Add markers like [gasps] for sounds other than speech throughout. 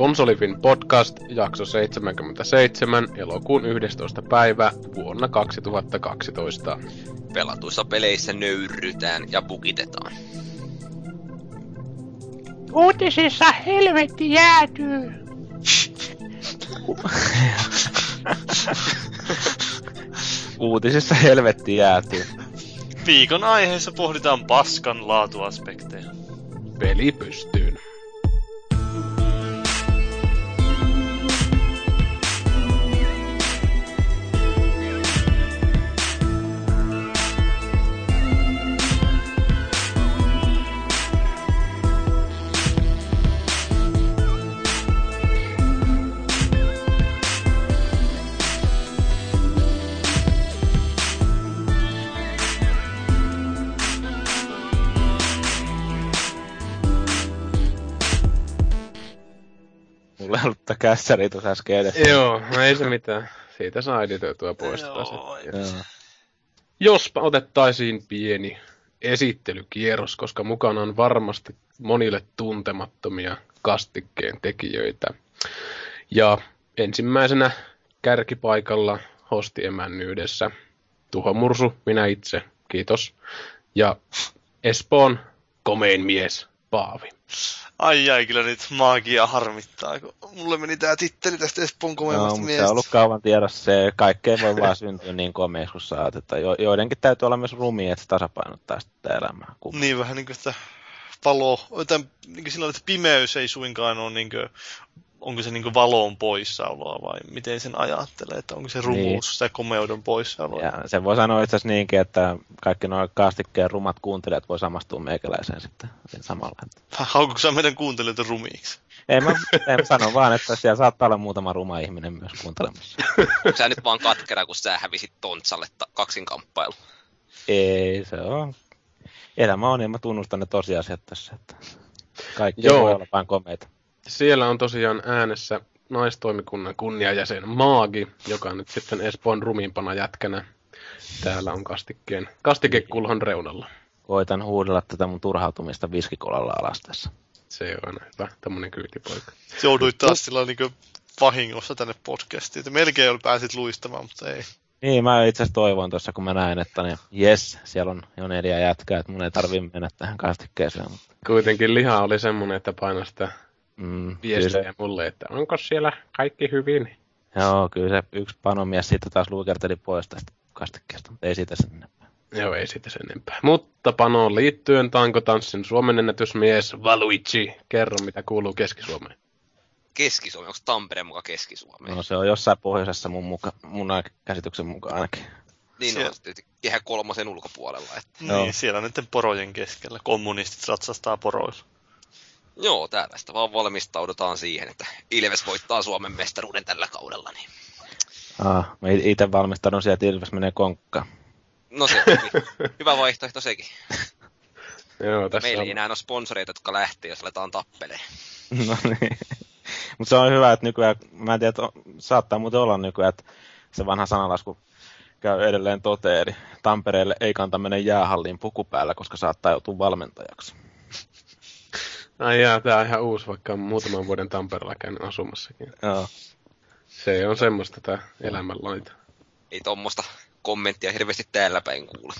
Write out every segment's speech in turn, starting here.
Konsolifin podcast, jakso 77, elokuun 11. päivä vuonna 2012. Pelatuissa peleissä nöyrytään ja bugitetaan. Uutisissa helvetti jäätyy. Uutisissa helvetti jäätyy. Viikon aiheessa pohditaan paskan laatuaspekteja. Peli pystyyn. Tätä kässäriä tuossa äsken edessä. Joo, no ei se mitään. Siitä saa editoitua. Joo, Joo. Jospa otettaisiin pieni esittelykierros, koska mukana on varmasti monille tuntemattomia kastikkeen tekijöitä. Ja ensimmäisenä kärkipaikalla hostiemännyydessä Tuho Mursu, minä itse, kiitos. Ja Espoon komein mies, Paavi. Ai ai, kyllä nyt magia harmittaa, kun mulle meni tää titteli tästä Espoon komeimmasta se miestä. on ollut kauan tiedossa se, kaikkeen voi vaan syntyä niin komeiksi kuin saat, että jo, joidenkin täytyy olla myös rumia, että se tasapainottaa sitä elämää. Kun... Niin vähän niinku sitä valo, tai niinku sillä lailla, että pimeys ei suinkaan ole niinku, onko se niinku valon poissaoloa vai miten sen ajattelee, että onko se rumuus Niin. sitä komeuden poissaoloa. Ja sen voi sanoa itse asiassa niinkin, että kaikki nuo kastikkeen rumat kuuntelijat voi samastua meikäläiseen sitten siinä samalla. Sä meidän kuuntelijoita rumiiksi? Ei mä, en sano vaan, että siellä saattaa olla muutama ruma ihminen myös kuuntelemassa. Onko [laughs] sä nyt vaan katkera, kun sä hävisit Tontsalle ta- kaksinkamppailu? Ei, se on. Elämä on, ja mä tunnustan ne tosiasiat tässä, että kaikki Joo. voi olla vain komeita. Siellä on tosiaan äänessä naistoimikunnan kunniajäsen Maagi, joka nyt sitten Espoon rumimpana jätkänä täällä on kastikkeen, kastikekulhon reunalla. Koitan huudella tätä mun turhautumista viskikolalla alas tässä. Se on hyvä, tämmönen kyytipoika. Jouduit taas sillä niinku vahingossa tänne podcastiin. Että melkein oli pääsit luistamaan, mutta ei. Niin, mä itse asiassa toivoin tuossa, kun mä näin, että niin, jes, siellä on jo neljä jätkää, että mun ei tarvi mennä tähän kastikkeeseen. Mutta, Kuitenkin liha oli semmonen, että painoi sitä mm, kyllä viestiä se, mulle, että onko siellä kaikki hyvin. joo, kyllä se yksi panomies sitten taas luikerteli pois tästä kastikkeesta, mutta ei siitä sen enempää. Joo, ei siitä sen enempää. Mutta panoon liittyen tankotanssin Suomen ennätysmies Valuigi. Kerro, mitä kuuluu Keski-Suomeen. Keski-Suomi, onko Tampere mukaan Keski-Suomeen? No se on jossain pohjoisessa mun, muka, mun käsityksen mukaan ainakin. niin siellä- on tietysti kehä kolmosen ulkopuolella. Että. Niin, siellä näiden porojen keskellä. Kommunistit ratsastaa poroilla. Joo, täällä sitä vaan valmistaudutaan siihen, että Ilves voittaa Suomen mestaruuden tällä kaudella. Niin. Ah, mä itse valmistaudun sieltä, Ilves menee konkkaan. No se hyvä vaihtoehto sekin. [laughs] Joo, tässä Meillä on... ei enää ole sponsoreita, jotka lähtee, jos aletaan tappeleen. [laughs] No niin. Mutta se on hyvä, että nykyään, mä en tiedä, että saattaa muuten olla nykyään, että se vanha sanalasku käy edelleen toteen, eli Tampereelle ei kanta mennä jäähalliin puku päällä, koska saattaa joutua valmentajaksi. Ai jaa, tää on ihan uusi, vaikka on muutaman vuoden Tampereella käynyt asumassakin. Joo. Se on semmoista tää elämänlaita. Ei tuommoista kommenttia hirveästi täällä päin kuule.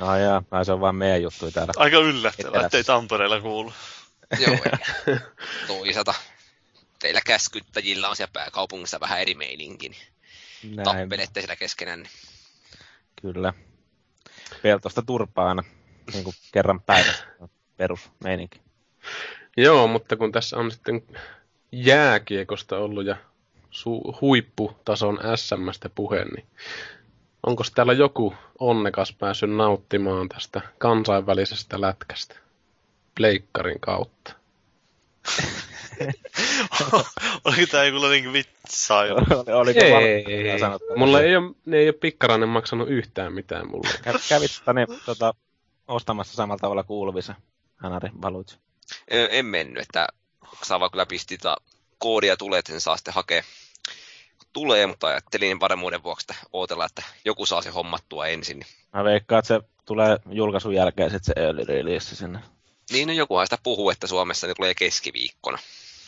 Ai jaa, ai se on vaan meidän juttuja täällä. Aika yllättävää, ettei Tampereella kuulu. Joo, [laughs] toisaalta teillä käskyttäjillä on siellä pääkaupungissa vähän eri meininki, niin Näin, tappelette siellä keskenään. Niin. kyllä. Peltosta turpaa aina, niin kuin kerran päivässä. Perusmeininki. Joo, mutta kun tässä on sitten jääkiekosta ollut ja su- huipputason SMstä puhe, niin onko täällä joku onnekas päässyt nauttimaan tästä kansainvälisestä lätkästä pleikkarin kautta? [laughs] Oliko tää joku niinku vitsailu? [laughs] Oli- Oliko Ei, sanottu? mulla ei ole, ne ei ole pikkarainen maksanut yhtään mitään mulle. Kä- Kävit tänne tota, ostamassa samalla tavalla kuuluvissa, Hanari Baluch. En mennyt, että Sava kyllä pisti tota koodia tulee, että sen saa sitten hakea tulee, mutta ajattelin varmuuden vuoksi, että ootella, että joku saa se hommattua ensin. niin Mä veikkaan, että se tulee julkaisun jälkeen sitten se early release sinne. Niin, no jokuhan sitä puhuu, että Suomessa ne tulee keskiviikkona.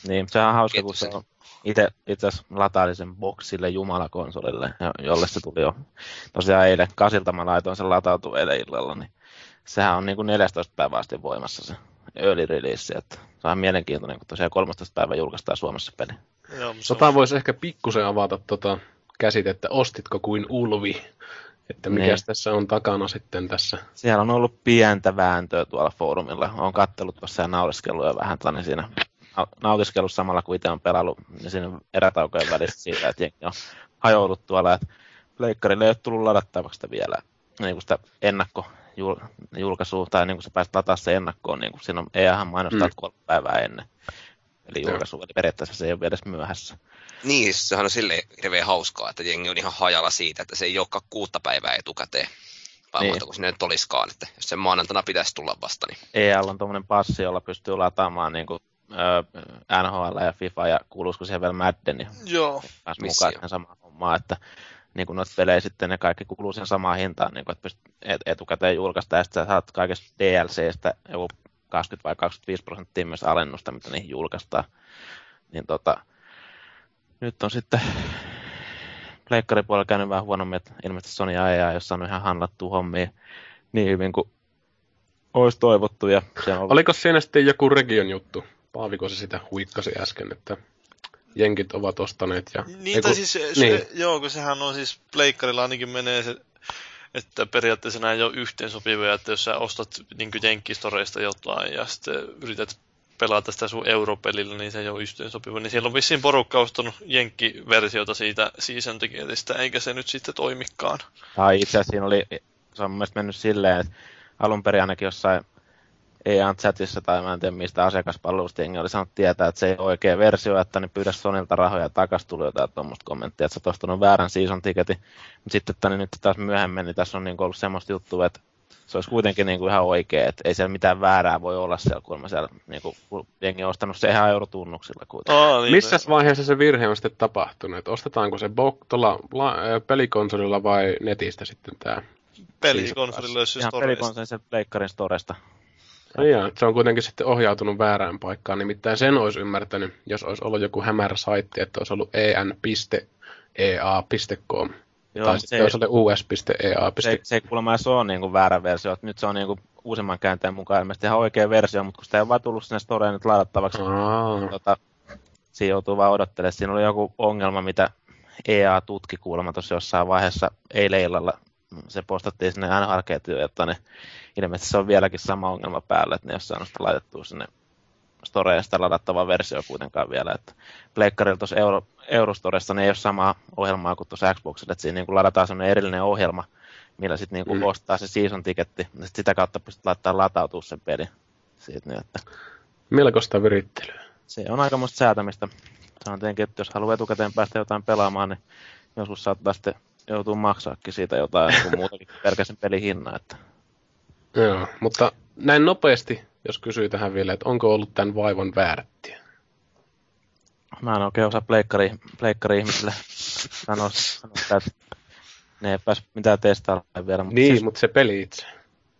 Niin, sehän on hauska, kun se Kettusen. on itse, itse asiassa latailin sen boksille Jumala-konsolille, jo- jolle se tuli jo tosiaan eilen kasilta mä laitoin sen latautua eilen illalla, niin sehän on niin kuin 14 päivää asti voimassa se early release, että se on mielenkiintoinen, kun tosiaan 13 päivä julkaistaan Suomessa peli. Joo, Tota on- voisi ehkä pikkusen avata tota käsitettä, ostitko kuin ulvi, että mikä Niin. tässä on takana sitten tässä. Siellä on ollut pientä vääntöä tuolla foorumilla. Olen kattellut tuossa ja nauriskellut jo vähän tänne siinä nau- nautiskellut samalla, kun itse on pelannut niin siinä erätaukojen välissä siitä, että jengi on hajoillut tuolla, että Pleikkarille ei ole tullut ladattavaksi sitä vielä niin kuin sitä ennakkojulkaisua, tai niin kuin sä pääset lataa se ennakkoon, niin kuin siinä on EAhan mainostaa Mm. kolme päivää ennen. Eli julkaisu, eli periaatteessa se ei ole vielä edes myöhässä. Niin, sehän on silleen hirveän hauskaa, että jengi on ihan hajalla siitä, että se ei olekaan kuutta päivää etukäteen. Vai Niin. muuta kuin sinne nyt olisikaan, että jos sen maanantaina pitäisi tulla vasta, niin EAL on tuommoinen passi, jolla pystyy lataamaan niin kuin, NHL ja FIFA, ja kuuluisiko siihen vielä Madden, niin Joo, Missio. mukaan siihen samaan hommaan, että niin kuin noita pelejä sitten ne kaikki kuuluu sen samaan hintaan, niin kuin, että pystyt et, etukäteen julkaista, ja sitten sä saat kaikesta DLCstä joku 20 vai 25 prosenttia myös alennusta, mitä niihin julkaistaan. Niin tota, nyt on sitten pleikkaripuolella käynyt vähän huonommin, että ilmeisesti Sony ja EA ei ole saanut ihan handlattua hommia niin hyvin kuin olisi toivottu. Ja on ollut Oliko siinä sitten joku region juttu? Paaviko se sitä huikkasi äsken, että jenkit ovat ostaneet ja... Niin, Eiku- tai siis, se, niin. se, joo, kun sehän on siis, pleikkarilla ainakin menee se, että periaatteessa nämä ei ole yhteensopivia, että jos sä ostat niin jenkkistoreista jotain ja sitten yrität pelata sitä sun europelillä, niin se ei ole yhteensopiva. Niin siellä on vissiin porukka ostanut jenkkiversiota siitä season ticketistä, eikä se nyt sitten toimikaan. Tai itse asiassa siinä oli, se on mun mielestä mennyt silleen, että alun perin ainakin jossain EAN chatissa tai mä en tiedä mistä asiakaspalvelusta jengi oli saanut tietää, että se ei ole oikea versio, että ne pyydä Sonilta rahoja takas tuli jotain tuommoista kommenttia, että sä ostanut väärän season ticketin. Mutta sitten tänne nyt taas myöhemmin, niin tässä on niin ollut semmoista juttua, että se olisi kuitenkin niin kuin ihan oikea, että ei siellä mitään väärää voi olla siellä, kun siellä niin kuin, kun jengi on ostanut se ihan eurotunnuksilla kuitenkin. Aa, niin, Missä vaiheessa se virhe on sitten tapahtunut? Että ostetaanko se bo- tuolla la- pelikonsolilla vai netistä sitten tämä? pelikonsolilla, jos siis Ihan toreista. pelikonsolin sen pleikkarin storesta. No jaa, että se on kuitenkin sitten ohjautunut väärään paikkaan. Nimittäin sen olisi ymmärtänyt, jos olisi ollut joku hämärä saitti, että olisi ollut E en.ea.com. Joo, tai se, sitten olisi ollut us.ea. se, se kuulemma edes ole niin kuin väärä versio. että Nyt se on niin kuin uusimman käänteen mukaan ilmeisesti ihan oikea versio, mutta kun sitä ei ole vaan tullut sinne storeen nyt ladattavaksi, Aa, tota, siinä joutuu vaan odottelemaan. Siinä oli joku ongelma, mitä EA tutki kuulemma tuossa jossain vaiheessa eilen illalla. Se postattiin sinne nhl jotta ne, ilmeisesti se on vieläkin sama ongelma päällä, että ne ei ole saanut sitä laitettua sinne storeen sitä ladattavaa versio kuitenkaan vielä. Että Pleikkarilla tuossa Euro, Eurostoressa ne ei ole samaa ohjelmaa kuin tuossa Xboxilla, että siinä niin kuin ladataan sellainen erillinen ohjelma, millä sitten niin kuin Mm. ostaa se season tiketti, ja sit sitä kautta pystyt laittamaan latautua sen peli. Siitä, niin, että melkoista virittelyä. se on aikamoista säätämistä. Sanon tietenkin, että jos haluaa etukäteen päästä jotain pelaamaan, niin joskus saattaa sitten joutuu maksaakin siitä jotain, kun muutakin kuin pelkkä sen pelin hinnan. Että Joo, mutta näin nopeasti, jos kysyy tähän vielä, että onko ollut tämän vaivan väärttiä? mä en oikein osaa pleikkari, pleikkari ihmisille sanoa, sanoa että ne ei pääs mitään testailemaan vielä. Mutta Niin, siis, mutta se peli itse.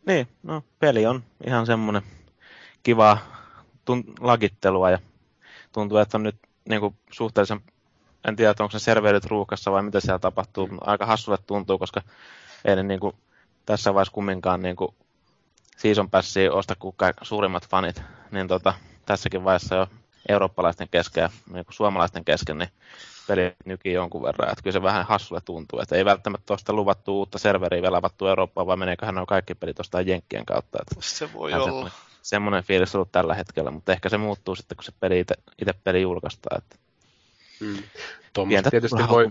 niin, no peli on ihan semmoinen kiva tun, lagittelua ja tuntuu, että on nyt niin kuin suhteellisen, en tiedä, onko se serverit ruuhkassa vai mitä siellä tapahtuu, mutta aika hassulle tuntuu, koska ei ne niin kuin, tässä vaiheessa kumminkaan niin kuin, season passia osta kuin kaik- suurimmat fanit, niin tota, tässäkin vaiheessa jo eurooppalaisten kesken ja niin kuin suomalaisten kesken, niin peli nykii jonkun verran. Että kyllä se vähän hassulle tuntuu, että ei välttämättä tuosta luvattu uutta serveriä vielä avattu Eurooppaan, vaan meneeköhän nuo kaikki pelit tuosta Jenkkien kautta. Että Se voi olla. semmoinen, semmoinen fiilis ollut tällä hetkellä, mutta ehkä se muuttuu sitten, kun se peli itse peli julkaistaan. Että Mm. Tuommoista tietysti voi,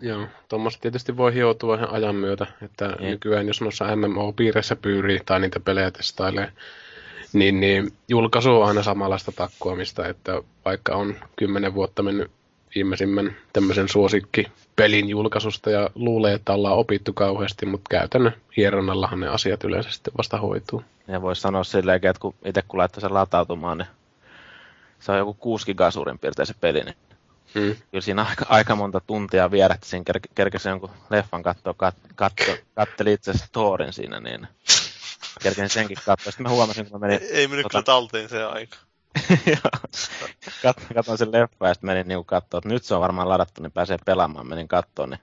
joo, tuommoista tietysti voi hioutua ihan ajan myötä, että Niin. nykyään jos noissa MMO-piireissä pyörii tai niitä pelejä testailee, niin, niin julkaisu on aina samanlaista takkoamista, että vaikka on kymmenen vuotta mennyt viimeisimmän tämmöisen suosikkipelin julkaisusta ja luulee, että ollaan opittu kauheasti, mutta käytännön hieronnallahan ne asiat yleensä sitten vasta hoituu. Ja voisi sanoa silleen, että kun itse kun laittaa sen latautumaan, niin se on joku 6 gigaa suurin piirtein se peli, niin Mm. kyllä siinä aika, aika monta tuntia vierähti siinä, ker- kerkesi jonkun leffan katsoa, kat, katso, katteli itse asiassa Thorin siinä, niin kerkesin senkin katsoa. Sitten mä huomasin, kun mä menin, Ei, ei mennyt Tota- kyllä talteen se aika. [laughs] Kat, katsoin sen leffa ja sitten menin niinku katsoa, että nyt se on varmaan ladattu, niin pääsee pelaamaan. Menin katsoa, niin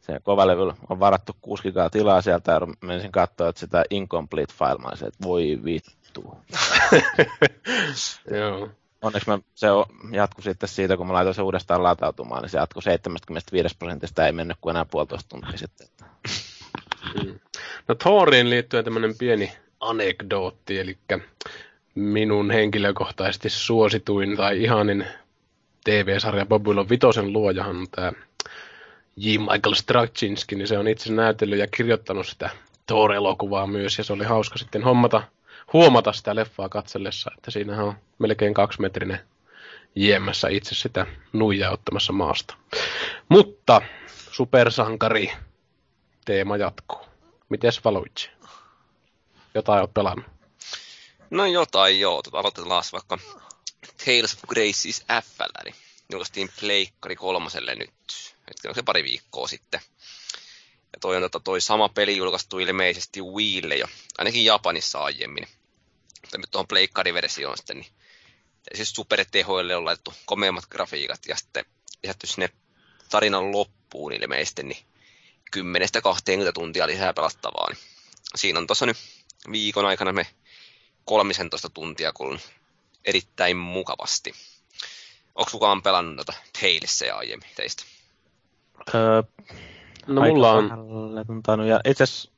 se kovalevy on varattu 6 gigaa tilaa sieltä ja menisin katsoa, että sitä incomplete file, että voi vittu. [laughs] Joo. Onneksi mä, se jatkui sitten siitä, kun mä laitoin se uudestaan latautumaan, niin se jatkui 75 prosentista, ei mennyt kuin enää puolitoista tuntia sitten. Mm. No Thoriin liittyen tämmöinen pieni anekdootti, eli minun henkilökohtaisesti suosituin tai ihanin TV-sarja Babylon Vitosen luojahan on tämä J. Michael Straczynski, niin se on itse näytellyt ja kirjoittanut sitä Thor-elokuvaa myös, ja se oli hauska sitten hommata, huomata sitä leffaa katsellessa, että siinä on melkein kaksimetrinen jiemässä itse sitä nuijaa ottamassa maasta. Mutta supersankari teema jatkuu. Mites Valuigi? Jotain oot pelannut? No jotain joo, tota, aloitetaan vaikka Tales of Graces FL, julkaistiin Pleikkari kolmoselle nyt, hetken se pari viikkoa sitten. Ja toi on tota, toi sama peli julkaistu ilmeisesti Wiille jo, ainakin Japanissa aiemmin. Mutta nyt tuohon Pleikkari-versioon sitten, niin siis supertehoille on laitettu komeimmat grafiikat ja sitten lisätty sinne tarinan loppuun ilmeisesti, niin 10-20 tuntia lisää pelattavaa. Niin siinä on tuossa nyt viikon aikana me 13 tuntia kulunut erittäin mukavasti. Onko kukaan pelannut noita Talesia aiemmin teistä? Öö, No mulla on. Ja itse asiassa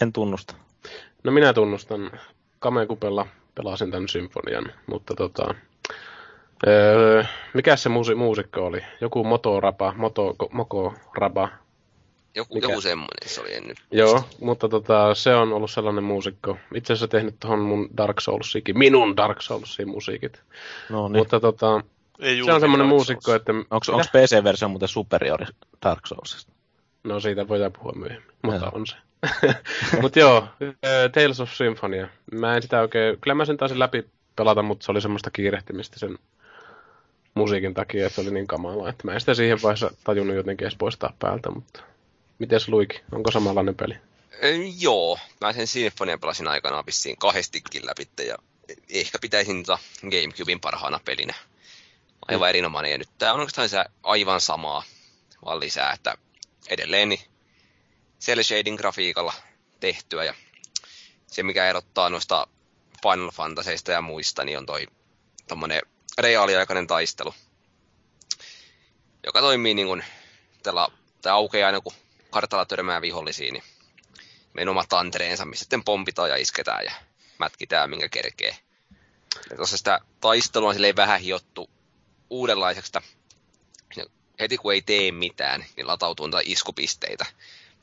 en tunnusta. no minä tunnustan, Kamekupella pelasin tämän symfonian, mutta tota, öö, mikä se muusi, muusikko oli? Joku Motorapa, Moto, Mokoraba, Joku, Mikä? joku semmoinen se oli en nyt. Joo, mutta tota, se on ollut sellainen muusikko. Itse asiassa tehnyt tuohon mun Dark Soulsikin, minun Dark Soulsin musiikit. No niin. Mutta tota, Ei se on semmoinen muusikko, että... Onko? PC-versio muuten superiori Dark Soulsista? No siitä voidaan puhua myöhemmin, mutta on se. [laughs] mutta joo, äh, Tales of Symphonia. Mä en sitä oikein, kyllä mä sen taisin läpi pelata, mutta se oli semmoista kiirehtimistä sen musiikin takia, että se oli niin kamalaa, että mä en sitä siihen vaiheessa tajunnut jotenkin edes poistaa päältä, mutta mites Luiki, onko samanlainen peli? Ö, joo, mä sen Sinfonian pelasin aikanaan vissiin kahdestikin läpi, ja ehkä pitäisin tota Gamecubein parhaana pelinä. Aivan erinomainen, ja nyt tää on oikeastaan aivan samaa, vaan lisää, että edelleen niin cel shading grafiikalla tehtyä, ja se mikä erottaa noista Final Fantasyista ja muista, niin on toi tommonen reaaliaikainen taistelu, joka toimii niin kuin, tällä, tai aukeaa aina kun kartalla törmää vihollisiin, niin meidän oma tantereensa, missä sitten pompitaan ja isketään ja mätkitään, minkä kerkee. Ja tuossa sitä taistelua silleen vähän hiottu uudenlaiseksi, heti kun ei tee mitään, niin latautuu niitä iskupisteitä.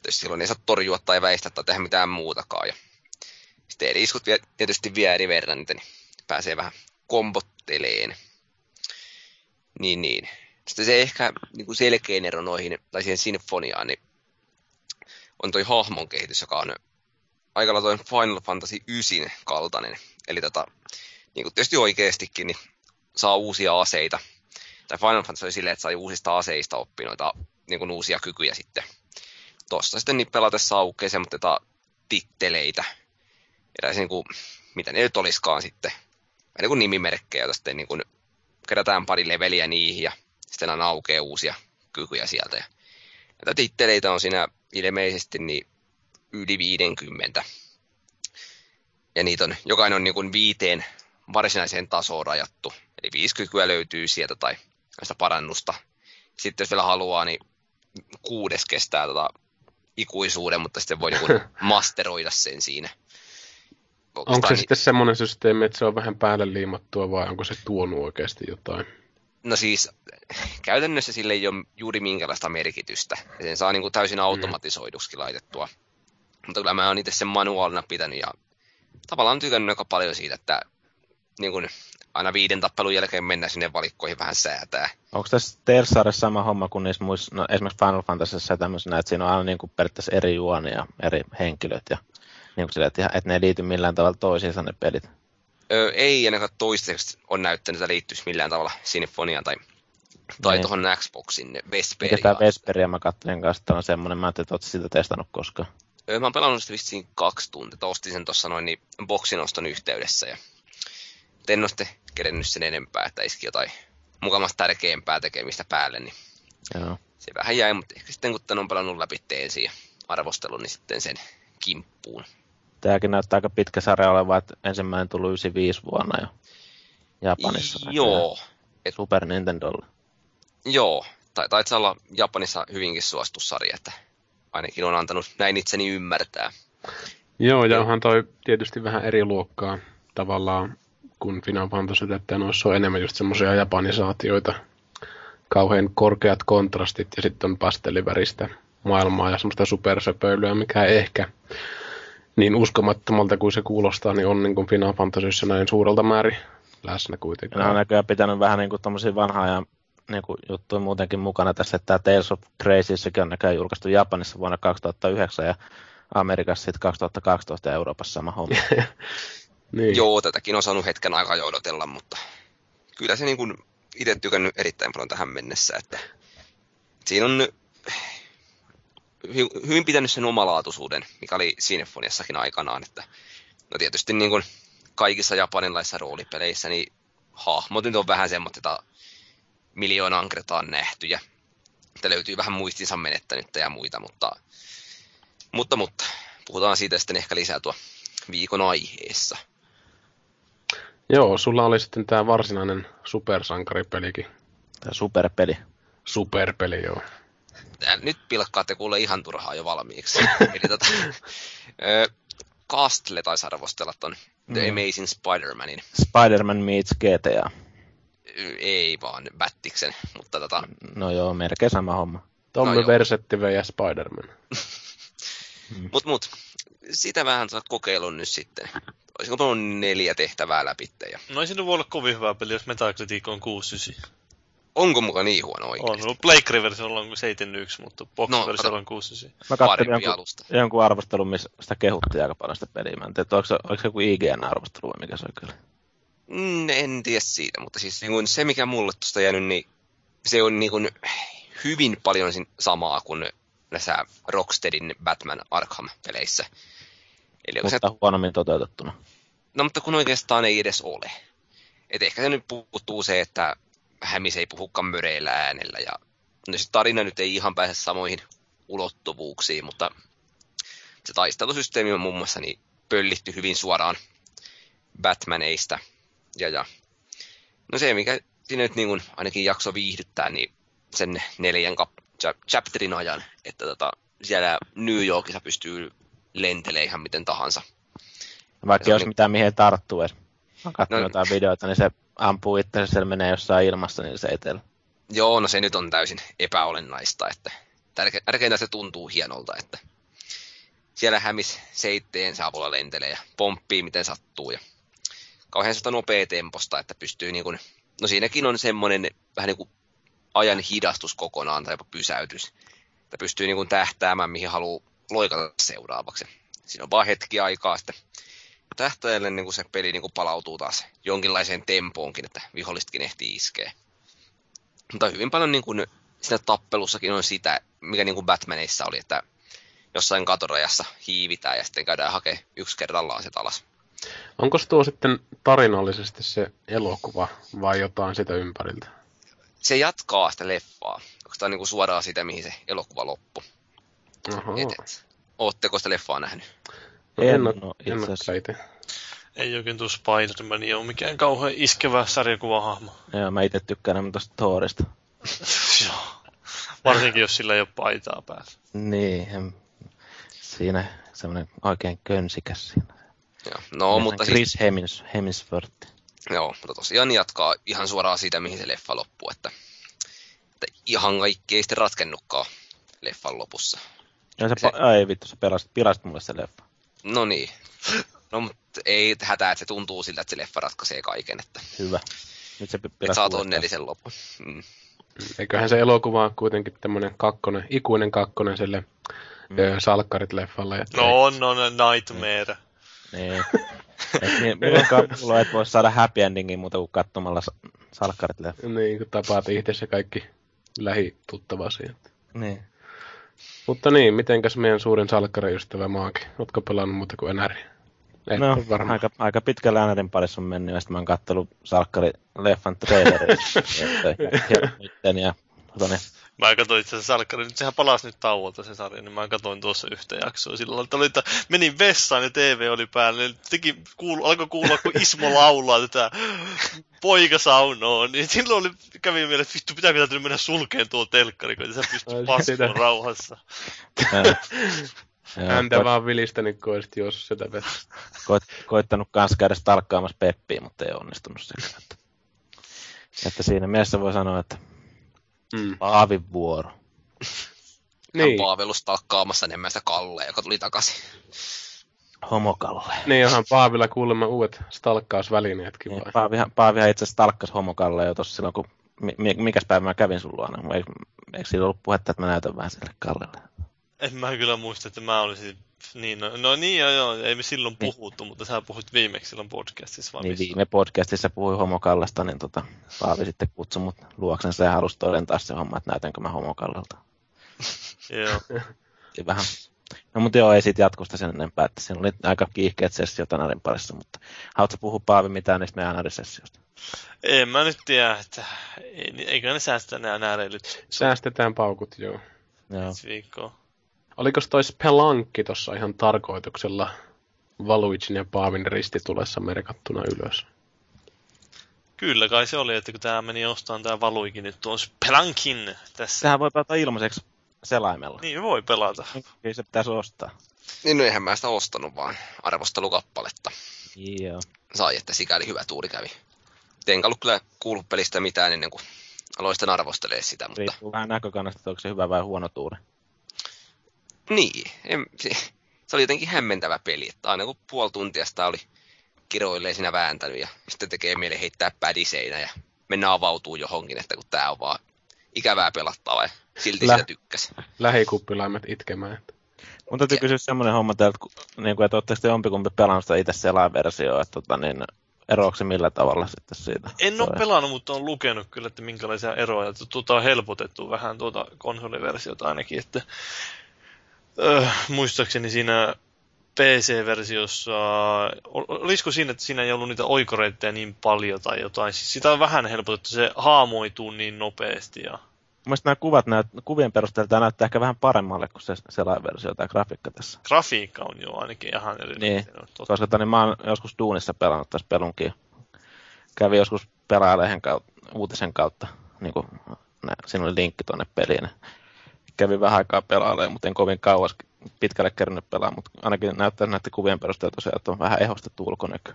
Tietysti silloin ei saa torjua tai väistää tai tehdä mitään muutakaan. Ja sitten eri iskut vie, tietysti vie eri verran niin pääsee vähän kombotteleen. Niin, niin. Sitten se ehkä niin kuin selkein ero noihin, tai siihen sinfoniaan, niin on toi hahmon kehitys, joka on aika lailla toi Final Fantasy 9 kaltainen. Eli tota, niin kuin tietysti oikeastikin, niin saa uusia aseita. Tai Final Fantasy oli silleen, että sai uusista aseista oppia noita niin kuin uusia kykyjä sitten. Tossa sitten niin pelatessa aukeaa semmoista titteleitä. Eräisiä niin kuin, mitä ne nyt olisikaan sitten. Niin kuin nimimerkkejä, joita sitten niin kuin kerätään pari leveliä niihin ja sitten aina aukeaa uusia kykyjä sieltä. Ja näitä titteleitä on siinä ilmeisesti niin yli 50. Ja niitä on, jokainen on niin kuin viiteen varsinaiseen tasoon rajattu. Eli viisi kykyä löytyy sieltä tai sitä parannusta. Sitten jos vielä haluaa, niin kuudes kestää tota ikuisuuden, mutta sitten voi niin kuin [laughs] masteroida sen siinä. Onko se Oikeastaan sitten semmoinen systeemi, että se on vähän päälle liimattua vai onko se tuonut oikeasti jotain? No siis käytännössä sille ei ole juuri minkälaista merkitystä. Ja sen saa niin kuin täysin automatisoiduksi laitettua. Mutta kyllä mä oon itse sen manuaalina pitänyt ja tavallaan tykännyt aika paljon siitä, että niin kuin aina viiden tappelun jälkeen mennään sinne valikkoihin vähän säätää. Onko tässä Tales-sarjassa sama homma kuin niissä muissa, no esimerkiksi Final Fantasyssä ja tämmöisenä, että siinä on aina niin kuin periaatteessa eri juonia ja eri henkilöt ja niin kuin sille, että, ihan- että ne ei liity millään tavalla toisiinsa ne pelit. Ö, ei ainakaan toistaiseksi on näyttänyt, että liittyisi millään tavalla Sinfoniaan tai, tai Niin. tuohon Xboxin Mikä Vesperiaan. tämä Vesperia mä kattelin kanssa, että on semmoinen, mä ajattelin, että sitä testannut koskaan. Ö, Mä oon pelannut sitä vissiin kaksi tuntia. Ostin sen tuossa noin niin boksin oston yhteydessä. Ja en ole sitten kerennyt sen enempää, että iski jotain mukamassa tärkeämpää tekemistä päälle, niin Joo. se vähän jäi, mutta ehkä sitten kun tän on pelannut läpi ensin ja arvostellut, niin sitten sen kimppuun. Tämäkin näyttää aika pitkä sarja olevan, että ensimmäinen tuli 95 vuonna jo Japanissa. Joo, Super Nintendolle. joo. Tai taisi olla Japanissa hyvinkin suosittu sarja, että ainakin on antanut näin itseni ymmärtää. Joo, ja onhan toi tietysti vähän eri luokkaa tavallaan kuin Final Fantasy, että noissa on enemmän just semmoisia japanisaatioita, kauhean korkeat kontrastit ja sitten on pastelliväristä maailmaa ja semmoista supersöpöilyä, mikä ehkä niin uskomattomalta kuin se kuulostaa, niin on niin kuin Final Fantasyssä näin suurelta määrin läsnä kuitenkin. Ne on näköjään pitänyt vähän niin kuin vanhaa ajan niin kuin juttuja muutenkin mukana tässä, että tämä Tales of Crazyissäkin on näköjään julkaistu Japanissa vuonna 2009 ja Amerikassa sitten 2012 ja Euroopassa sama homma. [laughs] niin. Joo, tätäkin on saanut hetken aikaa jo odotella, mutta kyllä se niin kuin itse tykännyt erittäin paljon tähän mennessä, että siinä on hy- hyvin pitänyt sen omalaatuisuuden, mikä oli Sinfoniassakin aikanaan, että no tietysti niin kuin kaikissa japanilaisissa roolipeleissä, niin hahmot nyt on vähän semmoista, että miljoonan kertaa nähty ja että löytyy vähän muistinsa menettänyttä ja muita, mutta, mutta, mutta puhutaan siitä sitten ehkä lisää tuo viikon aiheessa. Joo, sulla oli sitten tämä varsinainen supersankaripelikin. Tämä superpeli. Superpeli, joo. Tää nyt pilkkaatte kuule ihan turhaa jo valmiiksi. [laughs] Eli tota, ö, Castle taisi arvostella ton The Mm. Amazing Spider-Manin. Spider-Man meets GTA. Ei vaan Battiksen, mutta tota, No joo, melkein sama homma. Tommy No. Versetti ja Spider-Man. [laughs] mut mut, sitä vähän saa kokeilun nyt sitten. Olisiko ollut neljä tehtävää läpi ja No ei siinä voi olla kovin hyvä peli, jos Metacritic on 69. onko muka niin huono On, oikeesti? no Playcraft-versiolla on 71, mutta Box-versiolla kato. on 69. Mä Parempi jonkun, alusta. jonkun arvostelun, missä sitä kehuttiin aika paljon sitä peliä. Mä en tiedä, että oliko, se, joku IGN-arvostelu vai mikä se oli kyllä. Mm, en tiedä siitä, mutta siis niin kuin se mikä mulle tuosta jäänyt, niin se on niin kuin hyvin paljon sin- samaa kuin näissä Rocksteadin Batman Arkham-peleissä. Eli onko se, Mutta huonommin toteutettuna. no mutta kun oikeastaan ei edes ole. Et ehkä se nyt puuttuu se, että Hämis ei puhukaan möreillä äänellä ja no se tarina nyt ei ihan pääse samoihin ulottuvuuksiin, mutta se taistelusysteemi on muun muassa niin pöllitty hyvin suoraan Batmaneista. Ja, ja. No se, mikä siinä nyt niin kuin ainakin jakso viihdyttää, niin sen neljän kap- chapterin ajan, että tota, siellä New Yorkissa pystyy lentelemään ihan miten tahansa. Vaikka ei on olisi niin- mitään mihin tarttuu edes. Mä No- jotain videoita, niin se ampuu itse, se menee jossain ilmassa, niin se ei teillä. Joo, no se nyt on täysin epäolennaista, että tärke- tärkeintä se tuntuu hienolta, että siellä hämis seitteen saavulla lentelee ja pomppii miten sattuu ja kauhean sellaista nopea temposta, että pystyy niin kuin, no siinäkin on semmoinen vähän niin kuin ajan hidastus kokonaan tai jopa pysäytys, että pystyy niin kuin tähtäämään mihin haluaa loikata seuraavaksi. Siinä on vaan hetki aikaa sitten tähtäjälle niin kuin se peli niin kuin palautuu taas jonkinlaiseen tempoonkin, että vihollisetkin ehtii iskeä. Mutta hyvin paljon niin kuin, siinä tappelussakin on sitä, mikä niin kuin Batmanissa oli, että jossain katorajassa hiivitään ja sitten käydään hakemaan yksi kerrallaan se alas. Onko tuo sitten tarinallisesti se elokuva vai jotain sitä ympäriltä? Se jatkaa sitä leffaa. Onko tämä niin kuin suoraan sitä, mihin se elokuva loppui? Oho. Et, et. Ootteko sitä leffaa nähnyt? En en oo ole itse asiassa. itse. Ei oikein tuo Spider-Man ole mikään kauhean iskevä sarjakuvahahmo. Joo, mä itse tykkään enemmän tosta Thorista. Joo. Varsinkin jos sillä ei ole paitaa päässä. Niin, en... siinä semmoinen oikein könsikäs siinä. Joo. No, mutta siis, Chris Hemis, Hemsworth. Joo, mutta tosiaan jatkaa ihan suoraan siitä, mihin se leffa loppuu. Että, että ihan kaikki ei sitten ratkennutkaan leffan lopussa. Ja se, Se- ai vittu, sä pelasit, pilasit mulle se leffa. No niin. [gasps] No, mutta ei hätää, että se tuntuu siltä, että se leffa ratkaisee kaiken, että, Hyvä. Nyt se pilasit saa uudestaan. onnellisen lopun. Mm. Eiköhän se elokuva ole kuitenkin tämmönen kakkonen, ikuinen kakkonen sille mm. Salkkarit-leffalle. että- No on, on Nightmare. Niin. Et mi- milloinkaan mulla et voi saada happy endingin muuta kuin katsomalla sa- salkkarit leffa. Niin, kun tapaat itse kaikki lähituttavasi. Niin. Mutta niin, mitenkäs meidän suurin salkkariystävä Maaki? Ootko pelannut muuta kuin enäri? Et No, ole varma. aika, aika pitkällä äänerin parissa on mennyt, ja sitten mä oon kattellut Salkkari leffan trailerin. nytten, ja tota niin, Mä katsoin itse asiassa Salkkari, nyt sehän palasi nyt tauolta se sarja, niin mä katsoin tuossa yhtä jaksoa sillä lailla, että, oli, että menin vessaan ja TV oli päällä, niin teki, kuulu, alkoi kuulla, kun Ismo laulaa tätä poika saunoon, niin silloin oli, kävi mieleen, että vittu, pitääkö täytyy mennä sulkeen tuo telkkari, kun sä Ai, pysty sitä. paskuun rauhassa. joo, Häntä vaan vilistänyt, kun olisit juossut sitä vettä. koit, koittanut kanssa käydä stalkkaamassa Peppiä, mutta ei onnistunut sekään. Että, että siinä mielessä voi sanoa, että Mm. Paavin vuoro. [laughs] Niin. Niin, Paavelus talkkaamassa enemmän sitä Kallea, joka tuli takaisin. Homokalle. niin onhan Paavilla kuulemma uudet stalkkausvälineetkin Niin, vai? Paavihan, Paavihan itse asiassa talkkas homokalle jo tuossa silloin, kun mi, mikäs päivä mä kävin sun luona. Eikö, eikö siinä ollut puhetta, että mä näytän vähän sille Kallelle? En mä kyllä muista, että mä olisin... Niin, no, no niin joo, joo, ei me silloin Niin. puhuttu, mutta sä puhuit viimeksi silloin podcastissa vai Niin missä? viime podcastissa puhui homokallasta, niin tota, Paavi sitten kutsui mut luoksensa ja halusi todentaa se homma, että näytänkö mä homokallelta. [laughs] Joo. Vähän. No mutta joo, ei siitä jatkosta sen enempää, että siinä oli aika kiihkeät sessiot Anarin parissa, mutta haluatko puhua Paavi mitään niistä meidän Anarin-sessioista? En mä nyt tiedä, että ei, eikö ne säästä nämä nääreilyt Säästetään paukut, joo. Joo. ensi viikkoon. Oliko toi Spelankki tuossa ihan tarkoituksella Valuicin ja Paavin ristitulessa merkattuna ylös? Kyllä kai se oli, että kun tää meni ostamaan tää valuikin nyt tuon Spelankin tässä. Sehän voi pelata ilmaiseksi selaimella. Niin voi pelata. Kyllä se pitäisi ostaa. Niin no eihän mä sitä ostanut vaan arvostelukappaletta. Joo. Sai, että sikäli hyvä tuuri kävi. Enkä ollut kyllä kuullut pelistä mitään ennen kuin aloin sitten arvostelee sitä, mutta Riippuu vähän näkökannasta, että onko se hyvä vai huono tuuri. Niin, en, se, se oli jotenkin hämmentävä peli, että aina kun puoli tuntia sitä oli kiroilleen siinä vääntänyt ja sitten tekee mieli heittää pädiseinä ja mennä avautuu johonkin, että kun tää on vaan ikävää pelattavaa ja silti Lä- sitä tykkäs. Lähikuppilaimet itkemään. että Mun täytyy Ja- kysyä semmoinen homma kun- niin kuin, että ootteko te jompikumpi pelannut sitä itse selaiversioa, että tota, niin, eroako se millä tavalla sitten siitä? En ole Toi- pelannut, mutta on lukenut kyllä, että minkälaisia eroja. että Tuota on helpotettu vähän tuota konsoliversiota ainakin, että öö, muistaakseni siinä PC-versiossa, ol- olisiko siinä, että siinä ei ollut niitä oikoreittejä niin paljon tai jotain. Siis sitä on vähän helpotettu, se haamoituu niin nopeasti ja Mun mielestä nämä kuvat, näyt, kuvien perusteella tämä näyttää ehkä vähän paremmalle kuin se selaiversio tai grafiikka tässä. grafiikka on jo ainakin ihan eri. Niin, totta. Koska tani, mä oon joskus duunissa pelannut tässä pelunkin. Kävin joskus pelaajalehen kautta, uutisen kautta, niin kuin, siinä oli linkki tuonne peliin. Kävin vähän aikaa pelailemaan, mutta en kovin kauas pitkälle kerännyt pelaa, mutta ainakin näyttää näiden kuvien perusteella tosiaan, että on vähän ehostettu ulkonäkö.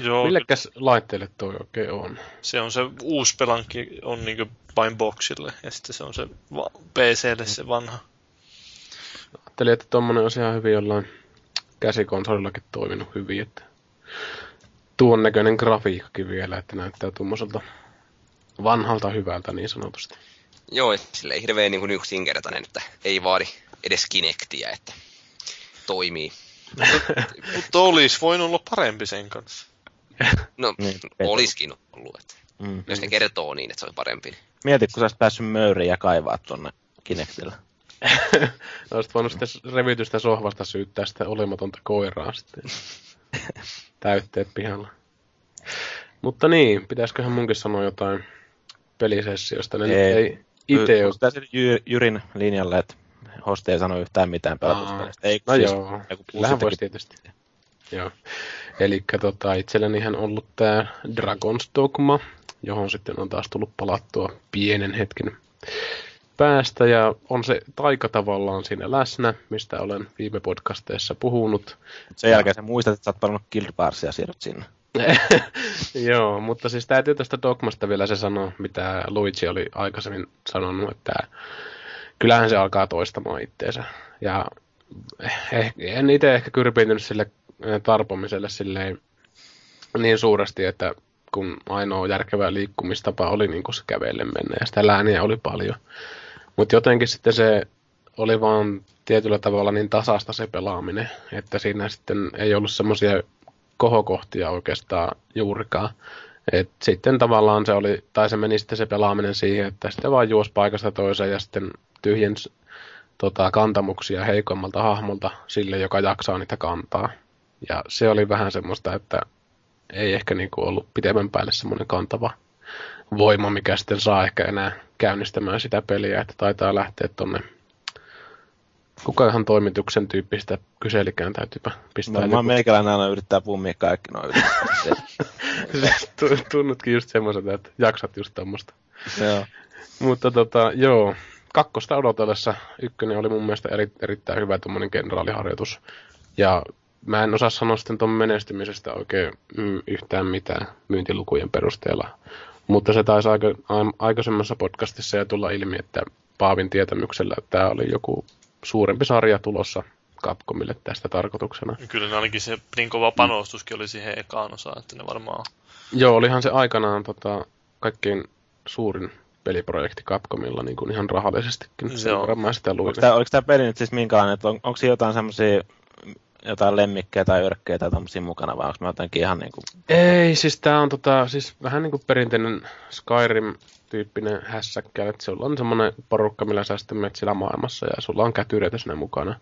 Joo, Millekäs laitteelle toi oikein on? se on se uusi pelankki on niinku vain boxille ja sitten se on se va- PClle se vanha. Ajattelin, että tommonen olisi ihan hyvin jollain käsikonsolillakin toiminut hyvin, että tuon näköinen grafiikkakin vielä, että näyttää tuommoiselta vanhalta hyvältä niin sanotusti. Joo, sille ei hirveän niin kuin yksinkertainen, että ei vaadi edes Kinectiä, että toimii. Mutta olisi voinut olla parempi sen kanssa. No, Niin, olisikin ollut, että Mm. jos ne kertoo niin, että se oli parempi. Mieti, kun sä olisit päässyt möyriin ja kaivaa tuonne Kinectillä. [laughs] Olisit voinut sitten revitystä sohvasta syyttää sitä olematonta koiraa sitten. [laughs] Täytteet pihalla. Mutta niin, pitäisiköhän munkin sanoa jotain pelisessioista. Ne Ei. ei, ei itse. Sitä Jy- Jyrin linjalle, että hosti ei sano yhtään mitään pelatuspelistä. Ei, No siis, joo, kyllähän voisi tietysti. Joo. Eli tota, itsellänihän ollut tämä Dragon's Dogma, johon sitten on taas tullut palattua pienen hetken päästä, ja on se taika tavallaan siinä läsnä, mistä olen viime podcasteissa puhunut. Sen jälkeen sä muistat, että sä oot pelannut Guild Warsia ja siirryt sinne. [laughs] Joo, mutta siis täytyy tästä Dogmasta vielä se sanoa, mitä Luigi oli aikaisemmin sanonut, että kyllähän se alkaa toistamaan itteensä. Ja eh, en itse ehkä kyrpiintynyt sille eh, tarpomiselle silleen niin suuresti, että kun ainoa järkevä liikkumistapa oli niin kuin se kävelle mennä ja sitä lääniä oli paljon. Mutta jotenkin sitten se oli vaan tietyllä tavalla niin tasasta se pelaaminen, että siinä sitten ei ollut semmoisia kohokohtia oikeastaan juurikaan. Et sitten tavallaan se oli, tai se meni sitten se pelaaminen siihen, että sitten vaan juos paikasta toiseen ja sitten tyhjens tota, kantamuksia heikommalta hahmolta sille, joka jaksaa niitä kantaa. Ja se oli vähän semmoista, että ei ehkä niinku ollut pitemmän päälle semmoinen kantava voima, mikä sitten saa ehkä enää käynnistämään sitä peliä, että taitaa lähteä tonne Kuka ihan toimituksen tyyppistä kyselikään täytyypä pistää. No, mä meikäläinen aina yrittää pummia kaikki noin [laughs] Tunnutkin just semmoiselta, että jaksat just tommoista. Joo. Mutta tota, joo, kakkosta odotellessa ykkönen oli mun mielestä eri, erittäin hyvä tuommoinen kenraaliharjoitus. Ja mä en osaa sanoa sitten tuon menestymisestä oikein mm, yhtään mitään myyntilukujen perusteella. Mutta se taisi aika, aikaisemmassa podcastissa ja tulla ilmi, että Paavin tietämyksellä tämä oli joku suurempi sarja tulossa Capcomille tästä tarkoituksena. Kyllä ainakin se niin kova panostuskin oli siihen ekaan osaan, että ne varmaan... Joo, olihan se aikanaan tota, kaikkein suurin peliprojekti Capcomilla niin kuin ihan rahallisestikin. Se on. Mä sitä luin. Onko tämä, oliko tämä peli nyt siis minkälainen, että on, onko siinä jotain semmoisia jotain lemmikkejä tai örkkejä tai tämmöisiä mukana, vai onko mä jotenkin ihan niin kuin... Ei, siis tää on tota, siis vähän niin kuin perinteinen Skyrim-tyyppinen hässäkkä, että sulla on semmoinen porukka, millä sä sitten menet siellä maailmassa ja sulla on kätyreitä sinne mukana.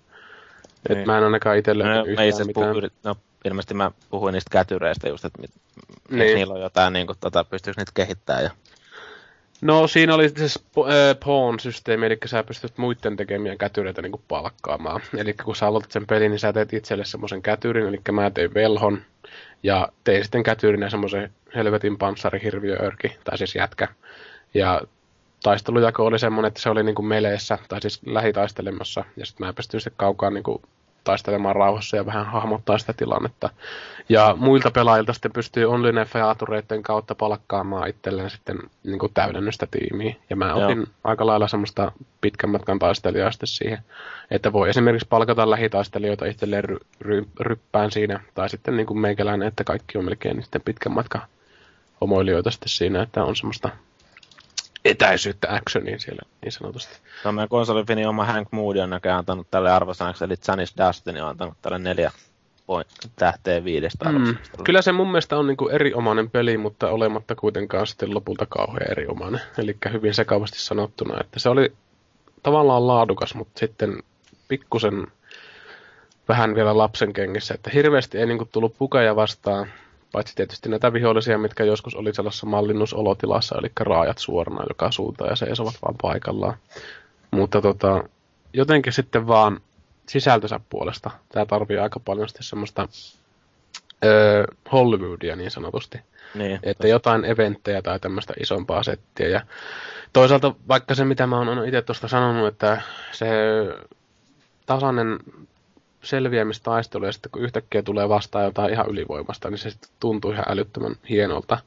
Niin. Et mä en ainakaan itse no, yhtään mitään. Puhu, no, ilmeisesti mä puhuin niistä kätyreistä just, että mit, niin. niillä on jotain, niin kuin, tota, pystyykö niitä kehittämään ja No siinä oli se pawn-systeemi, eli sä pystyt muiden tekemiä kätyreitä niin palkkaamaan. Eli kun sä aloitat sen pelin, niin sä teet itselle semmoisen kätyrin, eli mä tein velhon, ja tein sitten kätyrinä semmoisen helvetin panssarihirviöörki, tai siis jätkä. Ja taistelujako oli semmoinen, että se oli niin kuin meleessä, tai siis lähitaistelemassa, ja sitten mä pystyin sitten kaukaa niin kuin taistelemaan rauhassa ja vähän hahmottaa sitä tilannetta. Ja muilta pelaajilta sitten pystyy online featureiden kautta palkkaamaan itselleen sitten niin kuin täydennystä tiimiä. Ja mä otin Joo. aika lailla semmoista pitkän matkan taistelijaa sitten siihen, että voi esimerkiksi palkata lähitaistelijoita itselleen ry- ry- ryppään siinä, tai sitten niin kuin meikäläinen, että kaikki on melkein sitten pitkän matkan homoilijoita sitten siinä, että on semmoista etäisyyttä actioniin siellä niin sanotusti. No meidän konsolifini oma Hank Moody on näköjään antanut tälle arvosanaksi, eli Janis Dustin on antanut tälle neljä tähteen viidestä mm. Kyllä se mun mielestä on niinku eriomainen peli, mutta olematta kuitenkaan sitten lopulta kauhean eriomainen. Eli hyvin sekavasti sanottuna, että se oli tavallaan laadukas, mutta sitten pikkusen vähän vielä lapsen kengissä, että hirveästi ei niinku tullut pukeja vastaan, Paitsi tietysti näitä vihollisia, mitkä joskus oli sellaisessa mallinnusolotilassa, eli raajat suorana joka suuntaan ja seisovat vaan paikallaan. Mutta tota, jotenkin sitten vaan sisältönsä puolesta. Tämä tarvii aika paljon sitten semmoista öö, Hollywoodia niin sanotusti. Niin, että tos. jotain eventtejä tai tämmöistä isompaa settiä. Ja toisaalta vaikka se, mitä mä oon itse tuosta sanonut, että se tasainen selviämistaistelu ja sitten kun yhtäkkiä tulee vastaan jotain ihan ylivoimasta, niin se sitten tuntuu ihan älyttömän hienolta.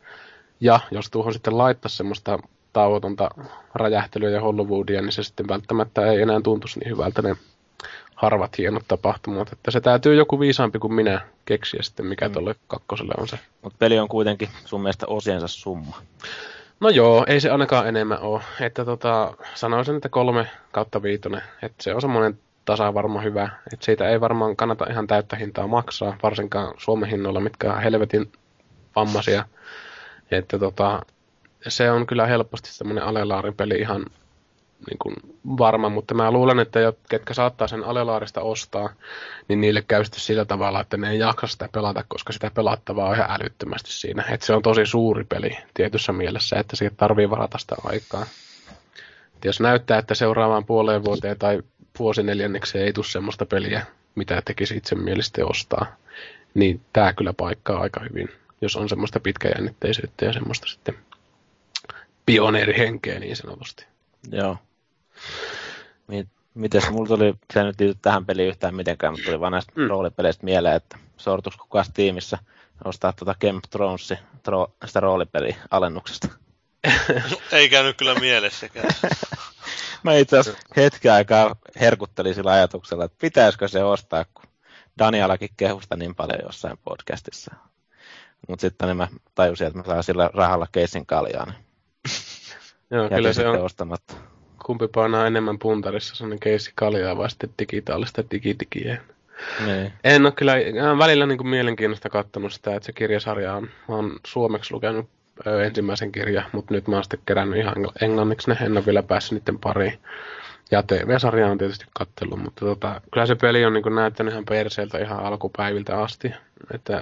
Ja jos tuohon sitten laittaisi semmoista tauotonta räjähtelyä ja Hollywoodia, niin se sitten välttämättä ei enää tuntuisi niin hyvältä ne harvat hienot tapahtumat. Että se täytyy joku viisaampi kuin minä keksiä sitten, mikä mm. tuolle kakkoselle on se. Mutta peli on kuitenkin sun mielestä osiensa summa. No joo, ei se ainakaan enemmän ole. Että tota, sanoisin, että kolme kautta viitonen. Että se on semmoinen tasavarma hyvä. Et siitä ei varmaan kannata ihan täyttä hintaa maksaa, varsinkaan Suomen hinnoilla, mitkä on helvetin vammaisia. Että tota, se on kyllä helposti semmoinen alelaaripeli ihan niin kuin varma, mutta mä luulen, että jo, ketkä saattaa sen alelaarista ostaa, niin niille käy sitten sillä tavalla, että ne ei jaksa sitä pelata, koska sitä pelattavaa on ihan älyttömästi siinä. Että se on tosi suuri peli tietyssä mielessä, että siitä tarvii varata sitä aikaa. Et jos näyttää, että seuraavaan puoleen vuoteen tai vuosineljännekseen ei tule semmoista peliä, mitä tekisi itse mielestä ostaa, niin tämä kyllä paikkaa aika hyvin, jos on semmoista pitkäjännitteisyyttä ja semmoista sitten pioneerihenkeä niin sanotusti. Joo. Mites, mulla tuli, se nyt liity tähän peliin yhtään mitenkään, mutta tuli vaan näistä mm. roolipeleistä mieleen, että sortuisi kukaan tiimissä ostaa tuota Game Thrones, tro, sitä roolipeliä alennuksesta. [laughs] Ei käynyt kyllä mielessäkään. [laughs] Mä itse asiassa hetken aikaa herkuttelin sillä ajatuksella, että pitäisikö se ostaa, kun Danielakin kehusta niin paljon jossain podcastissa. Mutta sitten niin mä tajusin, että mä saan sillä rahalla keissin kaljaa. Niin [laughs] Joo, kyllä se on. Ostamatta. Kumpi painaa enemmän puntarissa, sellainen keissi kaljaa vai sitten digitaalista digitikiä. Niin. En ole kyllä välillä niin kuin mielenkiinnosta katsonut sitä, että se kirjasarja on, mä oon suomeksi lukenut ensimmäisen kirjan, mutta nyt mä oon sitten kerännyt ihan englanniksi ne, en ole vielä päässyt niiden pariin. Ja TV-sarja on tietysti kattellut, mutta tota, kyllä se peli on niin näyttänyt ihan perseeltä ihan alkupäiviltä asti. Että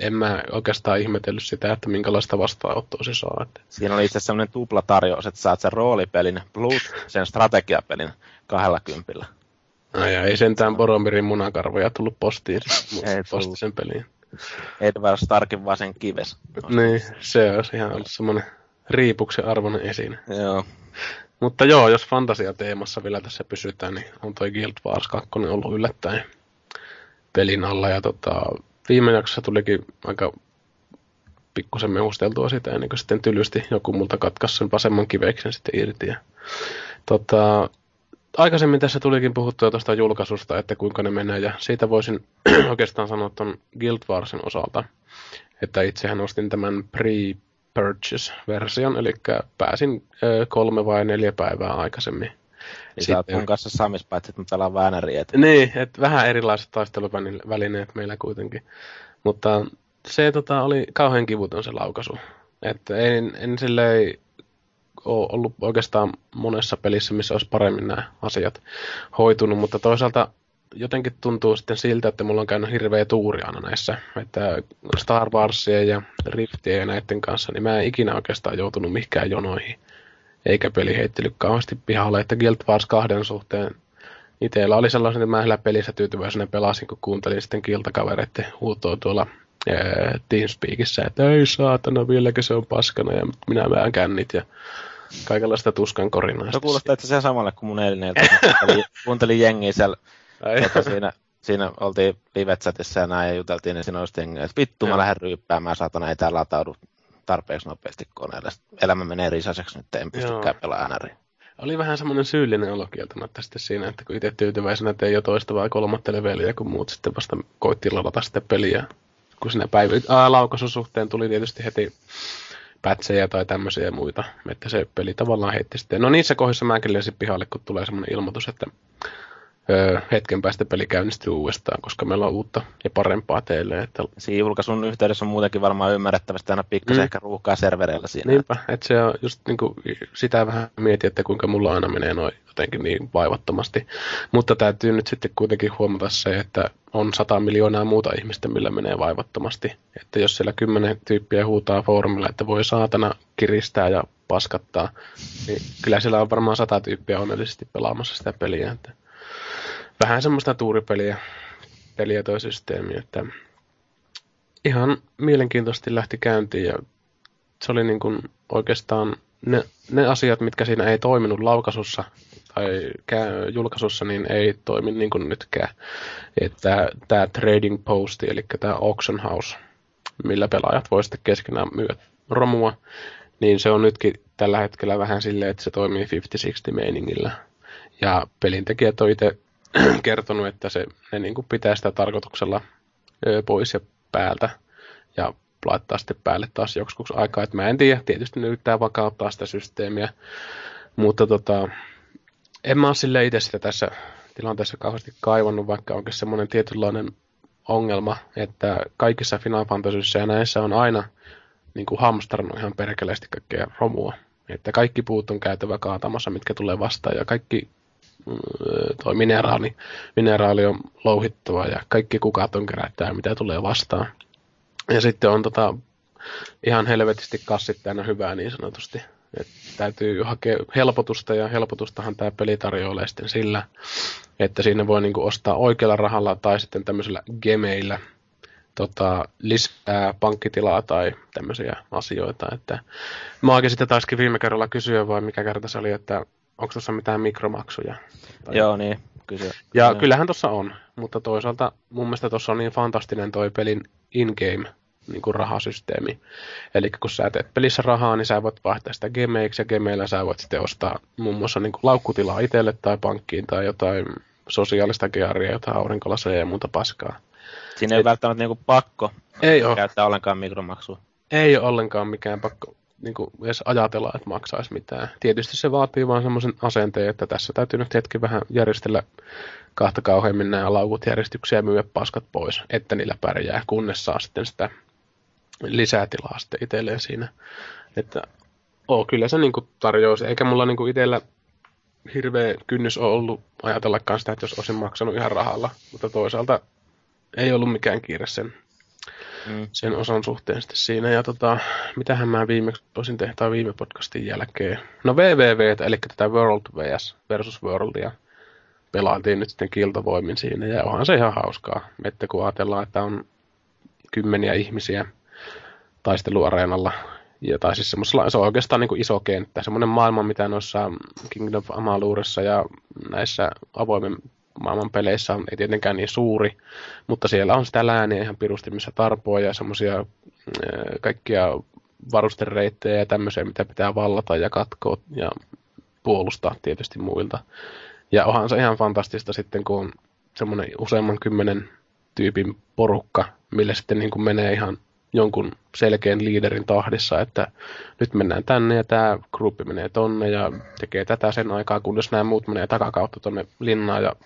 en mä oikeastaan ihmetellyt sitä, että minkälaista vastaanottoa se saa. Siinä oli itse asiassa sellainen tuplatarjous, että saat sen roolipelin plus sen strategiapelin kahdella kympillä. No ja ei sentään Boromirin munakarvoja tullut postiin, Ei posti tullut. sen peliin. Edward Starkin vaan sen kives. Niin, se olisi ihan ollut semmoinen riipuksen arvoinen esine. Joo. Mutta joo, jos fantasiateemassa vielä tässä pysytään, niin on toi Guild Wars 2 ollut yllättäen pelin alla. Ja tota, viime jaksossa tulikin aika pikkusen mehusteltua sitä, ennen kuin sitten tylysti joku multa katkaisi sen vasemman kiveksen sitten irti. Ja, tota, aikaisemmin tässä tulikin puhuttua tuosta julkaisusta, että kuinka ne menee, ja siitä voisin [clears throat] oikeastaan sanoa tuon Guild Warsin osalta, että itsehän ostin tämän pre purchase-version, eli pääsin ö, kolme vai neljä päivää aikaisemmin. Niin sä oot mun kanssa samis, paitsi että mä pelaan Väänäriä. Et... Niin, että vähän erilaiset taisteluvälineet meillä kuitenkin. Mutta se tota, oli kauhean kivuton se laukaisu. Että en, en silleen ole ollut oikeastaan monessa pelissä, missä olisi paremmin nämä asiat hoitunut, mutta toisaalta jotenkin tuntuu sitten siltä, että mulla on käynyt hirveä tuuri aina näissä, että Star Warsien ja Riftien ja näiden kanssa, niin mä en ikinä oikeastaan joutunut mihinkään jonoihin, eikä peli heittely kauheasti pihalle, että Guild Wars 2 suhteen itsellä oli sellainen, että mä ihan pelissä tyytyväisenä pelasin, kun kuuntelin sitten kiltakavereiden huutoa tuolla ää, Teamspeakissä, että ei saatana, vieläkö se on paskana, ja minä vähän kännit, ja kaikenlaista tuskan korinaa. Se kuulostaa itse asiassa samalle kuin mun eilinen ilta. Kuuntelin, [laughs] kuuntelin jengiä siellä, Ai, tota, siinä, siinä oltiin live-chatissa ja näin ja juteltiin, niin siinä olisi jengiä, että vittu mä lähden ryyppäämään, saatana ei tää lataudu tarpeeksi nopeasti koneelle. Sitten Elämä menee risaiseksi nyt, en pystykään pelaamaan NRiä. Oli vähän semmoinen syyllinen olo kieltämättä sitten siinä, että kun itse tyytyväisenä, että ei ole toista vai kolmatta leveliä, kun muut sitten vasta koitti ladata sitä peliä. Kun siinä päivä, ää, laukaisun suhteen tuli tietysti heti pätsejä tai tämmöisiä muita, että se peli tavallaan heitti sitten. No niissä kohdissa mäkin lensin pihalle, kun tulee semmoinen ilmoitus, että öö, hetken päästä peli käynnistyy uudestaan, koska meillä on uutta ja parempaa teille. Että, Siinä julkaisun yhteydessä on muutenkin varmaan ymmärrettävästi aina pikkasen Mm. ehkä ruuhkaa servereillä siinä. niinpä, että se on just niinku, sitä vähän mietin, että kuinka mulla aina menee noin jotenkin niin vaivattomasti. Mutta täytyy nyt sitten kuitenkin huomata se, että on sata miljoonaa muuta ihmistä, millä menee vaivattomasti. Että jos siellä kymmenen tyyppiä huutaa foorumilla, että voi saatana kiristää ja paskattaa, niin kyllä siellä on varmaan sata tyyppiä onnellisesti pelaamassa sitä peliä. Että vähän semmoista tuuripeliä peliä toi systeemi, että ihan mielenkiintoisesti lähti käyntiin ja se oli niin kuin oikeastaan ne, ne asiat, mitkä siinä ei toiminut laukaisussa tai kä- julkaisussa, niin ei toimi niin kuin nytkään. Että tämä trading posti, eli tämä auction house, millä pelaajat voi sitten keskenään myydä romua, niin se on nytkin tällä hetkellä vähän silleen, että se toimii 50-60 meiningillä. Ja pelintekijät on itse [clears throat] kertonut, että se, ne niin kuin pitää sitä tarkoituksella pois ja päältä ja laittaa sitten päälle taas joskus aikaa. Et mä en tiedä, tietysti ne yrittää vakauttaa sitä systeemiä, mutta tota, en mä ole sille itse sitä tässä tilanteessa kauheasti kaivannut, vaikka onkin semmoinen tietynlainen ongelma, että kaikissa Final Fantasyissa ja näissä on aina niin kuin hamstrannut ihan perkeleesti kaikkea romua. Että kaikki puut on käytävä kaatamassa, mitkä tulee vastaan, ja kaikki toi mineraali, mineraali on louhittava, ja kaikki kukat on kerättää, mitä tulee vastaan. Ja sitten on tota, ihan helvetisti kassit täynnä hyvää niin sanotusti. Et täytyy hakea helpotusta ja helpotustahan tämä peli tarjoilee sitten sillä, että siinä voi niinku ostaa oikealla rahalla tai sitten tämmöisellä gemeillä tota, lisää pankkitilaa tai tämmöisiä asioita. Että mä sitten taiskin viime kerralla kysyä vai mikä kerta se oli, että onko tuossa mitään mikromaksuja. Tai- Joo, niin. Kysy. ja kyllähän tuossa on, mutta toisaalta mun mielestä tuossa on niin fantastinen toi pelin in-game niin kuin rahasysteemi. Eli kun sä teet pelissä rahaa, niin sä voit vaihtaa sitä gemeiksi ja gemeillä sä voit sitten ostaa muun muassa niin kuin laukkutilaa itselle tai pankkiin tai jotain sosiaalista gearia, jotain aurinkolaseja ja muuta paskaa. Siinä ei et- välttämättä niinku pakko Ei ole, käyttää ollenkaan mikromaksua. ei ole ollenkaan mikään pakko niin kuin edes ajatella, että maksaisi mitään. Tietysti se vaatii vaan semmoisen asenteen, että tässä täytyy nyt hetki vähän järjestellä kahta kauheammin nämä laukut järjestyksiä ja myyä paskat pois, että niillä pärjää, kunnes saa sitten sitä lisätilaa sitten itselleen siinä. Että oo, kyllä se niinku tarjoaa, eikä mulla niinku itsellä hirveä kynnys on ollut ajatellakaan sitä, että jos olisin maksanut ihan rahalla. Mutta toisaalta ei ollut mikään kiire sen, Mm. sen osan suhteen sitten siinä. Ja tota, mitähän mä viimeksi olisin tehtävä viime podcastin jälkeen. No VVV, eli tätä World vs versus Worldia pelailtiin nyt sitten kiltovoimin siinä. Ja onhan se ihan hauskaa, että kun ajatellaan, että on kymmeniä ihmisiä taisteluareenalla, ja, tai siis semmoisella, se on oikeastaan niin kuin iso kenttä, semmoinen maailma, mitä noissa Kingdom of Amalurissa ja näissä avoimen maailman peleissä on, ei tietenkään niin suuri, mutta siellä on sitä lääniä ihan pirusti, missä tarpoa ja semmoisia äh, kaikkia varustereittejä ja tämmöisiä, mitä pitää vallata ja katkoa ja puolustaa tietysti muilta. Ja onhan se ihan fantastista sitten, kun on semmoinen useamman kymmenen tyypin porukka, mille sitten niin kuin menee ihan jonkun selkeän liiderin tahdissa, että nyt mennään tänne ja tämä gruppi menee tonne ja tekee tätä sen aikaa, kunnes nämä muut menee takakautta tonne linnaan ja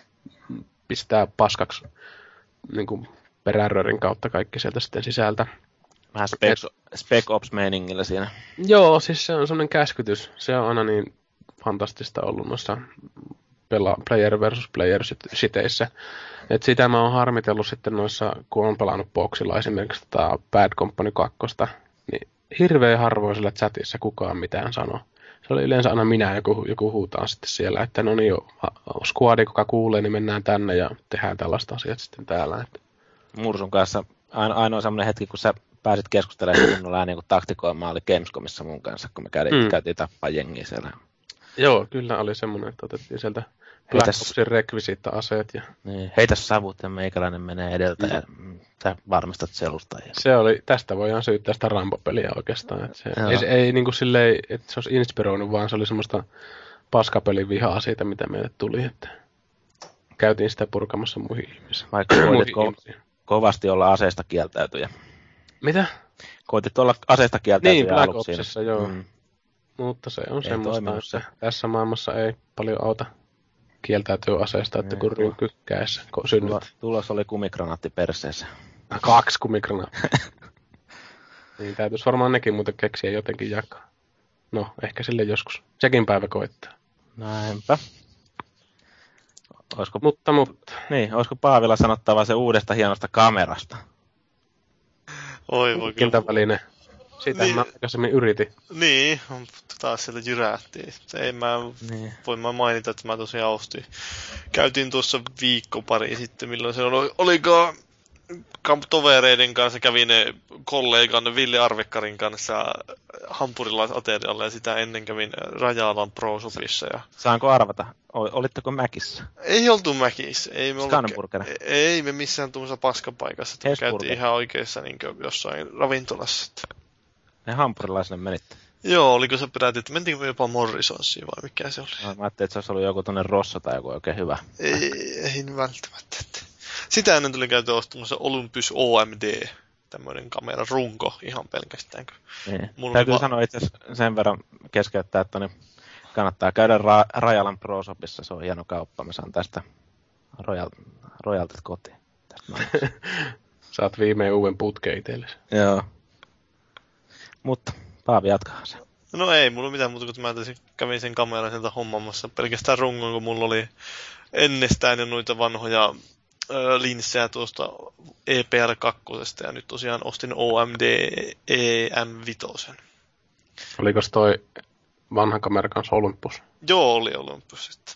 pistää paskaksi niin kuin perärörin kautta kaikki sieltä sitten sisältä. Vähän spec, spec ops meiningillä siinä. Joo, siis se on semmoinen käskytys. Se on aina niin fantastista ollut noissa pela, player versus player siteissä. Et sitä mä oon harmitellut sitten noissa, kun on pelannut boksilla esimerkiksi tota Bad Company 2, niin hirveän harvoin sillä chatissa kukaan mitään sanoo. Se oli yleensä aina minä, joku, joku huutaa sitten siellä, että no niin, squadi, kuka kuulee, niin mennään tänne ja tehdään tällaista asiat sitten täällä. Että. Mursun kanssa aino, ainoa semmoinen hetki, kun sä pääsit keskustelemaan kunnolla ääniä, kun taktikoimaan oli Gamescomissa mun kanssa, kun me käytiin, mm. käytiin tappaa jengiä siellä. Joo, kyllä oli semmoinen, että otettiin sieltä Black Opsin rekvisiitta-aseet. Ja... Niin, heitä savut ja meikäläinen menee edeltä ja mm, sä varmistat selusta. Ja... Se oli, tästä voidaan syyttää sitä Rambo-peliä oikeastaan. Että se, ei, se, ei niin kuin silleen, että se olisi inspiroinut, vaan se oli semmoista paskapelin vihaa siitä, mitä meille tuli. Että käytiin sitä purkamassa muihin ihmisiin. Vaikka koitit ko- kovasti olla aseesta kieltäytyjä. Mitä? Koitit olla aseesta kieltäytyjä Niin, Black Opsissa, joo. Mm. Mutta se on ei semmoista, että se. tässä maailmassa ei paljon auta kieltäytyy aseesta, että kun ryhky käessä synnyt. Tulos oli kumikranaatti perseessä. Kaksi kumikranaattia. [laughs] niin täytyisi varmaan nekin muuten keksiä jotenkin jakaa. No, ehkä sille joskus. Sekin päivä koittaa. Näinpä. Olisiko, mutta, mutta. Niin, olisiko Paavilla sanottava se uudesta hienosta kamerasta? Oi voi väline. Sitä niin, mä aikaisemmin yritin. Niin, taas sieltä jyrähtiin. Ei mä niin. voi mä mainita, että mä tosiaan ostin. Käytiin tuossa viikko pari sitten, milloin se oli, oliko tovereiden kanssa kävin kollegan Ville Arvekkarin kanssa hampurilaisaterialla ja sitä ennen kävin Rajalan Pro Shopissa. Ja... Saanko arvata? Olitteko Mäkissä? Ei oltu Mäkissä. Ei me, ollut... ei me missään tuossa paskapaikassa. Me käytiin ihan oikeassa niin jossain ravintolassa. Ne hampurilaisille menitte. Joo, oliko se peräti, että mentiinkö me jopa Morrisonsiin vai mikä se oli? No, mä ajattelin, että se olisi ollut joku tuonne Rossa tai joku oikein hyvä. Ei, ei välttämättä. Sitä ennen tuli käyty ostamassa Olympus OMD, tämmöinen kameran runko ihan pelkästään. Niin. Täytyy va- sanoa itse sen verran keskeyttää, että niin kannattaa käydä Ra- Rajalan Pro Shopissa, se on hieno kauppa. Mä saan tästä Royal, Royaltit kotiin. [laughs] Saat viimein uuden putkeen itsellesi. Joo. Mutta Paavi jatkaa se. No ei, mulla mitään muuta kuin mä kävin sen kameran sieltä hommamassa. Pelkästään rungon, kun mulla oli ennestään jo noita vanhoja ö, linssejä tuosta EPL2 ja nyt tosiaan ostin OMD EM5. Oliko toi vanha kamera kanssa Olympus? Joo, oli Olympus sitten.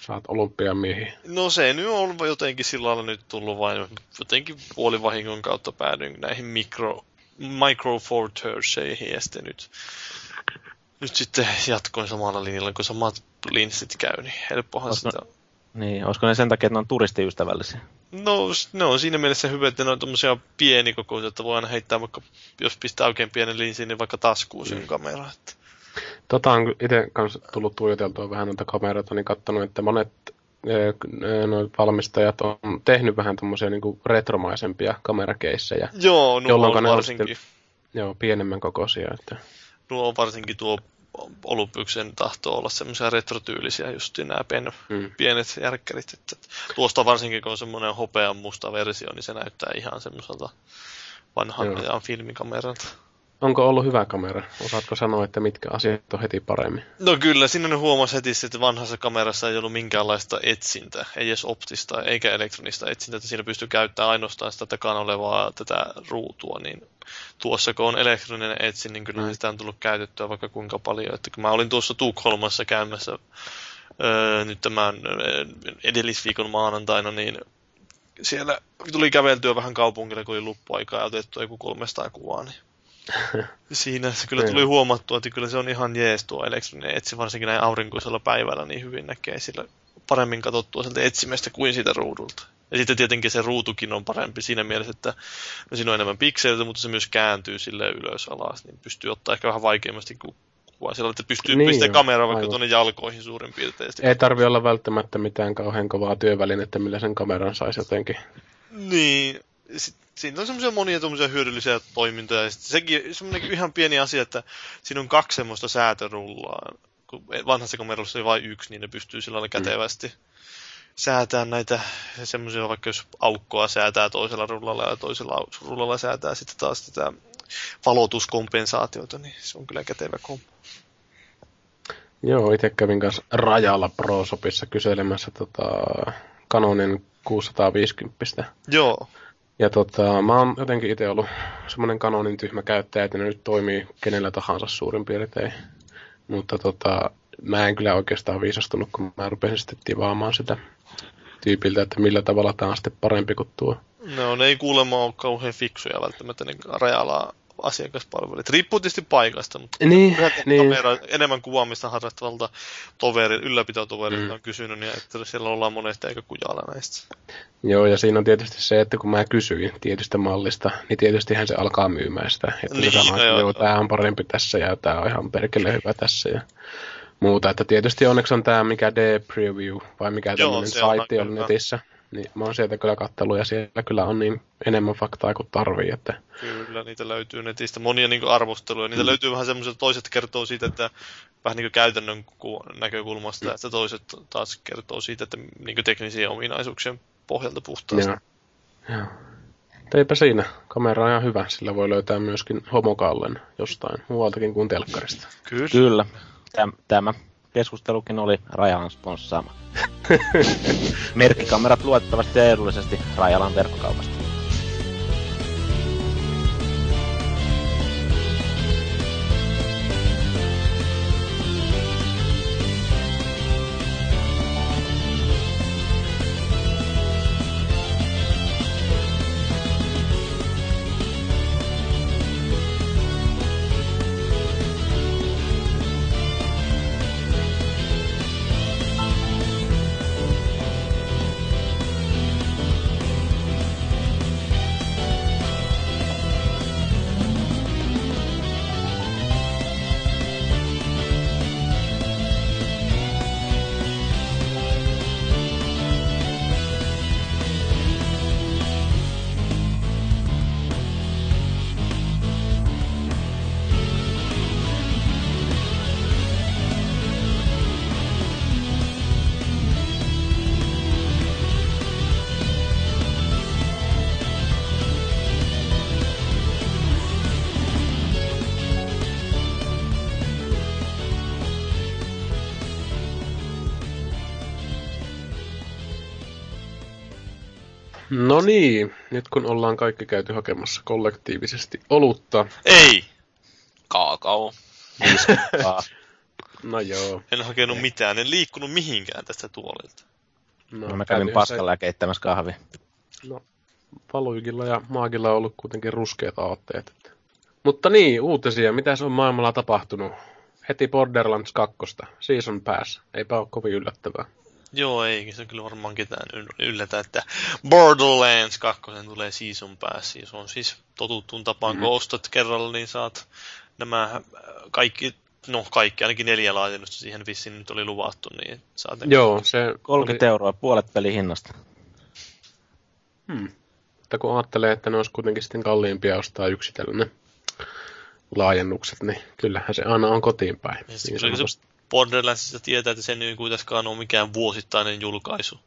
Saat olympiamiehiä. No se nyt on jotenkin sillä lailla nyt tullut vain jotenkin puolivahingon kautta päädyin näihin mikro Micro Four Thursdayhin ja sitten nyt, nyt sitten jatkoin samalla linjalla, kun samat linssit käy, niin helppohan olisiko, sitä Niin, olisiko ne sen takia, että ne on turistiystävällisiä? No, ne on siinä mielessä hyvä, että ne on tommosia pienikokoisia, että voi aina heittää vaikka, jos pistää oikein pienen linsin, niin vaikka taskuun sen mm. kameran. Että... Tota on itse kanssa tullut tuijoteltua vähän noita kameroita, niin katsonut, että monet noin valmistajat on tehnyt vähän tämmöisiä niin retromaisempia kamerakeissejä. Joo, nuo on varsinkin. Sitten, joo, pienemmän kokoisia. Että... Nuo on varsinkin tuo Olympyksen tahtoo olla semmoisia retrotyylisiä, just nämä pen, hmm. pienet järkkärit. Että tuosta varsinkin, kun on semmoinen hopean musta versio, niin se näyttää ihan semmoiselta vanhan ajan filmikameralta. Onko ollut hyvä kamera? Osaatko sanoa, että mitkä asiat on heti paremmin? No kyllä, siinä ne huomasi heti, että vanhassa kamerassa ei ollut minkäänlaista etsintä, ei edes optista eikä elektronista etsintä, että siinä pystyy käyttämään ainoastaan sitä takana olevaa tätä ruutua, niin tuossa kun on elektroninen etsin, niin kyllä mm. sitä on tullut käytettyä vaikka kuinka paljon. Että kun mä olin tuossa Tukholmassa käymässä öö, nyt tämän edellisviikon maanantaina, niin siellä tuli käveltyä vähän kaupungille, kun oli luppuaikaa ja otettu joku 300 kuvaa, niin [laughs] Siinä se kyllä tuli huomattua, että kyllä se on ihan jees tuo elektroninen etsi, varsinkin näin aurinkoisella päivällä niin hyvin näkee sillä paremmin katsottua sieltä etsimestä kuin siitä ruudulta. Ja sitten tietenkin se ruutukin on parempi siinä mielessä, että no siinä on enemmän pikseleitä, mutta se myös kääntyy sille ylös alas, niin pystyy ottaa ehkä vähän vaikeammasti kuvaa sillä, että pystyy niin pistämään kameraa vaikka tuonne jalkoihin suurin piirtein. Ei tarvi olla välttämättä mitään kauhean kovaa työvälinettä, millä sen kameran saisi jotenkin. Niin, siinä on semmoisia monia tuommoisia hyödyllisiä toimintoja. Ja sekin semmoinen ihan pieni asia, että siinä on kaksi semmoista säätörullaa. Kun vanhassa kamerassa oli vain yksi, niin ne pystyy sillä lailla mm. kätevästi säätää näitä semmoisia, vaikka jos aukkoa säätää toisella rullalla ja toisella rullalla säätää sitten taas tätä valotuskompensaatiota, niin se on kyllä kätevä kompo. Joo, itse kävin kanssa rajalla ProSopissa kyselemässä tota Canonin 650. Joo. Ja tota, mä oon jotenkin itse ollut semmoinen kanonin tyhmä käyttäjä, että ne nyt toimii kenellä tahansa suurin piirtein. Mutta tota, mä en kyllä oikeastaan viisastunut, kun mä rupesin sitten tivaamaan sitä tyypiltä, että millä tavalla tämä on sitten parempi kuin tuo. No, ne ei kuulemma ole kauhean fiksuja välttämättä, niin rajalla asiakaspalvelut. Riippuu tietysti paikasta, mutta niin, niin. Kamera, enemmän kuvaamista harrastavalta toverin, ylläpitotoverilta mm. on kysynyt, niin että siellä ollaan monesti eikä kujalla näistä. Joo, ja siinä on tietysti se, että kun mä kysyin tietystä mallista, niin tietystihän se alkaa myymään sitä. Että niin, se sanoo, että joo, tämä on parempi tässä ja tämä on ihan perkele hyvä tässä ja muuta. Että tietysti onneksi on tämä mikä D-Preview, vai mikä tämmöinen saitti on netissä. Niin mä oon sieltä kyllä kattellut ja siellä kyllä on niin enemmän faktaa kuin tarvii. Että... Kyllä, niitä löytyy netistä monia niin arvosteluja. Niitä mm. löytyy vähän semmoiset, toiset kertoo siitä, että vähän niin käytännön näkökulmasta, mm. että toiset taas kertoo siitä, että niin teknisiä ominaisuuksien pohjalta puhtaasti. Joo. Joo. Teipä siinä. Kamera on ihan hyvä. Sillä voi löytää myöskin homokallen jostain muualtakin kuin telkkarista. Kyllä. Kyllä. Tämä keskustelukin oli Rajalan sponssaama. [laughs] Merkkikamerat luotettavasti ja edullisesti Rajalan verkkokaupasta. Ollaan kaikki käyty hakemassa kollektiivisesti olutta. Ei! Kaakao. [laughs] no joo. En hakenut mitään, en liikkunut mihinkään tästä tuolilta. No, no mä kävin paskalla ja keittämässä kahvia. No, Valuikilla ja Maagilla on ollut kuitenkin ruskeat aatteet. Mutta niin, uutisia. Mitä se on maailmalla tapahtunut? Heti Borderlands 2. Season Pass. Eipä ole kovin yllättävää. Joo, ei se kyllä varmaan ketään yllätä, että Borderlands 2 tulee season pass. Se on siis totuttuun tapaan, mm-hmm. kun ostat kerralla, niin saat nämä äh, kaikki, no kaikki, ainakin neljä laajennusta siihen vissiin nyt oli luvattu. Niin saat Joo, se 30 oli... euroa, puolet pelihinnasta. Hmm. Mutta kun ajattelee, että ne olisi kuitenkin sitten kalliimpia ostaa yksitellen laajennukset, niin kyllähän se aina on kotiin päin. Niin se Borderlandsista tietää, että sen ei kuitenkaan ole mikään vuosittainen julkaisu.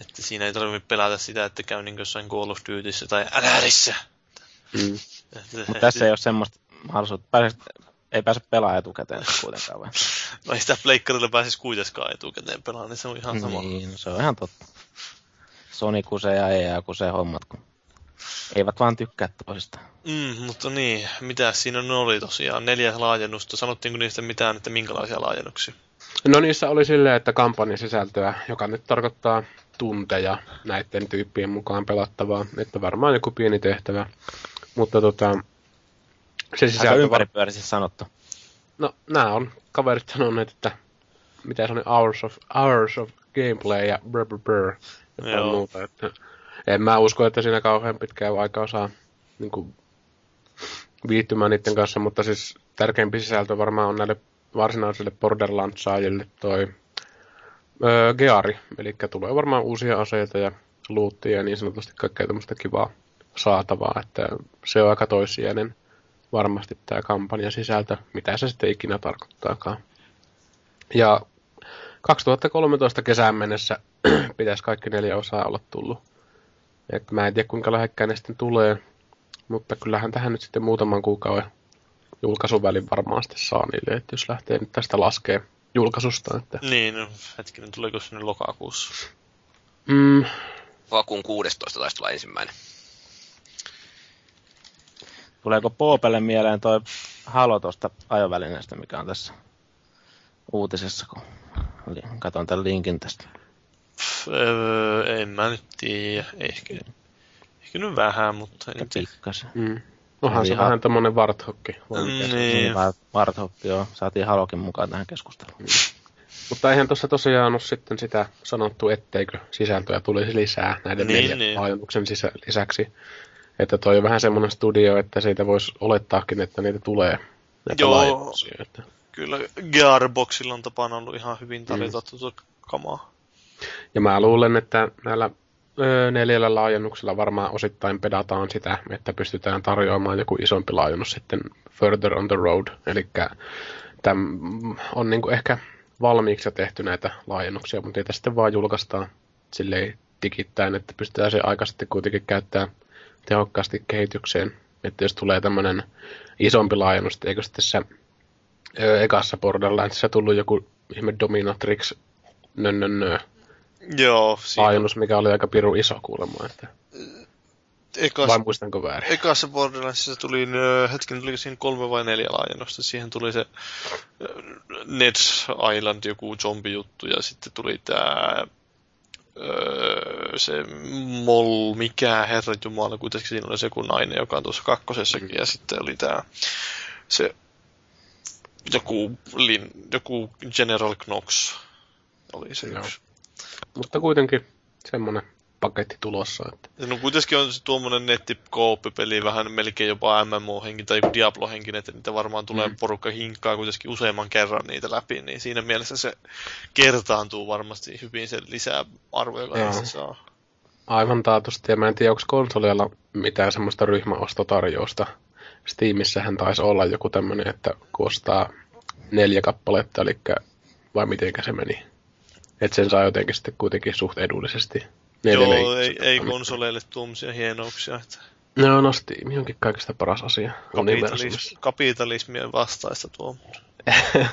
Että siinä ei tarvitse pelätä sitä, että käy niin jossain Call of Dutyssä tai LRissä. Mm. Mutta tässä ei ole semmoista, mahdollisuutta. Pääse, ei pääse pelaamaan etukäteen kuitenkaan vai? [laughs] No ei sitä pleikkarilla pääsisi kuitenkaan etukäteen pelaamaan, niin se on ihan sama. Niin, no se on ihan totta. Sony kusee ja EA kusee hommat, kun eivät vaan tykkää toisista. Mm, mutta niin, mitä siinä on oli tosiaan? Neljä laajennusta. Sanottiinko niistä mitään, että minkälaisia laajennuksia? No niissä oli silleen, että kampanjasisältöä, joka nyt tarkoittaa tunteja näiden tyyppien mukaan pelattavaa, että varmaan joku pieni tehtävä. Mutta tota, se Aika sisältö... ympäripyöräisesti sanottu. No, nämä on kaverit sanoneet, että mitä se on, hours of, hours of gameplay ja brr brr brr, ja Joo. muuta. Että en mä usko, että siinä kauhean pitkään aikaa saa niin kuin, viihtymään niiden kanssa, mutta siis tärkeimpi sisältö varmaan on näille varsinaisille Borderlands-saajille toi öö, Geari, eli tulee varmaan uusia aseita ja luuttia ja niin sanotusti kaikkea tämmöistä kivaa saatavaa, että se on aika toissijainen varmasti tämä kampanjan sisältö, mitä se sitten ikinä tarkoittaakaan. Ja 2013 kesään mennessä [clears throat] pitäisi kaikki neljä osaa olla tullut. Et mä en tiedä kuinka lähekkäin ne sitten tulee, mutta kyllähän tähän nyt sitten muutaman kuukauden julkaisuvälin varmaan sitten saa niille, että jos lähtee nyt tästä laskee julkaisusta. Että, Niin, no, hetkinen, tuleeko sinne lokakuussa? mm, Vakuun 16 taisi tulla ensimmäinen. Tuleeko Poopelle mieleen toi Halo tuosta ajovälineestä, mikä on tässä uutisessa, kun katson tämän linkin tästä. Pff, öö, en mä nyt tiedä. Ehkä, ehkä nyt vähän, mutta en tiedä. Pikkasen. mm. Onhan se Ihan- vähän tämmönen varthokki. Niin. Niin. Varthoppi, joo. Saatiin Halokin mukaan tähän keskusteluun. Mutta eihän tuossa tosiaan ole sitten sitä sanottu, etteikö sisältöä tulisi lisää näiden Niin, niin, neljän niin. niin. laajennuksen sisä, lisäksi. Että toi on vähän semmoinen studio, että siitä voisi olettaakin, että niitä tulee. Näitä Joo. Että. Kyllä Gearboxilla on tapana ollut ihan hyvin tarjota mm. tuota kamaa. Ja mä luulen, että näillä neljällä laajennuksella varmaan osittain pedataan sitä, että pystytään tarjoamaan joku isompi laajennus sitten further on the road. Eli täm on niinku ehkä valmiiksi jo tehty näitä laajennuksia, mutta niitä sitten vaan julkaistaan silleen digittäin, että pystytään se aika sitten kuitenkin käyttää tehokkaasti kehitykseen. Että jos tulee tämmöinen isompi laajennus, eikö sitten se ekassa Borderlandsissa tullut joku ihme Dominatrix nönnönnö Joo, siinä laajennus, mikä oli aika piru iso kuulemma, että ekas, vai muistanko väärin? ekassa Borderlandsissa tuli, hetken tuliko siinä kolme vai neljä laajennusta. Siihen tuli se Ned Island joku zombijuttu ja sitten tuli tää öö, se Mol, mikä herra jumala, kuitenkin siinä oli se joku nainen, joka on tuossa kakkosessakin, ja sitten oli tää se joku, lin, joku General Knox oli se Joo. yksi. Mutta kuitenkin semmoinen paketti tulossa, että no kuitenkin on se tuommoinen netti-kooppipeli vähän melkein jopa MMO-henki tai joku Diablo-henkinen, että niitä varmaan tulee Mm. porukka hinkkaa kuitenkin useamman kerran niitä läpi, niin siinä mielessä se kertaantuu varmasti hyvin se lisää arvoa, joka Joo. niistä saa. aivan taatusti. Ja mä en tiedä, onko konsolilla mitään semmoista ryhmäostotarjousta. Steamissähän taisi olla joku tämmöinen, että kun ostaa neljä kappaletta, eli vai mitenkä se meni. Että sen saa jotenkin sitten kuitenkin suht edullisesti. neljälle Joo, ei, ei konsoleille tuommoisia hienouksia. Että No, no Steam onkin kaikista paras asia. universumissa. kapitalismi, kapitalismien vastaista tuo. [laughs]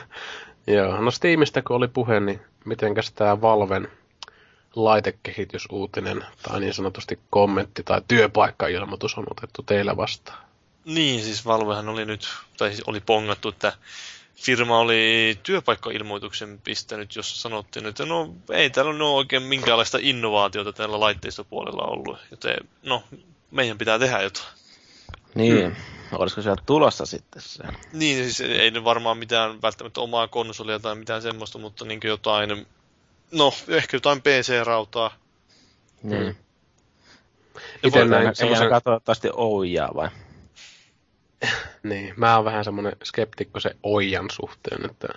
Joo, no Steamista kun oli puhe, niin mitenkäs tämä Valven laitekehitysuutinen tai niin sanotusti kommentti tai työpaikkailmoitus on otettu teillä vastaan? Niin, siis Valvehan oli nyt, tai siis oli pongattu, että firma oli työpaikkailmoituksen pistänyt, jossa sanottiin, että no ei täällä ole oikein minkäänlaista innovaatiota tällä laitteistopuolella ollut, joten no meidän pitää tehdä jotain. Niin, hmm. olisiko sieltä tulossa sitten se? Niin, siis ei ne varmaan mitään välttämättä omaa konsolia tai mitään semmoista, mutta niin jotain, no ehkä jotain PC-rautaa. Niin. Itse Ei, näin ei semmoisen, toivottavasti Oujaa vai? [laughs] niin, mä oon vähän semmoinen skeptikko se Oijan suhteen, että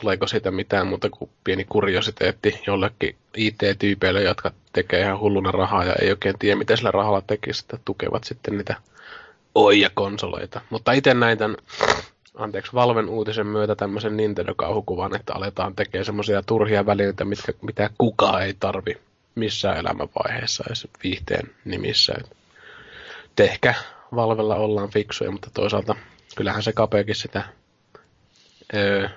tuleeko siitä mitään muuta kuin pieni kuriositeetti jollekin IT-tyypeille, jotka tekee ihan hulluna rahaa ja ei oikein tiedä, miten sillä rahalla tekisi, että tukevat sitten niitä Oija-konsoleita. Mutta itse näin tämän, anteeksi, Valven uutisen myötä tämmöisen Nintendo-kauhukuvan, että aletaan tekemään semmoisia turhia välineitä, mitkä, mitä kukaan ei tarvi missään elämänvaiheessa edes viihteen nimissä. Tehkä Valvella ollaan fiksuja, mutta toisaalta kyllähän se kapeakin sitä öö,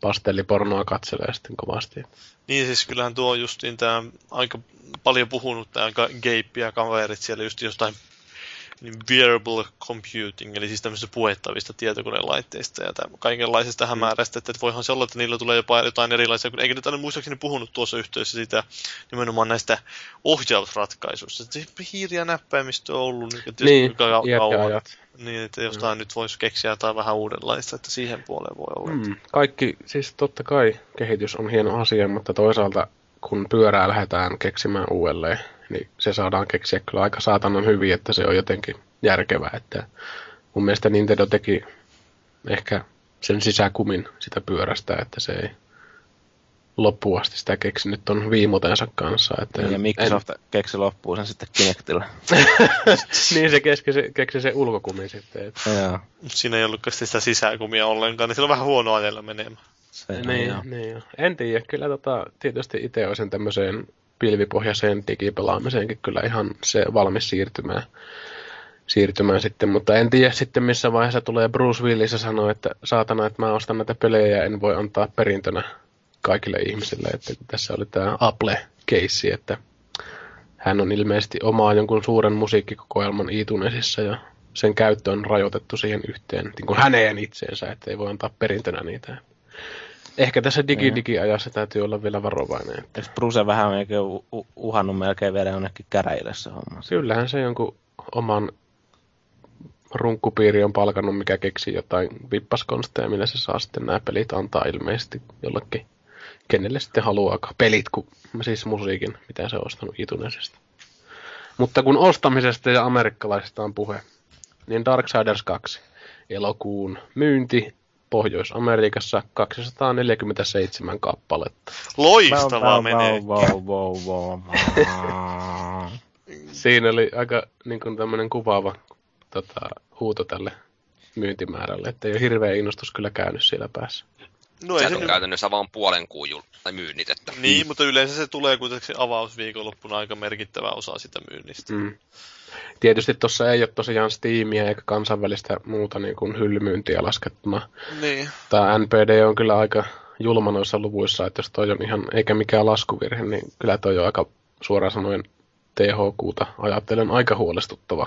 pastellipornoa katselee sitten kovasti. Niin siis kyllähän tuo justiin tämä aika paljon puhunut tämä Gape ja kaverit siellä just jostain niin wearable computing, eli siis tämmöisistä puettavista tietokonelaitteista ja tämän, kaikenlaisesta mm. hämärästä, että voihan se olla, että niillä tulee jopa jotain erilaisia, kun eikä nyt aina muistaakseni puhunut tuossa yhteydessä sitä nimenomaan näistä ohjausratkaisuista. Se hiiri- ja näppäimistö on ollut niin, niin kauan, ajat. niin, että jostain mm. nyt voisi keksiä jotain vähän uudenlaista, että siihen puoleen voi olla. Mm. Kaikki, siis totta kai kehitys on hieno asia, mutta toisaalta kun pyörää lähdetään keksimään uudelleen, niin se saadaan keksiä kyllä aika saatanan hyvin, että se on jotenkin järkevää. Että mun mielestä Nintendo teki ehkä sen sisäkumin sitä pyörästä, että se ei loppuun asti sitä keksinyt ton viimutensa kanssa. Että ja Microsoft en... keksi loppuun sen sitten Kinectillä. [laughs] niin se keksi, se keksi se ulkokumin sitten. Että... Joo. Siinä ei ollutkaan sitä sisäkumia ollenkaan, niin sillä on vähän huono ajella menemään. Se, niin, joo. niin joo. En tiedä, kyllä tota, tietysti itse olisin tämmöiseen pilvipohjaiseen digipelaamiseenkin kyllä ihan se valmis siirtymään, siirtymään sitten, mutta en tiedä sitten missä vaiheessa tulee. Bruce Willis ja sanoo, että saatana, että mä ostan näitä pelejä ja en voi antaa perintönä kaikille ihmisille, että tässä oli tämä Apple-keissi, että hän on ilmeisesti omaa jonkun suuren musiikkikokoelman iTunesissa ja sen käyttö on rajoitettu siihen yhteen, niin kuin häneen itseensä, että ei voi antaa perintönä niitä. Ehkä tässä digi-digi-ajassa täytyy olla vielä varovainen. Että... Eikö Bruce vähän melkein uhannut melkein vielä jonnekin käräjille se homma? Kyllähän se jonkun oman runkkupiiri on palkannut, mikä keksii jotain vippaskonsteja, millä se saa sitten nämä pelit antaa ilmeisesti jollekin, kenelle sitten haluaa pelit, kun, siis musiikin, mitä se on ostanut itunesesta. Mutta kun ostamisesta ja amerikkalaisesta on puhe, niin Darksiders 2 elokuun myynti Pohjois-Amerikassa 247 kappaletta. Loistavaa menee. Wow, wow, wow, Siinä oli aika niin kuin tämmöinen kuvaava tota, huuto tälle myyntimäärälle, että ei ole hirveä innostus kyllä käynyt siellä päässä. No se on nyt... käytännössä vain puolen kuun jul... tai myynnit. Että... Niin, mutta yleensä se tulee kuitenkin avausviikonloppuna aika merkittävä osa sitä myynnistä. Mm. Tietysti tuossa ei ole tosiaan Steamia eikä kansainvälistä muuta niin kuin hyllymyyntiä laskettuna. Niin. Tämä NPD on kyllä aika julma noissa luvuissa, että jos toi on ihan, eikä mikään laskuvirhe, niin kyllä toi on aika suoraan sanoen THQta ajattelen aika huolestuttava.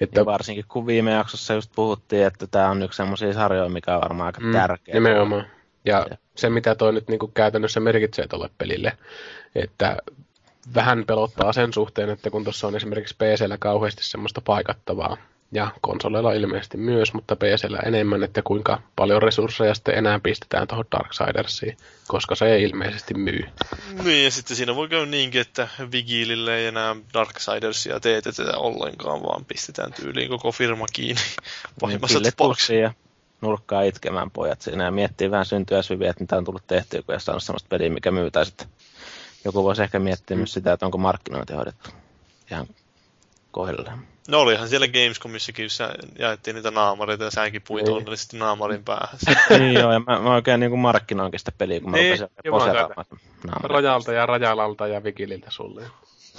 Että... Ja varsinkin kun viime jaksossa just puhuttiin, että tämä on yksi semmoisia sarjoja, mikä on varmaan aika mm, tärkeä. Nimenomaan. Ja, ja se, mitä toi nyt niin kuin käytännössä merkitsee tuolle pelille, että vähän pelottaa sen suhteen, että kun tuossa on esimerkiksi PCllä kauheasti semmoista paikattavaa, ja konsoleilla ilmeisesti myös, mutta PCllä enemmän, että kuinka paljon resursseja sitten enää pistetään tuohon Darksidersiin, koska se ei ilmeisesti myy. Niin, ja sitten siinä voi käydä niinkin, että Vigilille ei enää Darksidersia teetetä ollenkaan, vaan pistetään tyyliin koko firma kiinni pahimmassa niin, tapauksessa. ja nurkkaa itkemään pojat siinä ja miettii vähän syntyä syviä, että mitä on tullut tehtyä, kun ei saanut sellaista peliä, mikä myytää sitten joku voisi ehkä miettiä myös sitä, että onko markkinointi hoidettu ihan kohdilleen. No olihan siellä Gamescomissakin, jossa jaettiin niitä naamareita ja säkin puit onnellisesti naamarin päähän. [laughs] niin joo, ja mä, mä oikein niin markkinoinkin sitä peliä, kun mä niin, rupesin poseeraamaan Rajalta ja Rajalalta ja Vigililtä sulle.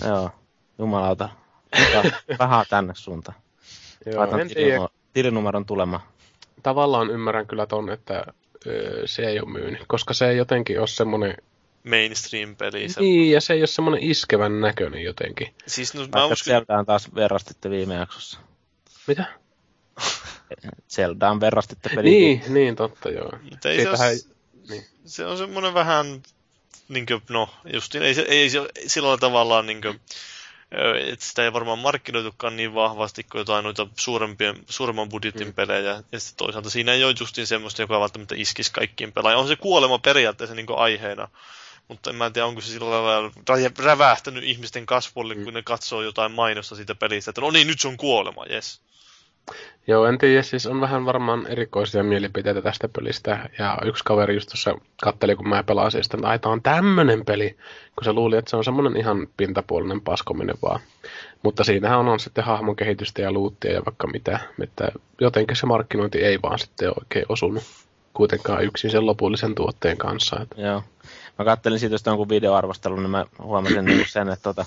Joo, jumalauta. Vähän tänne suuntaan. Joo, Laitan tilinumeron tulemaan. Tavallaan ymmärrän kyllä ton, että öö, se ei ole myynyt, koska se ei jotenkin ole semmoinen mainstream-peli. Niin, ja se ei ole semmoinen iskevän näköinen jotenkin. Siis, no, mä uskon... Zeldaan taas verrastitte viime jaksossa. Mitä? [laughs] Zeldaan verrastitte peli. Niin, niin, totta joo. Mutta ei se, ole, niin. se on semmoinen vähän, niin kuin, no, justiin, ei, ei, ei sillä tavalla niin kuin, että sitä ei varmaan markkinoitukaan niin vahvasti kuin jotain noita suurempien, suuremman budjetin mm. pelejä. Ja sitten toisaalta siinä ei ole justiin semmoista, joka välttämättä iskisi kaikkiin pelaajia. On se kuolema periaatteessa niin aiheena, mutta en mä tiedä, onko se sillä lailla rävähtänyt ihmisten kasvolle, mm. kun ne katsoo jotain mainosta siitä pelistä, että no niin, nyt se on kuolema, yes. Joo, en tiedä, siis on vähän varmaan erikoisia mielipiteitä tästä pelistä. Ja yksi kaveri just tuossa katteli, kun mä pelasin, että tämä on tämmönen peli, kun se luuli, että se on semmoinen ihan pintapuolinen paskominen vaan. Mutta siinähän on, on sitten hahmon kehitystä ja luuttia ja vaikka mitä. Että jotenkin se markkinointi ei vaan sitten oikein osunut kuitenkaan yksin sen lopullisen tuotteen kanssa. Että. Joo. Mä kattelin siitä just jonkun videoarvostelun, niin mä huomasin niin sen, että tota,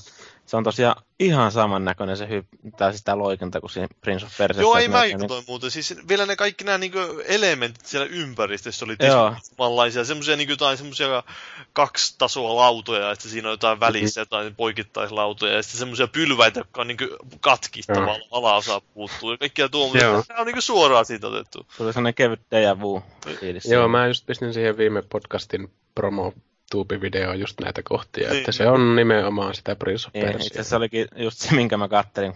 se on tosiaan ihan samannäköinen se hyp- tai siis tämä loikinta kuin siinä Prince of Persia. Joo, ei mä niin... muuten. Siis vielä ne kaikki nämä niin elementit siellä ympäristössä oli samanlaisia. Semmoisia niin jotain semmoisia kaksi tasoa lautoja, että siinä on jotain välissä jotain poikittaislautoja, ja sitten semmoisia pylväitä, jotka on niin katki tavallaan alaosa puuttuu. Ja kaikkia tuommoisia. Nämä on niin suoraan siitä otettu. Tuli sellainen kevyt deja vu Joo, mä just pistin siihen viime podcastin promo YouTube-video just näitä kohtia, niin. että se on nimenomaan sitä Prince of Persia. Itse se olikin just se, minkä mä kattelin.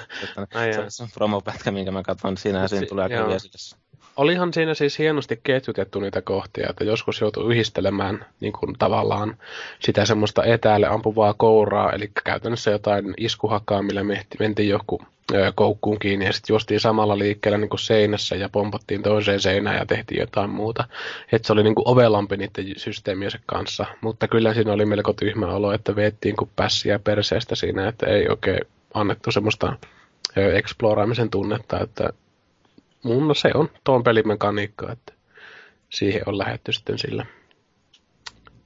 [laughs] se on promopätkä, minkä mä katson siinä, ja siinä tulee kyllä. Olihan siinä siis hienosti ketjutettu niitä kohtia, että joskus joutuu yhdistelemään niin kuin tavallaan sitä semmoista etäälle ampuvaa kouraa, eli käytännössä jotain iskuhakaa, millä mentiin joku koukkuun kiinni ja sitten juostiin samalla liikkeellä niin kuin seinässä ja pompottiin toiseen seinään ja tehtiin jotain muuta. Että se oli niin kuin ovelampi niiden systeemiensä kanssa, mutta kyllä siinä oli melko tyhmä olo, että veettiin kuin pässiä perseestä siinä, että ei oikein annettu semmoista exploraamisen tunnetta, että mun se on tuon pelimekaniikka, että siihen on lähetty sitten sillä,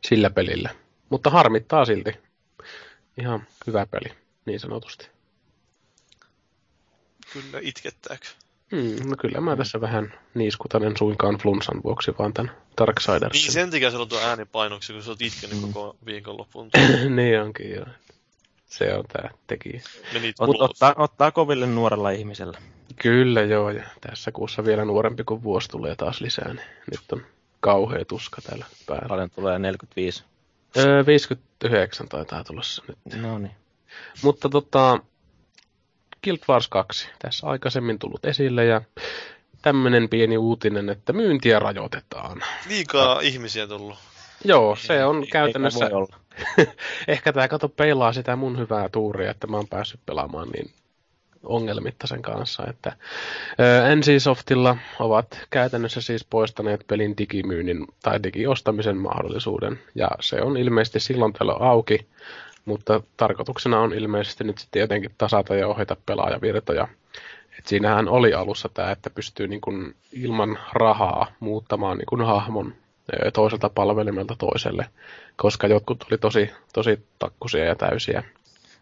sillä pelillä. Mutta harmittaa silti. Ihan hyvä peli, niin sanotusti. Kyllä itkettääkö? Hmm, no kyllä mä tässä vähän niiskutan, en suinkaan flunsan vuoksi, vaan tämän Darksidersin. Niin, sen takia se on tuo äänipainoksi, kun sä oot itkenyt mm. koko viikonloppuun. [clears throat] niin onkin, joo. Se on tää tekijä. Mutta ottaa, ottaa koville nuorella ihmisellä. Kyllä joo, ja tässä kuussa vielä nuorempi kuin vuosi tulee taas lisää, niin nyt on kauhea tuska täällä päällä. Paljon tulee 45? Öö, 59 taitaa tulossa nyt. No niin. Mutta tota, Guild Wars 2, tässä aikaisemmin tullut esille, ja tämmöinen pieni uutinen, että myyntiä rajoitetaan. Liikaa ihmisiä tullut. Joo, se on ei, käytännössä... Olla. [laughs] Ehkä tämä kato peilaa sitä mun hyvää tuuria, että mä oon päässyt pelaamaan niin ongelmitta sen kanssa. Että, NCSoftilla ovat käytännössä siis poistaneet pelin digimyynnin tai digiostamisen mahdollisuuden. Ja se on ilmeisesti silloin tällöin auki, mutta tarkoituksena on ilmeisesti nyt sitten jotenkin tasata ja ohjata pelaajavirtoja. Et siinähän oli alussa tämä, että pystyy niin kuin ilman rahaa muuttamaan niin kuin hahmon toiselta palvelimelta toiselle, koska jotkut oli tosi, tosi takkusia ja täysiä.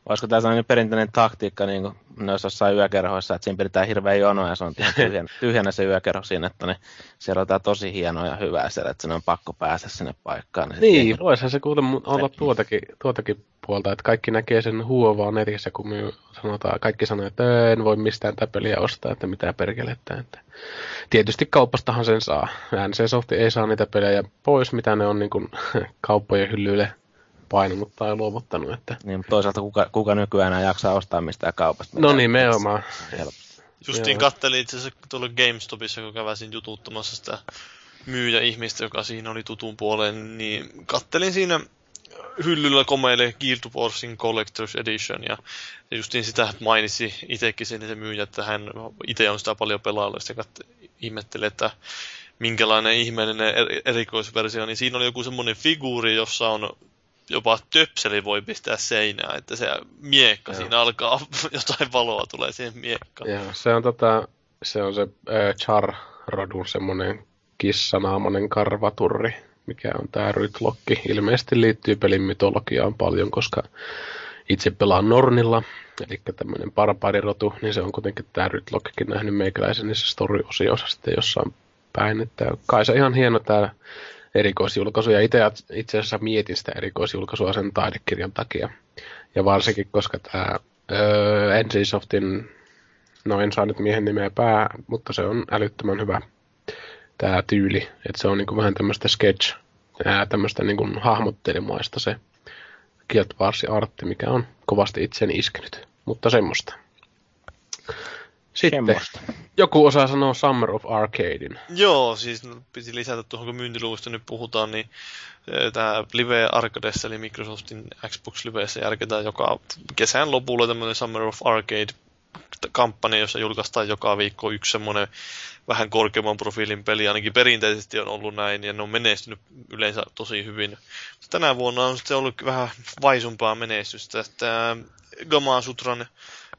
Olisiko tämä sellainen perinteinen taktiikka niin kuin noissa jossain yökerhoissa, että siinä pidetään hirveän jonoa ja se on tyhjänä, tyhjänä se yökerho siinä, että ne, siellä on tämä tosi hienoa ja hyvää siellä, että sinne on pakko päästä sinne paikkaan. Niin, niin voisihan se kuule olla tuotakin, tuotakin puolta, että kaikki näkee sen huovaa netissä, kun me sanotaan, kaikki sanoo, että en voi mistään tätä peliä ostaa, että mitä perkelettä. Että tietysti kauppastahan sen saa. NC Soft ei saa niitä pelejä pois, mitä ne on niin kuin, [laughs] kauppojen hyllyille painunut tai luovuttanut. Että... Niin, mutta toisaalta kuka, kuka nykyään enää jaksaa ostaa mistään kaupasta? No niin, me omaa. Justiin kattelin itse asiassa tuolla GameStopissa, kun käväsin jututtamassa sitä myyjä ihmistä, joka siinä oli tutun puoleen, niin kattelin siinä hyllyllä komeille Gear to Warsin Collector's Edition, ja justiin sitä mainitsi itsekin sen se myyjä, että hän itse on sitä paljon pelaillut, ja ihmetteli, että minkälainen ihmeellinen erikoisversio, niin siinä oli joku semmoinen figuuri, jossa on jopa töpseli voi pistää seinään, että se miekka Joo. siinä alkaa, [laughs] jotain valoa tulee siihen miekkaan. Joo, se on, tota, se, on se äh, Char-rodun semmoinen kissanaamonen karvaturri, mikä on tämä Rytlokki. Ilmeisesti liittyy pelin mytologiaan paljon, koska itse pelaan Nornilla, eli tämmöinen barbarirotu, niin se on kuitenkin tämä Rytlokkikin nähnyt meikäläisen niissä story-osioissa sitten jossain päin. Että kai se ihan hieno tämä erikoisjulkaisu, ja itse, itse asiassa mietin sitä erikoisjulkaisua sen taidekirjan takia. Ja varsinkin, koska tämä öö, NCSoftin, no en saa nyt miehen nimeä pää, mutta se on älyttömän hyvä tämä tyyli, että se on niinku vähän tämmöistä sketch, tämmöistä niinku hahmottelimaista se Guild Wars artti, mikä on kovasti itseäni iskenyt, mutta semmoista. Sitten Semmosta. joku osaa sanoa Summer of Arcadein. Joo, siis piti lisätä tuohon, kun myyntiluvusta nyt puhutaan, niin tämä Live Arcadessa, eli Microsoftin Xbox Liveessä järketään joka kesän lopulla tämmöinen Summer of Arcade kampanja, jossa julkaistaan joka viikko yksi semmoinen vähän korkeamman profiilin peli, ainakin perinteisesti on ollut näin, ja ne on menestynyt yleensä tosi hyvin. Tänä vuonna on sitten ollut vähän vaisumpaa menestystä, että Gama Sutran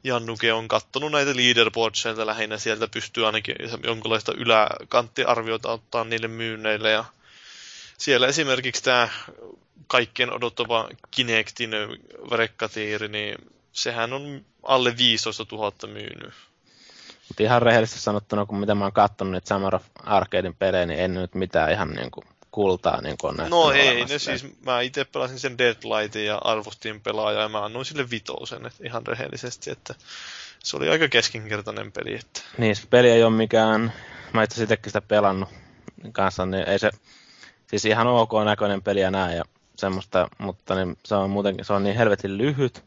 Jannuke on kattonut näitä leaderboardseilta lähinnä, sieltä pystyy ainakin jonkinlaista yläkanttiarviota ottaa niille myynneille ja siellä esimerkiksi tämä kaikkien odottava Kinectin rekkatiiri, niin sehän on alle 15 000 myynyt. Mutta ihan rehellisesti sanottuna, kun mitä mä oon kattonut niitä Summer of Arcadein pelejä, niin en nyt mitään ihan niin kuin kultaa niin kuin on No ei, ne siis, mä itse pelasin sen Deadlightin ja arvostin pelaajaa ja mä annoin sille vitosen, että ihan rehellisesti, että se oli aika keskinkertainen peli. Että... Niin, se peli ei ole mikään, mä itse itsekin sitä pelannut kanssa, niin ei se, siis ihan ok näköinen peli ja näin ja semmoista, mutta niin se on muutenkin, se on niin helvetin lyhyt,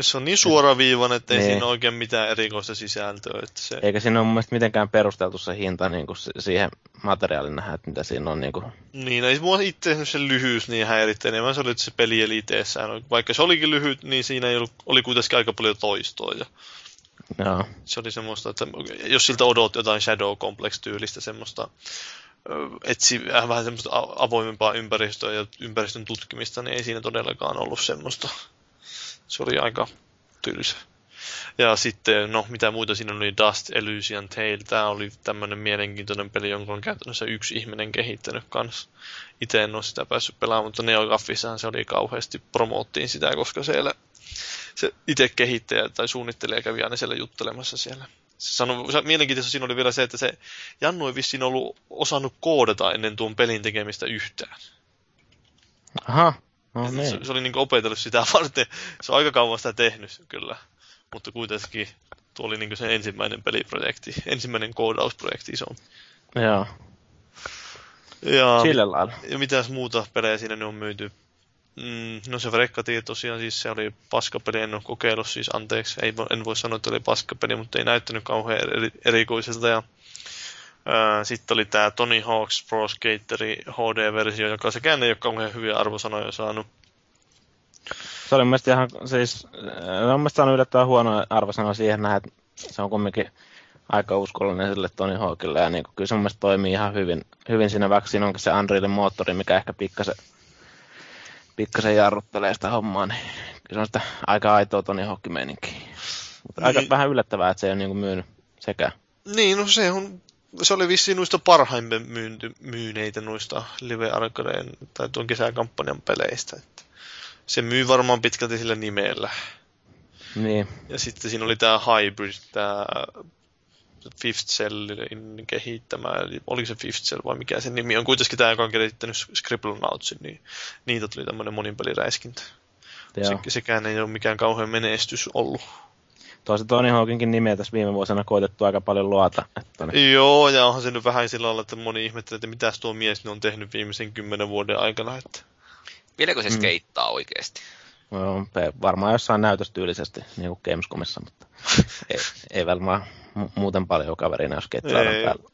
se on niin suoraviivainen, että ei Niin. siinä oikein mitään erikoista sisältöä. Että se... eikä siinä ole mun mielestä mitenkään perusteltu se hinta niin kuin si- siihen materiaalin nähdä, että mitä siinä on niin kuin, Niin, ei mua itse esimerkiksi se lyhyys niin häiritti enemmän. Se oli se peli eli itsessään. Vaikka se olikin lyhyt, niin siinä ei ollut, oli kuitenkin aika paljon toistoa. Ja joo. se oli semmoista, että jos siltä odotti jotain Shadow Complex-tyylistä semmoista etsi äh, vähän semmoista avoimempaa ympäristöä ja ympäristön tutkimista, niin ei siinä todellakaan ollut semmoista. Se oli aika tylsä. Ja sitten, no mitä muita siinä oli, Dust Elysian Tale. Tämä oli tämmöinen mielenkiintoinen peli, jonka on käytännössä yksi ihminen kehittänyt kanssa. Itse en ole sitä päässyt pelaamaan, mutta NeoGaffissahan se oli kauheasti promoottiin sitä, koska siellä se itse kehittäjä tai suunnittelija kävi aina siellä juttelemassa siellä. Se sanoi, mielenkiintoista siinä oli vielä se, että se Jannu ei vissiin ollut osannut koodata ennen tuon pelin tekemistä yhtään. Aha, no se, niin. se, oli niin opetellut sitä [laughs] varten. Se on aika kauan sitä tehnyt kyllä. Mutta kuitenkin tuo oli niin sen ensimmäinen peliprojekti, ensimmäinen koodausprojekti se on. Joo, Ja, sillä lailla. ja mitäs muuta pelejä siinä ne on myyty? Mm, no se Vrekkati tosiaan siis se oli paskapeli, en ole kokeillut siis, anteeksi, ei, en voi sanoa, että oli paskapeli, mutta ei näyttänyt kauhean eri, erikoiselta. Ja, sitten oli tämä Tony Hawk's Pro Skateri HD-versio, joka sekään ei ole kauhean hyviä arvosanoja saanut. Se oli mun mielestä ihan, siis, on yllättävän huono arvosana siihen nähdä, että se on kumminkin aika uskollinen sille Tony Hawkille, ja niin kyllä se mun mielestä toimii ihan hyvin, hyvin siinä, vaikka siinä onkin se Unrealin moottori, mikä ehkä pikkasen, pikkasen jarruttelee sitä hommaa, niin kyllä se on sitä aika aitoa Tony Hawk-meininkiä. Mutta aika Niin. vähän yllättävää, että se ei ole niinku myynyt sekään. Niin, no se on, se oli vissiin noista parhaimmin myynty, myyneitä noista Live Arcadeen tai tuon kesäkampanjan peleistä. Että se myy varmaan pitkälti sillä nimellä. Niin, Ja sitten siinä oli tämä Hybrid, tämä Fifth Cellin kehittämä, eli oliko se Fifth Cell vai mikä sen nimi on, kuitenkin tämä, joka on kehittänyt Scribblenautsin, niin niitä tuli tämmöinen moninpeliräiskintä. Se, sekään ei ole mikään kauhean menestys ollut. Toisi Tony Hawkinkin nimeä tässä viime vuosina koitettu aika paljon luota. Että Joo, ja onhan se nyt vähän sillä lailla, että moni ihmettelee, että mitäs tuo mies on tehnyt viimeisen kymmenen vuoden aikana. Että... Vieläkö se Mm. skeittaa oikeasti? no, varmaan jossain näytöstyylisesti, niin kuin Gamescomissa, mutta [laughs] ei, ei varmaan mu- muuten paljon kaverina, jos keittilaudan Ei. päällä.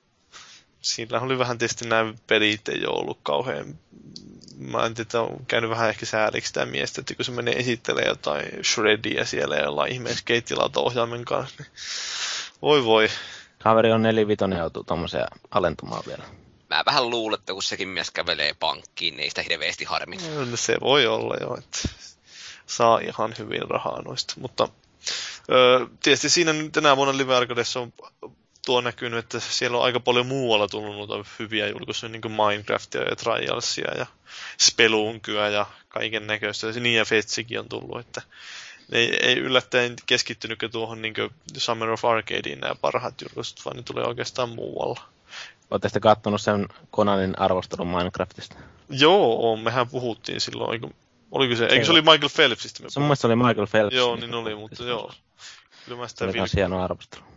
Siinä oli vähän tietysti nämä pelit ei ole ollut kauhean... Mä en tiedä, on käynyt vähän ehkä sääliksi tämä miestä, että kun se menee esittelee jotain Shreddiä siellä jollain ihmeen skeittilauta-ohjaimen kanssa, niin voi voi. Kaveri on nelivitonen joutuu tommoseen alentumaan vielä. Mä vähän luulen, että kun sekin mies kävelee pankkiin, niin ei sitä hirveästi harmi. No, Se voi olla jo, että saa ihan hyvin rahaa noista. Mutta öö, tietysti siinä nyt tänä vuonna Live Arcadessa on tuo näkynyt, että siellä on aika paljon muualla tullut noita hyviä julkaisuja, niin kuin Minecraftia ja Trialsia ja Spelunkyä ja kaiken näköistä. Niin ja Fetsikin on tullut, että ne ei, ei yllättäen keskittynytkö tuohon niin Summer of Arcadeen nämä parhaat julkaisut, vaan ne tulee oikeastaan muualla. Olette sitten kattonut sen Conanin arvostelun Minecraftista? Joo, mehän puhuttiin silloin, eikö, oliko se, eikö se oli Michael Phelpsistä? Me Se mun mielestä oli Michael Phelps. Joo, niin oli, mutta joo. Kyllä mä sitä oli vil... kans hieno arvostelu.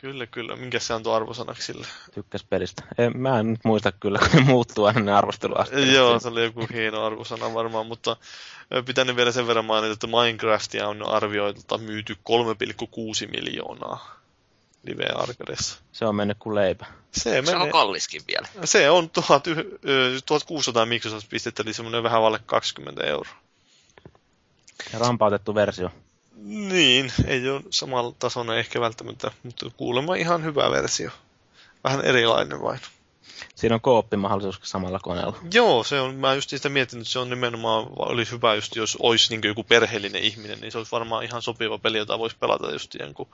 Kyllä, kyllä. Minkä se antoi arvosanaksi sille? Tykkäs pelistä. Ei, mä en nyt muista kyllä, kun ne muuttuu aina ne arvosteluasteet. Joo, se oli joku hieno arvosana varmaan, mutta pitänyt vielä sen verran mainita, että Minecraftia on arvioitulta myyty 3,6 miljoonaa live Arcadessa. Se on mennyt kuin leipä. Se, Se menee, on kalliskin vielä. se on 1000, ö, 1600 Microsoft-pistettä, eli semmoinen vähän valle 20 euroa. Ja rampautettu versio. Niin, ei ole samalla tasolla ehkä välttämättä, mutta kuulemma ihan hyvä versio. Vähän erilainen vain. Siinä on kooppimahdollisuus samalla koneella. Joo, se on, mä just sitä miettinyt, että se on nimenomaan, olisi hyvä just, jos olisi niin joku perheellinen ihminen, niin se olisi varmaan ihan sopiva peli, jota voisi pelata just jonkun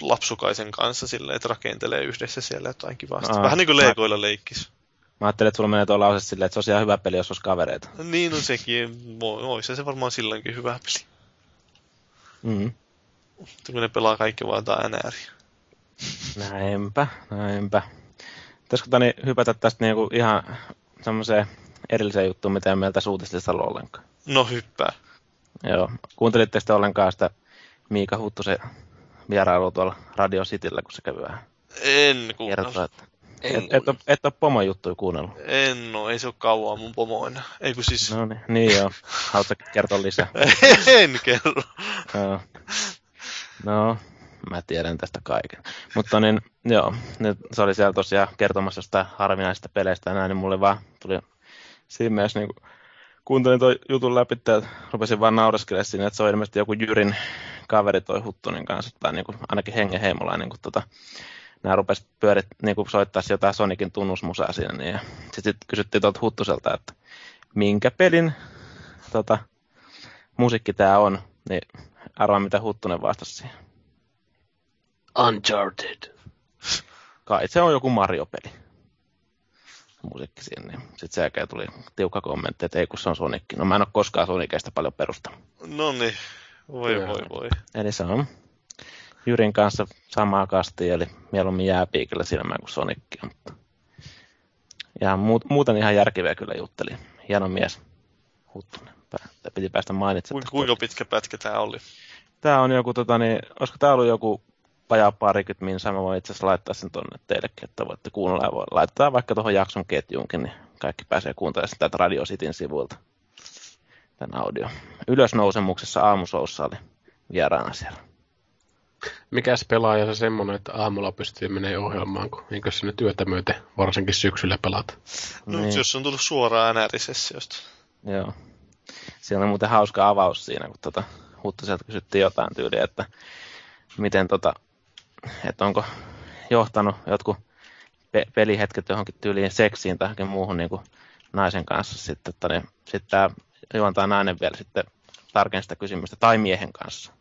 lapsukaisen kanssa silleen, että rakentelee yhdessä siellä jotain kivaa. Aa, Vähän niin kuin mä- Legoilla leikkis. Mä ajattelin, että sulla menee tuolla lause silleen, että se olisi ihan hyvä peli, jos olisi kavereita. Niin on sekin. Olisi se varmaan silloinkin hyvä peli. Mm. Kun ne pelaa kaikki vaan jotain NRiä. Näinpä, näinpä. Pitäisikö tani hypätä tästä niinku ihan semmoiseen erilliseen juttuun, mitä ei meiltä suutislistalla ollenkaan? No hyppää. Joo. Kuuntelitte sitten ollenkaan sitä Miika Huttusen vierailua tuolla Radio Cityllä, kun se kävi vähän En kertoa, kuunnella. että et, et, ole, et ole pomon juttuja kuunnellut. En oo, ei se ole kauan mun pomo enää. Ei kun siis... No niin, niin joo. Haluatko kertoa lisää? [laughs] en kerro. Joo. No, mä tiedän tästä kaiken. Mutta niin, joo, nyt se oli siellä tosiaan kertomassa jostain harvinaisista peleistä ja näin, niin mulle vaan tuli siinä mielessä niin kuuntelin toi jutun läpi, että rupesin vaan nauraskelemaan siinä, että se on ilmeisesti joku Jyrin kaveri toi Huttunen kanssa, tai niin kuin, ainakin hengen heimolla, niin kuin, tota, nämä rupesi pyörit, niin kuin soittaa jotain Sonicin tunnusmusaa siinä, niin, ja sitten kysyttiin tuolta Huttuselta, että minkä pelin tota, musiikki tämä on, niin arvaa mitä Huttunen vastasi siihen. Uncharted. Kai se on joku Mario-peli. Musiikki siinä. Niin. Sitten sen jälkeen tuli tiukka kommentti, että ei kun se on Sonic. No mä en ole koskaan Sonicista paljon perustanut. No niin. Voi voi voi. Eli se on Jyrin kanssa samaa kastia, eli mieluummin jääpiikillä silmään kuin Sonic. Mutta... Ja muut, muuten ihan järkeviä kyllä jutteli. Hieno mies. Huttunen. Piti päästä mainitsemaan. Kuinka, pitkä pätkä tää oli? Tämä on joku, tota, niin, olisiko tämä ollut joku vajaa parikymmentä minsaa, mä voin itse asiassa laittaa sen tonne teillekin, että voitte kuunnella ja voi laittaa vaikka tuohon jakson ketjuunkin, niin kaikki pääsee kuuntelemaan sitä Radio Cityn sivuilta. Tän audio. Ylösnousemuksessa aamusoussa oli vieraana siellä. Mikäs pelaaja se semmonen, että aamulla pystyy menee ohjelmaan, kun eikö sinne työtä myöten varsinkin syksyllä pelata. No, Niin. jos on tullut suoraan NR-sessiosta. Joo. Siellä oli muuten hauska avaus siinä, kun tota, Huttuselta kysyttiin jotain tyyliä, että miten tota, että onko johtanut jotkut pe- pelihetket johonkin tyyliin seksiin tai johonkin muuhun niin kuin naisen kanssa sitten, että niin, sitten tämä juontaa nainen vielä sitten tarkensi sitä kysymystä, tai miehen kanssa.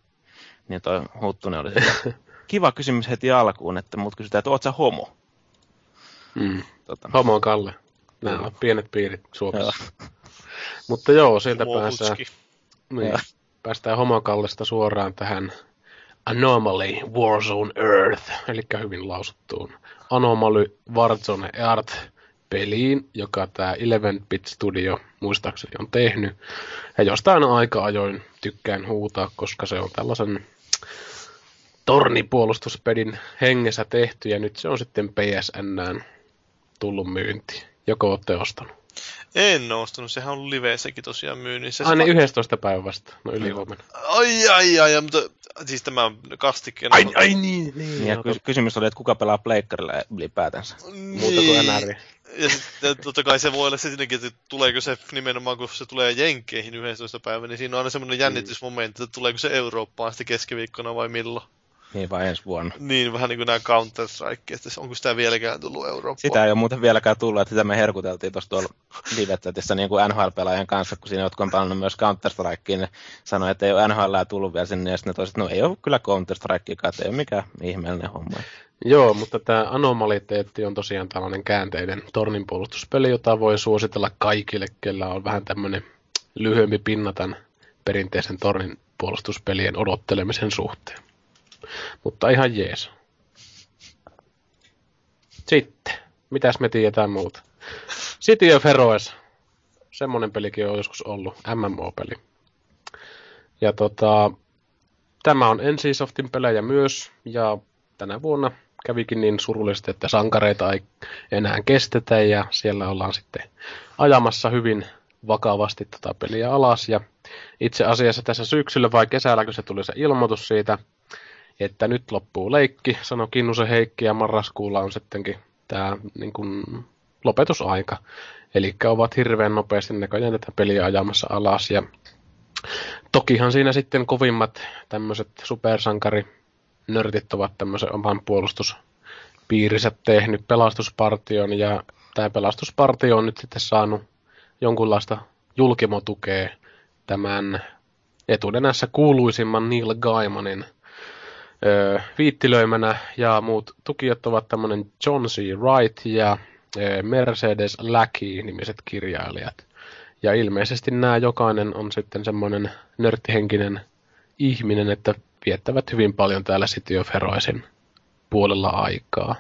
Niin toi Huttunen oli [laughs] kiva kysymys heti alkuun, että mut kysytään, että oot sä homo? Mm. Tota, Homo on Kalle. Nämä on pienet piirit Suomessa. Mutta joo, sieltä Homo Hutski. niin, Joo. päästään homokallista suoraan tähän Anomaly Warzone Earth, eli hyvin lausuttuun Anomaly Warzone Earth peliin, joka tämä 11-bit Studio muistaakseni on tehnyt. Ja jostain aika ajoin tykkään huutaa, koska se on tällaisen tornipuolustuspelin hengessä tehty, ja nyt se on sitten PSNään tullut myyntiin. Joko olette ostanut? En ostanut, sehän on ollut liveessäkin tosiaan myynnissä. Aina 11 päivä vasta, no yli huomenna. Ai, ai, ai, mutta siis tämä on kastikkeen. Ai, ai niin, niin. Niin, ja kysymys oli, että kuka pelaa pleikkarilla ylipäätänsä. muuta kuin NR. Ja sitten totta kai se voi olla se siinäkin, että tuleeko se nimenomaan, kun se tulee Jenkkeihin 11 päivä, niin siinä on aina semmoinen jännitysmomentti, että tuleeko se Eurooppaan sitten keskiviikkona vai milloin. Niin vai ensi vuonna. Niin, vähän niin kuin nämä Counter-Strike, että onko sitä vieläkään tullut Eurooppaan. Sitä ei ole muuten vieläkään tullut, että sitä me herkuteltiin tuossa tuolla live niin kuin NHL-pelaajan kanssa, kun siinä jotkut on pelannut myös Counter-Strikeen, ne sanoi, että ei ole NHL tullut vielä sinne, ja sitten ne toiset, no ei ole kyllä Counter-Strikeakaan, että ei ole mikään ihmeellinen homma. Joo, mutta tämä Anomaliteetti on tosiaan tällainen käänteinen torninpuolustuspeli, jota voi suositella kaikille, kellä on vähän tämmöinen lyhyempi pinna tämän perinteisen torninpuolustuspelien odottelemisen suhteen. Mutta ihan jees. Sitten, mitäs me tiedetään muuta? City of Heroes. Semmonen pelikin on joskus ollut, MMO-peli. Ja tota, tämä on NCSoftin pelejä myös, ja tänä vuonna kävikin niin surullisesti, että sankareita ei enää kestetä, ja siellä ollaan sitten ajamassa hyvin vakavasti tätä peliä alas, ja itse asiassa tässä syksyllä vai kesällä, kun se tuli se ilmoitus siitä, että nyt loppuu leikki, sanoi Kinnusen Heikki, ja marraskuulla on sittenkin tämä niin kuin, lopetusaika. Eli ovat hirveän nopeasti näköjään tätä peliä ajamassa alas, ja tokihan siinä sitten kovimmat tämmöiset supersankari nörtit ovat tämmöisen oman puolustuspiirinsä tehnyt pelastuspartion, ja tämä pelastuspartio on nyt sitten saanut jonkunlaista julkimotukea tämän etunenässä kuuluisimman Neil Gaimanin öö, viittilöimänä, ja muut tukijat ovat tämmöinen John C. Wright ja eh, Mercedes Lackey-nimiset kirjailijat. Ja ilmeisesti nämä jokainen on sitten semmoinen nörttihenkinen ihminen, että viettävät hyvin paljon täällä City of Heroesin puolella aikaa.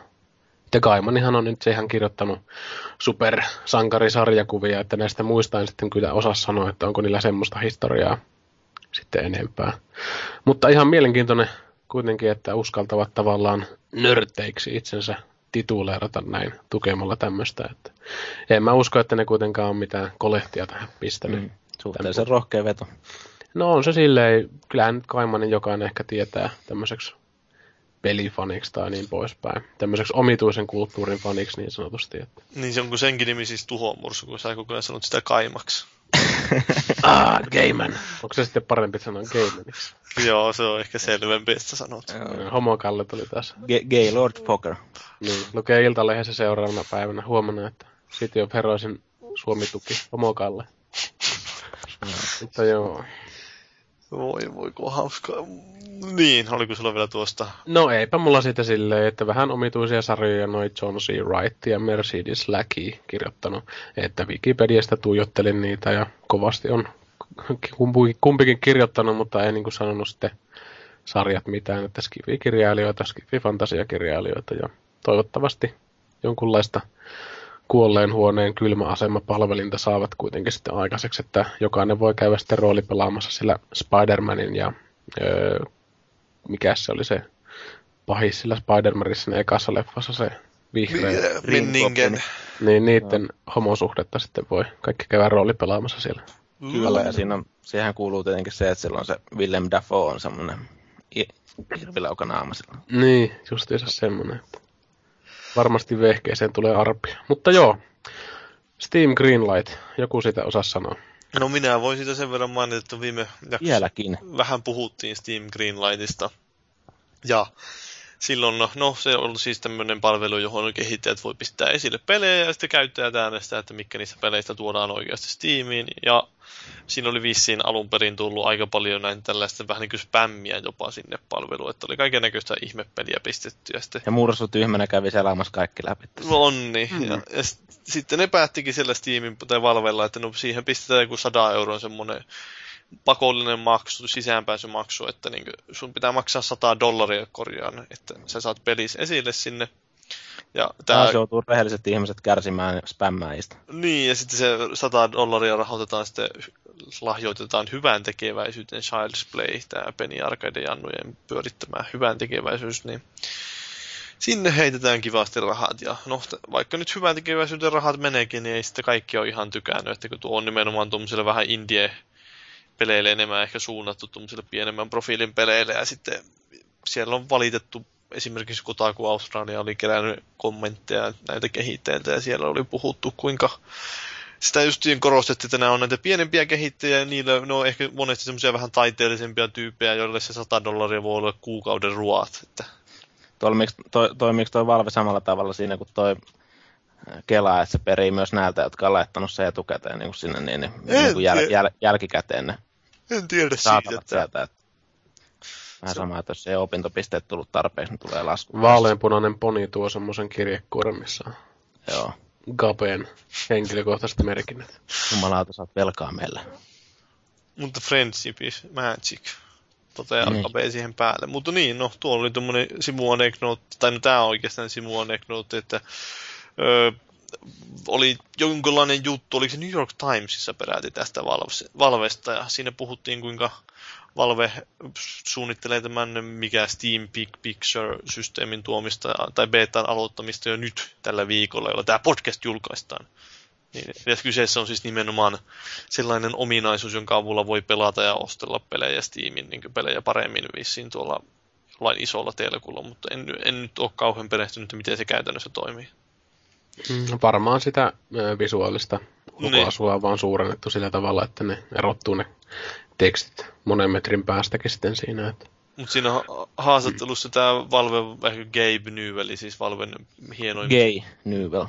Ja Gaimanihan on nyt se ihan kirjoittanut supersankarisarjakuvia, että näistä muista en sitten kyllä osaa sanoa, että onko niillä semmoista historiaa sitten enempää. Mutta ihan mielenkiintoinen kuitenkin, että uskaltavat tavallaan nörteiksi itsensä tituleerata näin tukemalla tämmöistä. Että en mä usko, että ne kuitenkaan on mitään kolehtia tähän pistänyt. Mm, suhteellisen rohkea veto. No on se silleen, kyllähän nyt Kaimanin jokainen ehkä tietää tämmöiseksi pelifaniksi tai niin poispäin. Tämmöiseksi omituisen kulttuurin faniksi niin sanotusti. Että. Niin se on kuin senkin nimi siis tuhomursu, kun sä koko ajan sanot sitä kaimaksi. Ah, Gayman. Onko se sitten parempi sanoa Gaymaniksi? Joo, se on ehkä selvempi, että sanot. Homokalle tuli taas. G- Gaylord Poker. Niin, lukee Iltalehdessä seuraavana päivänä huomenna, että City of Heroesin Suomi-tuki Homokalle. Mutta joo. Voi voi, kun hauskaa. Niin, oliko sulla vielä tuosta? No eipä mulla siitä silleen, että vähän omituisia sarjoja noin John C. Wright ja Mercedes Lackey kirjoittanut, että Wikipediasta tuijottelin niitä ja kovasti on kumpikin kirjoittanut, mutta ei niin kuin sanonut sitten sarjat mitään, että skifi-kirjailijoita, skifi-fantasiakirjailijoita ja toivottavasti jonkunlaista kuolleen huoneen kylmäasema palvelinta saavat kuitenkin sitten aikaiseksi, että jokainen voi käydä sitten roolipelaamassa sillä Spider-Manin ja öö, mikä se oli se pahis sillä Spider-Manissa ekassa leffassa se vihreä. Minningen. Niin niiden no. homosuhdetta sitten voi kaikki käydä roolipelaamassa siellä. Kyllä, ja siinä on, siihen kuuluu tietenkin se, että silloin se Willem Dafoe on semmoinen hirvilauka naama silloin. Niin, justiinsa semmoinen. Että varmasti vehkeeseen tulee arpia. Mutta joo, Steam Greenlight, joku sitä osaa sanoa. No minä voin sitä sen verran mainita, että viime jaksossa Vieläkin. vähän puhuttiin Steam Greenlightista. Ja silloin, no, no se on siis tämmöinen palvelu, johon kehittäjät voi pistää esille pelejä ja sitten käyttäjät äänestää, että mikä niistä peleistä tuodaan oikeasti Steamiin. Ja siinä oli vissiin alun perin tullut aika paljon näin tällaista vähän niin kuin spämmiä jopa sinne palveluun, että oli kaiken näköistä ihmepeliä pistetty. Ja, sitten... ja Mursu tyhmänä kävi selaamassa kaikki läpi. No on niin. Mm. Ja, ja sitten ne päättikin siellä Steamin tai Valvella, että no siihen pistetään joku 100 euroa semmoinen pakollinen maksu, sisäänpääsymaksu, että niin sun pitää maksaa 100 dollaria korjaan, että sä saat pelis esille sinne. Ja tää... Taas joutuu rehelliset ihmiset kärsimään spämmäistä. Niin, ja sitten se 100 dollaria rahoitetaan sitten, lahjoitetaan hyvän tekeväisyyteen Child's Play, tämä Penny Arcade-jannujen pyörittämä hyvän tekeväisyys, niin sinne heitetään kivasti rahat. Ja no, vaikka nyt hyvän tekeväisyyden rahat meneekin, niin ei sitten kaikki ole ihan tykännyt, että kun tuo on nimenomaan tuommoiselle vähän indie peleille enemmän ehkä suunnattu tuommoisille pienemmän profiilin peleille, ja sitten siellä on valitettu esimerkiksi Kotaku Australia oli kerännyt kommentteja näitä kehittäjiltä ja siellä oli puhuttu kuinka sitä justiin korostettiin, että nämä on näitä pienempiä kehittäjiä ja niillä ne on ehkä monesti semmoisia vähän taiteellisempia tyyppejä, joille se 100 dollaria voi olla kuukauden ruoat. Että... Toimiiko toi, toimiiko toi Valve samalla tavalla siinä kuin toi äh, Kela, että se perii myös näiltä, jotka on laittanut se etukäteen niin kuin sinne niin, niin, niin kuin jäl, jäl, jälkikäteen ne en tiedä siitä. Että... Sieltä, että Vähän sama, että jos ei opintopisteet tullut tarpeeksi, niin tulee lasku. Vaaleanpunainen poni tuo semmoisen kirjekuoren, missä on Joo. Gaben henkilökohtaiset merkinnät. Jumalauta, saat velkaa meille. Mutta friendship is magic. Toteaa niin. Gabe siihen päälle. Mutta niin, no tuolla oli tuommoinen simuaneknootti, tai no tää on oikeastaan simuaneknootti, että öö, oli jonkinlainen juttu, oliko se New York Timesissa peräti tästä Valvesta, ja siinä puhuttiin kuinka Valve suunnittelee tämän mikä Steam Big Picture-systeemin tuomista tai betan aloittamista jo nyt tällä viikolla, jolla tämä podcast julkaistaan. Niin, ja kyseessä on siis nimenomaan sellainen ominaisuus, jonka avulla voi pelata ja ostella pelejä Steamin niin pelejä paremmin vissiin tuolla jollain isolla telkulla, mutta en, en nyt ole kauhean perehtynyt, miten se käytännössä toimii. Mm, varmaan sitä visuaalista ulkoasua niin. vaan suurennettu sillä tavalla, että ne erottuu ne tekstit monen metrin päästäkin sitten siinä. Että... Mutta siinä haastattelussa tämä Valve, ehkä Gabe Newell, siis Valven hienoin... Gay Newell.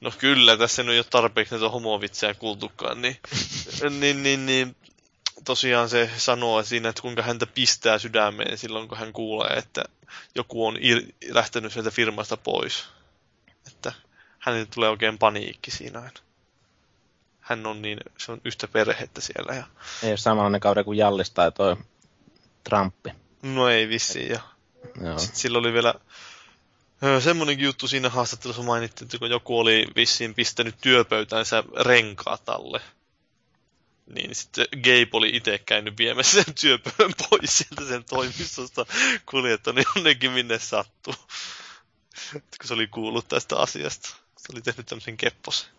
No kyllä, tässä ei ole tarpeeksi näitä homovitsejä kuultukaan, niin, niin, niin, niin tosiaan se sanoo siinä, että kuinka häntä pistää sydämeen silloin, kun hän kuulee, että joku on ir- lähtenyt sieltä firmasta pois. Että hänelle tulee oikein paniikki siinä aina. Hän on niin, se on yhtä perhettä siellä. Ja... Ei ole samanlainen kauden kuin Jallis tai toi Trumpi. No ei vissiin. Ja... Joo. Sitten sillä oli vielä ö, semmonenkin juttu siinä haastattelussa mainittiin, että kun joku oli vissiin pistänyt työpöytänsä renkaat alle, niin sitten Gabe oli itse käynyt viemässä sen työpöydän pois sieltä sen toimistosta kuljettanut jonnekin minne sattuu. kun se oli kuullut tästä asiasta. Se oli tehnyt tämmöisen kepposen.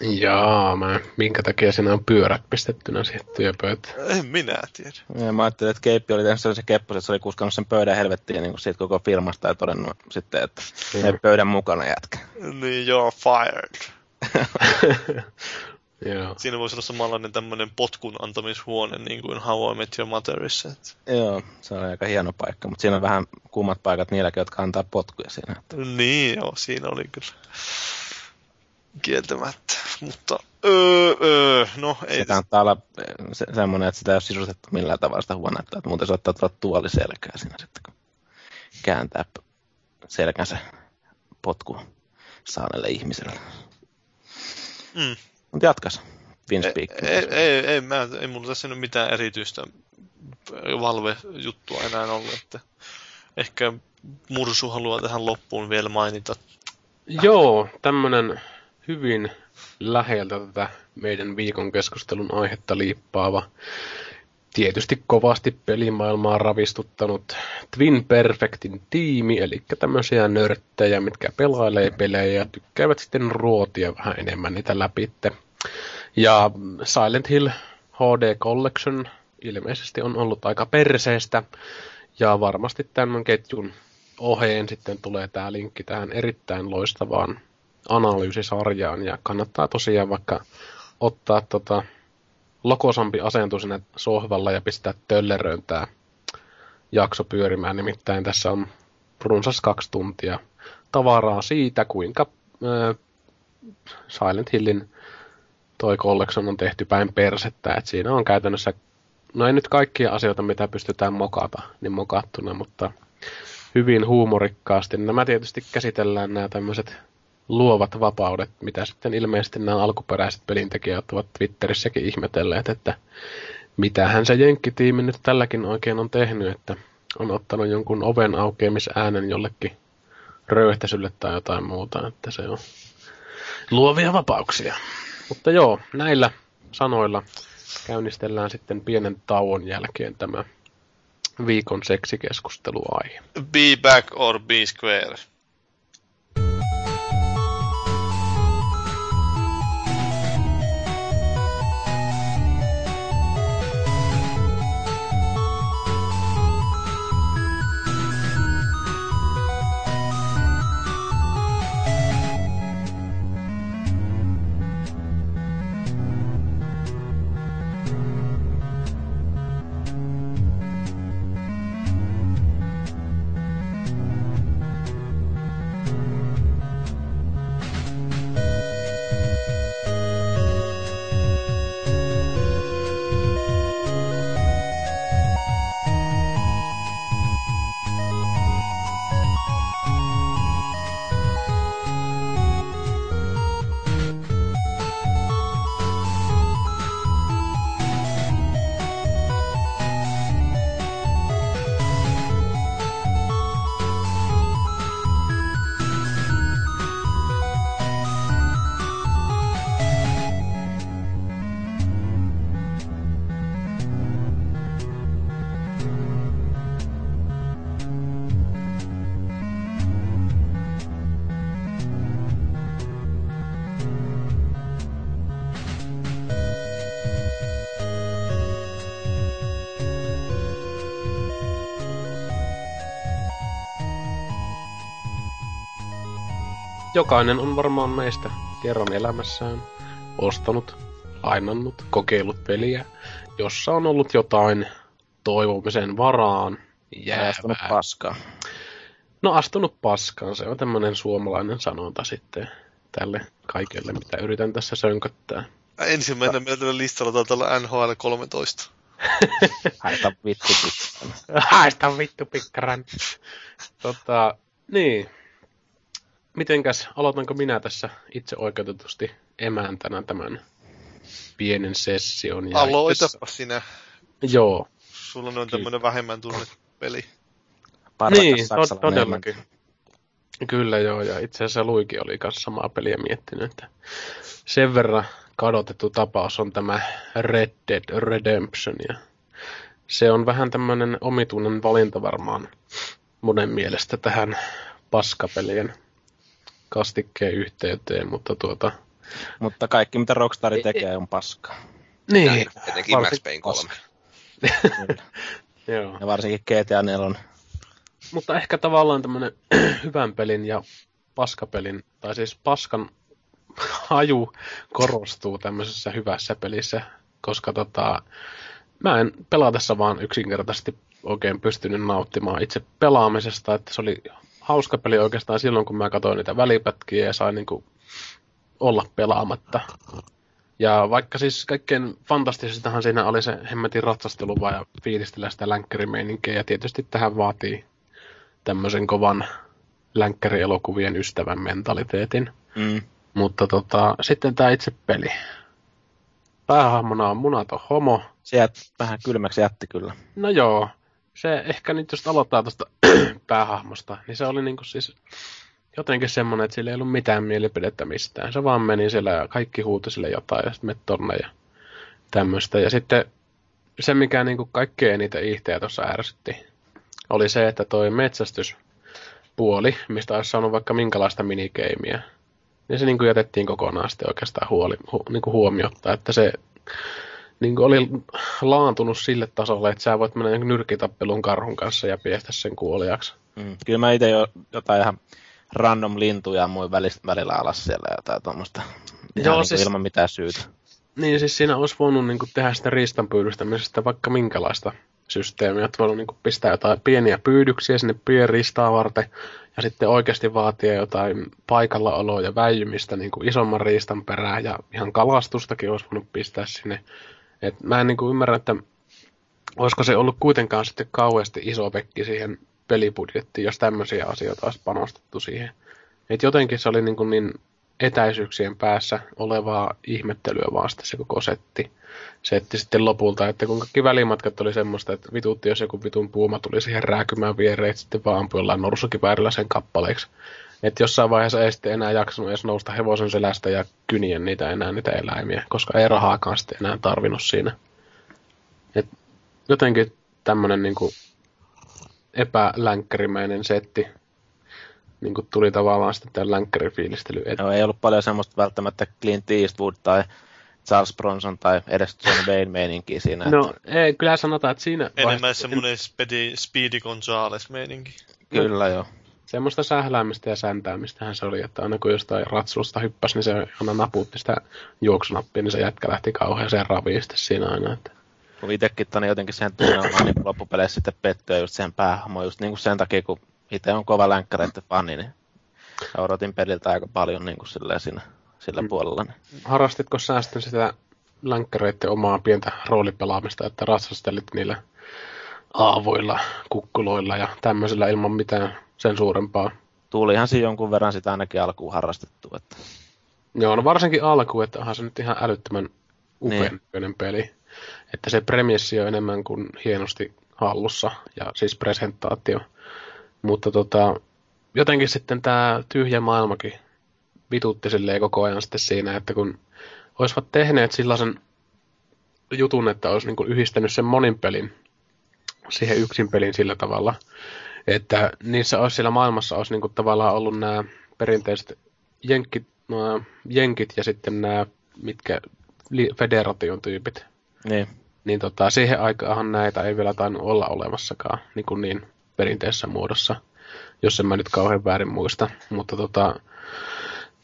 Jaa, mä, minkä takia siinä on pyörät pistettynä siihen työpöytään. En minä tiedä. Ja mä ajattelin, että Keippi oli tehnyt sellaisen kepposen, että se oli kuskannut sen pöydän helvettiin niin kuin siitä koko firmasta ja todennut sitten, että ne pöydän mukana jätkä. Niin joo, fired. [laughs] Joo. Siinä voisi olla samanlainen tämmöinen potkun antamishuone, niin kuin How I Met Your Motherissa. että- Joo, se on aika hieno paikka, mutta siinä on vähän kuumat paikat niilläkin, jotka antaa potkuja siinä. Että Niin joo, siinä oli kyllä kieltämättä. Mutta öö, öö, no ei. se kannattaa olla se, semmoinen, että sitä ei ole sisustettu millään tavalla sitä huonetta, että muuten saattaa tulla tuoli selkää siinä sitten, kun kääntää selkänsä potku saaneelle ihmiselle. Mm. Mutta jatkas. Vince Ei, ei, ei, ei, mä, ei mulla tässä nyt mitään erityistä Valve-juttua enää ollut, että ehkä Mursu haluaa tähän loppuun vielä mainita. Joo, tämmönen hyvin läheltä tätä meidän viikon keskustelun aihetta liippaava, tietysti kovasti pelimaailmaa ravistuttanut Twin Perfectin tiimi, eli tämmöisiä nörttejä, mitkä pelailee pelejä ja tykkäävät sitten ruotia vähän enemmän niitä läpitte. Ja Silent Hill HD Collection ilmeisesti on ollut aika perseestä, ja varmasti tämän ketjun oheen sitten tulee tämä linkki tähän erittäin loistavaan analyysisarjaan ja kannattaa tosiaan vaikka ottaa tota lokosampi asento sinne sohvalla ja pistää tölleröön tämä jakso pyörimään. Nimittäin tässä on runsas kaksi tuntia tavaraa siitä, kuinka ää, Silent Hillin toi collection on tehty päin persettä. Et siinä on käytännössä, no ei nyt kaikkia asioita, mitä pystytään mokata, niin mokattuna, mutta hyvin huumorikkaasti. Nämä tietysti käsitellään nämä tämmöiset luovat vapaudet, mitä sitten ilmeisesti nämä alkuperäiset pelintekijät ovat Twitterissäkin ihmetelleet, että mitähän se jenkkitiimi nyt tälläkin oikein on tehnyt, että on ottanut jonkun oven aukeamisäänen jollekin röyhtäisylle tai jotain muuta, että se on luovia vapauksia. Mutta joo, näillä sanoilla käynnistellään sitten pienen tauon jälkeen tämä viikon seksikeskusteluaihe. Be back or be square. Jokainen on varmaan meistä kerran elämässään ostanut, lainannut, kokeillut peliä, jossa on ollut jotain toivomisen varaan jäävää. paskaa. No astunut paskaan, se on tämmöinen suomalainen sanonta sitten tälle kaikelle, mitä yritän tässä sönköttää. Ensimmäinen meillä listalla taitaa olla NHL 13. [laughs] Haista vittu pitää. Haista vittu pikkaran. tota, niin. Mitenkäs, aloitanko minä tässä itse oikeutetusti emäntänä tämän pienen session? Ja Aloitapa sinä. Joo, Sulla on tämmönen vähemmän tunnettu peli. Parhakas niin, to- todellakin. Kyllä joo, ja itse asiassa Luiki oli kanssa samaa peliä miettinyt, että sen verran kadotettu tapaus on tämä Red Dead Redemption, ja se on vähän tämmöinen omituinen valinta varmaan monen mielestä tähän paskapelien kastikkeen yhteyteen, mutta tuota... Mutta kaikki mitä Rockstar tekee on paskaa. Niin, Etenkin Max varsin Payne 3. Kyllä. [laughs] joo. Ja varsinkin GTA 4. Mutta ehkä tavallaan tämmönen [clears throat] hyvän pelin ja paskapelin, tai siis paskan [laughs] haju korostuu tämmöisessä hyvässä pelissä, koska tota, mä en pelatessa vaan yksinkertaisesti oikein pystynyt nauttimaan itse pelaamisesta, että se oli hauska peli oikeastaan silloin, kun mä katsoin niitä välipätkiä ja sain niinku olla pelaamatta. Ja vaikka siis kaikkein fantastisistahan siinä oli se hemmetin ratsastelu vaan ja fiilistellä sitä länkkärimeininkiä ja tietysti tähän vaatii tämmöisen kovan länkkärielokuvien ystävän mentaliteetin. Mm. Mutta tota, sitten tämä itse peli. Päähahmona on munaton homo. Sieltä vähän kylmäksi jätti kyllä. No joo, se ehkä nyt jos aloittaa tuosta [clears throat] päähahmosta, niin se oli niinku siis jotenkin semmoinen, että sillä ei ollut mitään mielipidettä mistään. Se vaan meni siellä ja kaikki huuti sille jotain ja sitten meni tonne ja tämmöistä. Ja sitten se, mikä niinku kaikkein eniten ihteä tuossa ärsytti, oli se, että toi metsästyspuoli, mistä olisi saanut vaikka minkälaista minikeimiä, niin se niinku jätettiin kokonaan sitten oikeastaan huoli, hu, niinku huomiotta, että se niinku oli laantunut sille tasolle, että sä voit mennä nyrkitappelun karhun kanssa ja piestä sen kuoliaksi. Mm. Kyllä mä itse jo jotain ihan random lintuja muin välistä, välillä alas siellä jotain tuommoista. Joo, niin siis- ilman mitään syytä. Niin, siis siinä olisi voinut niin kuin, tehdä sitä riistanpyydystämisestä vaikka minkälaista systeemiä. Että voinut niin kuin, pistää jotain pieniä pyydyksiä sinne pienristaa varten ja sitten oikeasti vaatia jotain paikallaoloa ja väijymistä niin kuin isomman riistan perään ja ihan kalastustakin olisi voinut pistää sinne. Et mä en niin kuin, ymmärrä, että olisiko se ollut kuitenkaan sitten kauheasti iso pekki siihen pelibudjettiin, jos tämmöisiä asioita olisi panostettu siihen. Et jotenkin se oli niin, kuin niin etäisyyksien päässä olevaa ihmettelyä vaan se koko setti. Setti sitten lopulta, että kun kaikki välimatkat oli semmoista, että vitutti, jos joku vitun puuma tuli siihen rääkymään viereen, sitten vaan ampui jollain norsukiväärillä sen kappaleeksi. Että jossain vaiheessa ei sitten enää jaksanut edes nousta hevosen selästä ja kynien niitä enää niitä eläimiä, koska ei rahaakaan sitten enää tarvinnut siinä. Et jotenkin tämmönen niinku epälänkkärimäinen setti niinku tuli tavallaan sitten tämän länkkärifiilistely eteen. Joo, ei ollut paljon semmoista välttämättä Clint Eastwood tai Charles Bronson tai edes John Wayne meininkiä siinä. No, ei, kyllä sanotaan, että siinä Enemmän vaiheessa- semmonen Speedy, Speedy Gonzales-meininki. Kyllä joo. Semmoista sähläämistä ja säntäämistähän se oli, että aina kun jostain ratsusta hyppäsi, niin se aina naputti sitä juoksunappia, niin se jätkä lähti kauheeseen raviin siinä aina. Että... Kun itsekin tänne jotenkin siihen tunnelmaan niin loppupeleissä sitten pettyä just siihen päähahmoon, just niin kuin sen takia, kun itse on kova länkkäreiden fani, niin odotin peliltä aika paljon niin kuin siinä, sillä Mm. puolella. Niin. Harrastitko sä sitten sitä länkkäreiden omaa pientä roolipelaamista, että ratsastelit niillä aavoilla, kukkuloilla ja tämmöisillä ilman mitään sen suurempaa? Tuulihan siinä jonkun verran sitä ainakin alkuun harrastettu. Että... Joo, no varsinkin alku, että onhan se nyt ihan älyttömän upean Niin. peli. Että se premissi on enemmän kuin hienosti hallussa, ja siis presentaatio. Mutta tota, jotenkin sitten tämä tyhjä maailmakin vitutti silleen koko ajan sitten siinä, että kun olisivat tehneet sellaisen jutun, että olisi niinku yhdistänyt sen monin pelin siihen yksin pelin sillä tavalla, että niissä olisi siellä maailmassa olisi niinku tavallaan ollut nämä perinteiset jenkit, no, jenkit ja sitten nämä, mitkä li- federaation tyypit, Niin. niin tota, siihen aikaan näitä ei vielä tainnut olla olemassakaan niin, kuin niin perinteisessä muodossa, jos en mä nyt kauhean väärin muista. Mutta tota,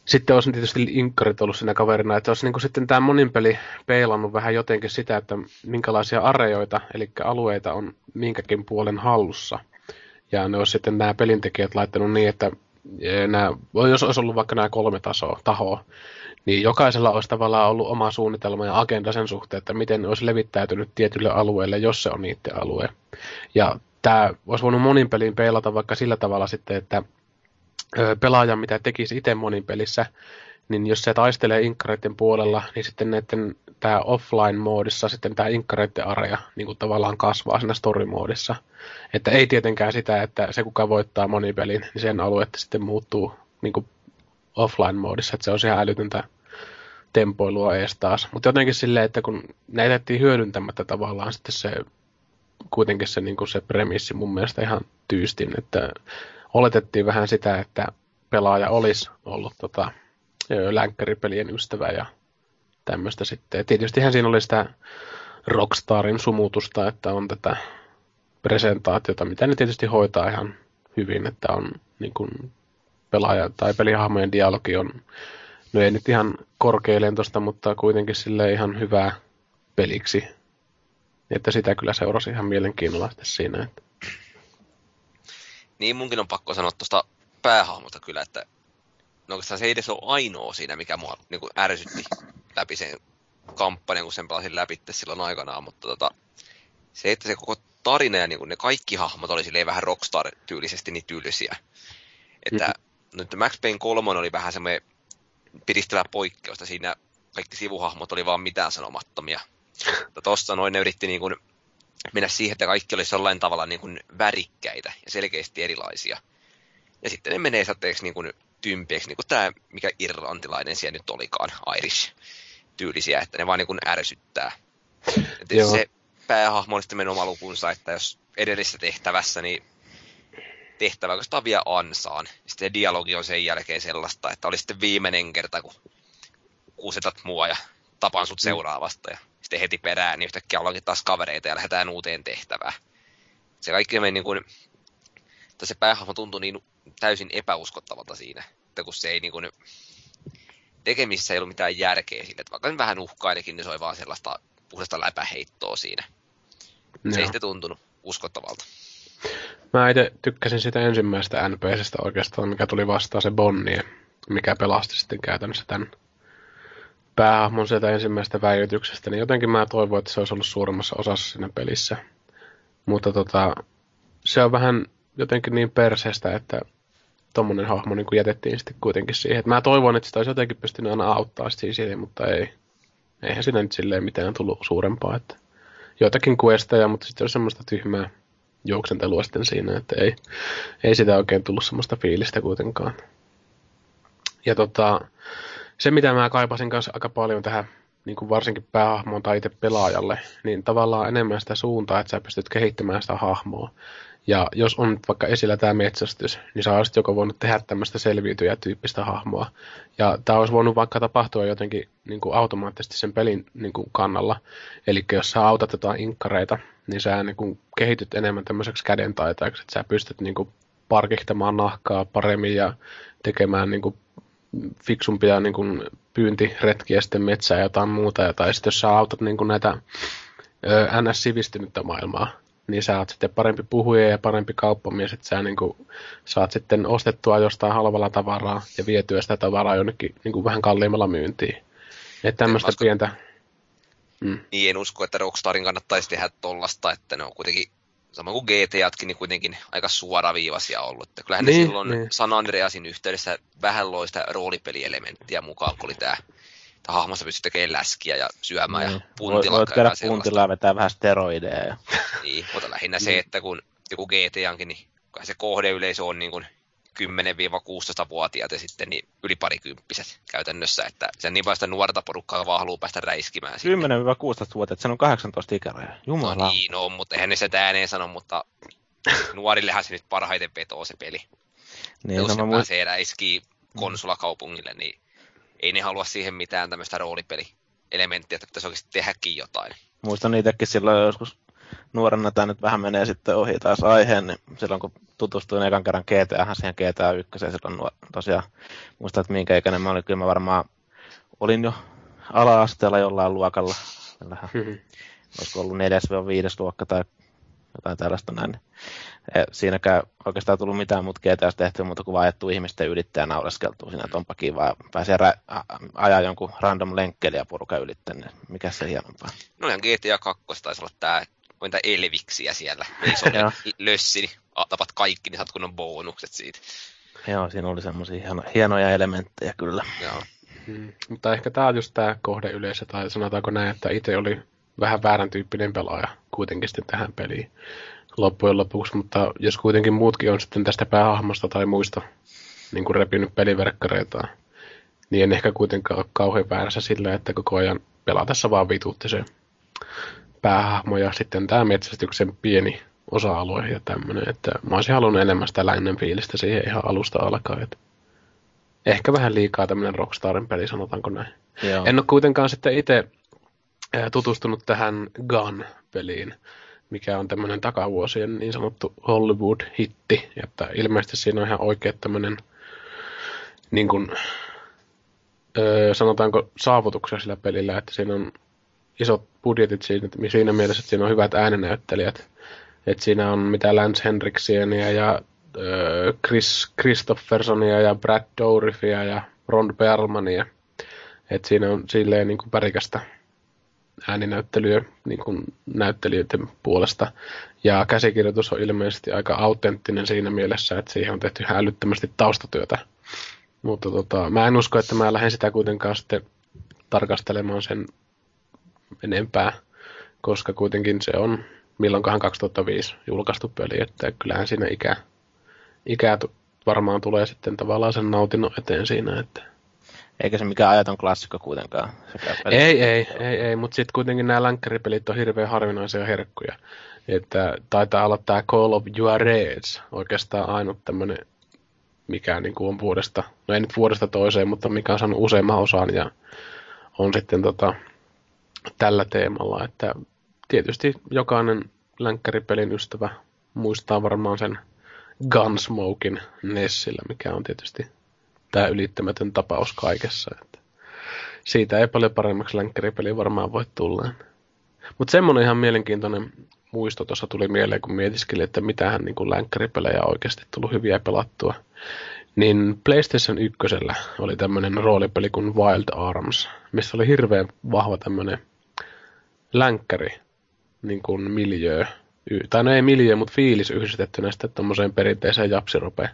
sitten olisi tietysti inkkarit ollut siinä kaverina, että olisi niin kuin sitten tämä monin peli peilannut vähän jotenkin sitä, että minkälaisia areoita, eli alueita on minkäkin puolen hallussa. Ja ne olisi sitten nämä pelintekijät laittanut niin, että eh, nämä, jos olisi ollut vaikka nämä kolme tasoa, tahoa, niin jokaisella olisi tavallaan ollut oma suunnitelma ja agenda sen suhteen, että miten ne olisi levittäytynyt tietylle alueelle, jos se on niiden alue. Ja tämä olisi voinut monin peliin peilata vaikka sillä tavalla sitten, että ö, pelaajan, mitä tekisi itse monin pelissä, niin jos se taistelee inkkareiden puolella, niin sitten näiden tämä offline-moodissa sitten tämä inkkareiden area niin kuin tavallaan kasvaa siinä story-moodissa. Että ei tietenkään sitä, että se kuka voittaa monipelin, niin sen aluetta sitten muuttuu niin kuin offline-moodissa, että se on ihan älytöntä tempoilua ees taas. Mutta jotenkin silleen, että kun näitä hyödyntämättä tavallaan sitten se kuitenkin se, niin kuin se premissi mun mielestä ihan tyystin, että oletettiin vähän sitä, että pelaaja olisi ollut tota, länkkäripelien ystävä ja tämmöistä sitten. Ja tietystihän siinä oli sitä Rockstarin sumutusta, että on tätä presentaatiota, mitä ne tietysti hoitaa ihan hyvin, että on niin kuin pelaaja tai pelihahmojen dialogi on, no ei nyt ihan korkealentosta, mutta kuitenkin sille ihan hyvää peliksi. Että sitä kyllä seurasi ihan mielenkiinnolla siinä. Että. Niin munkin on pakko sanoa tuosta päähahmosta kyllä, että no oikeastaan se ei edes ole ainoa siinä, mikä mua niin kuin ärsytti läpi sen kampanjan, kun sen pelasin läpi silloin aikanaan, mutta tota, se, että se koko tarina ja niin kuin ne kaikki hahmot oli silleen vähän Rockstar-tyylisesti niin tylsiä. Että mm-hmm. nyt Max Payne 3 oli vähän semmoinen piristävä poikkeusta. Siinä kaikki sivuhahmot oli vaan mitään sanomattomia. Mutta tossa noin ne yritti niin kuin mennä siihen, että kaikki olisi jollain tavalla niin kuin värikkäitä ja selkeästi erilaisia. Ja sitten ne menee sateeksi niin kuin tympieksi, niin kuin tämä, mikä irlantilainen siellä nyt olikaan, Irish tyylisiä, että ne vaan niin kuin ärsyttää. Et Joo. se päähahmo on sitten oma lukunsa, että jos edellisessä tehtävässä, niin tehtävä oikeastaan vielä ansaan. Sitten se dialogi on sen jälkeen sellaista, että oli sitten viimeinen kerta, kun kusetat mua ja tapaan sut seuraavasta. Ja sitten heti perään, niin yhtäkkiä ollaankin taas kavereita ja lähdetään uuteen tehtävään. Se kaikki meni niin kuin, että se päähahmo tuntui niin täysin epäuskottavalta siinä, että kun se ei niin kuin, tekemisissä ei ollut mitään järkeä siinä, että vaikka vähän uhkailikin, niin se oli vaan sellaista puhdasta läpäheittoa siinä. Se ei Joo. sitten tuntunut uskottavalta. Mä itse tykkäsin sitä ensimmäistä NPCstä oikeastaan, mikä tuli vastaan se Bonnie, mikä pelasti sitten käytännössä tämän päähahmon sieltä ensimmäisestä väijytyksestä, niin jotenkin mä toivoin, että se olisi ollut suuremmassa osassa siinä pelissä. Mutta tota, se on vähän jotenkin niin perseestä, että tommonen hahmo niin kuin jätettiin sitten kuitenkin siihen. Et mä toivon, että sitä olisi jotenkin pystynyt aina auttaa siihen, mutta ei. Eihän siinä nyt silleen mitään tullut suurempaa. Että joitakin questeja, mutta sitten on semmoista tyhmää juoksentelua sitten siinä, että ei, ei sitä oikein tullut semmoista fiilistä kuitenkaan. Ja tota, se mitä mä kaipasin kanssa aika paljon tähän, niin kuin varsinkin päähahmoon tai itse pelaajalle, niin tavallaan enemmän sitä suuntaa, että sä pystyt kehittämään sitä hahmoa. Ja jos on vaikka esillä tämä metsästys, niin sä olisit joko voinut tehdä tämmöistä selviytyjä-tyyppistä hahmoa. Ja tämä olisi voinut vaikka tapahtua jotenkin niin kuin automaattisesti sen pelin niin kuin kannalla. Eli jos sä autat jotain inkkareita, niin sä niin kuin kehityt enemmän tämmöiseksi kädentaitajaksi, että sä pystyt niin kuin parkihtamaan nahkaa paremmin ja tekemään niin kuin fiksumpia niin kuin pyyntiretkiä sitten metsää ja jotain muuta. Ja, tai sitten jos sä autat niin kuin näitä NS-sivistynyttä maailmaa, niin sä oot sitten parempi puhuja ja parempi kauppamies, että sä niin kuin, saat sitten ostettua jostain halvalla tavaraa ja vietyä sitä tavaraa jonnekin niin kuin vähän kalliimmalla myyntiin. Että tämmöistä Vasta- pientä... Mm. Niin en usko, että Rockstarin kannattaisi tehdä tollasta, että ne on kuitenkin sama kuin GTAtkin, niin kuitenkin aika suoraviivaisia ollut. Että kyllähän Niin, ne silloin niin. San Andreasin yhteydessä vähän loi sitä roolipelielementtiä mukaan, kun oli tämä, tämä hahmossa pystyi tekemään läskiä ja syömään ja Niin. Voit, puntilla voit käydä puntilla ja vetää vähän steroideja. Ja... Niin, mutta lähinnä se, että kun joku GTAnkin, niin se kohdeyleisö on niin kuin 10-16-vuotiaat ja sitten niin yli parikymppiset käytännössä, että se niin paljon sitä nuorta porukkaa vaan haluaa päästä räiskimään. sinne. 10-16-vuotiaat, se on 18 ikäraja. Jumala. No niin, no, mutta eihän ne sitä ääneen sano, mutta nuorillehan se nyt parhaiten vetoo se peli. niin, Jos no, ne mä muist... pääsee räiskii konsulakaupungille, niin ei ne halua siihen mitään tämmöistä roolipeli-elementtiä, että pitäisi oikeasti tehdäkin jotain. muistan itsekin silloin joskus nuorena, tämä nyt vähän menee sitten ohi taas aiheen, niin silloin kun tutustuin ekan kerran GTA, siihen GTA 1, silloin nuor- tosiaan muistan, että minkä ikäinen mä olin, kyllä mä varmaan olin jo ala-asteella jollain luokalla, vähän, olisiko ollut 4-5 luokka tai jotain tällaista näin. Siinäkään oikeastaan tullut mitään muuta GTAs tehtyä muuta kuin vaettu ihmisten ylittäjä ja naureskeltua siinä, että onpa kiva. Ja pääsee rä- a- ajaa jonkun random lenkkeliä porukan ylitte, niin mikä se hienompaa. No ihan GTA 2 taisi olla tää, on niitä elviksiä siellä. Ei se ole lössi, niin tapat kaikki, niin saat kunnon bonukset siitä. Joo, siinä oli semmoisia hieno, hienoja elementtejä kyllä. Joo. Mm. Mutta ehkä tämä on just tämä kohdeyleisö, tai sanotaanko näin, että itse oli vähän väärän tyyppinen pelaaja kuitenkin sitten tähän peliin loppujen lopuksi, mutta jos kuitenkin muutkin on sitten tästä päähahmosta tai muista niin kuin repinyt peliverkkareita, niin en ehkä kuitenkaan ole kauhean väärässä sillä, että koko ajan pelatessa vaan vituutti se päähahmo ja sitten tämä metsästyksen pieni osa-alue ja tämmöinen, että mä olisin halunnut enemmän sitä lännen fiilistä siihen ihan alusta alkaen. Että ehkä vähän liikaa tämmöinen Rockstarin peli, sanotaanko näin. Joo. En ole kuitenkaan sitten itse tutustunut tähän Gun-peliin, mikä on tämmöinen takavuosien niin sanottu Hollywood-hitti, että ilmeisesti siinä on ihan oikea tämmöinen niin kuin, öö, sanotaanko saavutuksia sillä pelillä, että siinä on isot budjetit siinä, siinä mielessä, että siinä on hyvät äänenäyttelijät. Että siinä on mitä Lance Henriksienia ja öö, Chris Christophersonia ja Brad Dourifia ja Ron Perlmania. Että siinä on silleen niin kuin värikästä ääninäyttelyä niin kuin näyttelijöiden puolesta. Ja käsikirjoitus on ilmeisesti aika autenttinen siinä mielessä, että siihen on tehty ihan älyttömästi taustatyötä. Mutta tota, mä en usko, että mä lähden sitä kuitenkaan sitten tarkastelemaan sen enempää, koska kuitenkin se on milloinkohan 2005 julkaistu peli, että kyllähän siinä ikä, ikä tu- varmaan tulee sitten tavallaan sen nautinnon eteen siinä, että Eikä se mikään ajaton klassikko kuitenkaan. Ei, ei, ei, ei mutta sitten kuitenkin nämä länkkäripelit on hirveän harvinaisia herkkuja. Että taitaa olla tämä Call of Juarez oikeastaan ainut tämmöinen, mikä niin kuin on vuodesta, no ei nyt vuodesta toiseen, mutta mikä on saanut useamman osan ja on sitten tota, tällä teemalla, että tietysti jokainen länkkäripelin ystävä muistaa varmaan sen Gunsmokin Nessillä, mikä on tietysti tämä ylittämätön tapaus kaikessa. Että siitä ei paljon paremmaksi länkkäripeli varmaan voi tulla. Mutta semmoinen ihan mielenkiintoinen muisto tuossa tuli mieleen, kun mietiskeli, että mitähän niin kuin länkkäripelejä on oikeasti tullut hyviä pelattua. Niin PlayStation 1 oli tämmöinen roolipeli kuin Wild Arms, missä oli hirveän vahva tämmöinen länkkäri niin kuin miljö, y- tai no ei miljö, mutta fiilis yhdistettynä sitten tommoseen perinteiseen japsirope